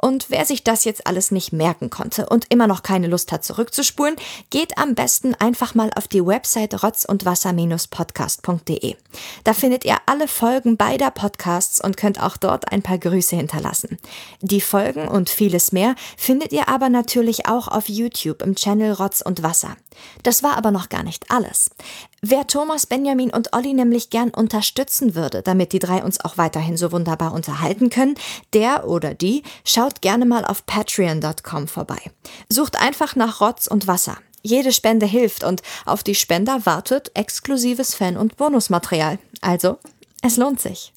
Und wer sich das jetzt alles nicht merken konnte und immer noch keine Lust hat zurückzuspulen, geht am besten einfach mal auf die Website rotzundwasser-podcast.de. Da findet ihr alle Folgen beider Podcasts und könnt auch dort ein paar Grüße hinterlassen. Die Folgen und vieles mehr findet ihr aber natürlich auch auf YouTube im Channel Rotz und Wasser. Das war aber noch gar nicht alles. Wer Thomas, Benjamin und Olli nämlich gern unterstützen würde, damit die drei uns auch weiterhin so wunderbar unterhalten können, der oder die schaut gerne mal auf patreon.com vorbei. Sucht einfach nach Rotz und Wasser. Jede Spende hilft und auf die Spender wartet exklusives Fan- und Bonusmaterial. Also, es lohnt sich.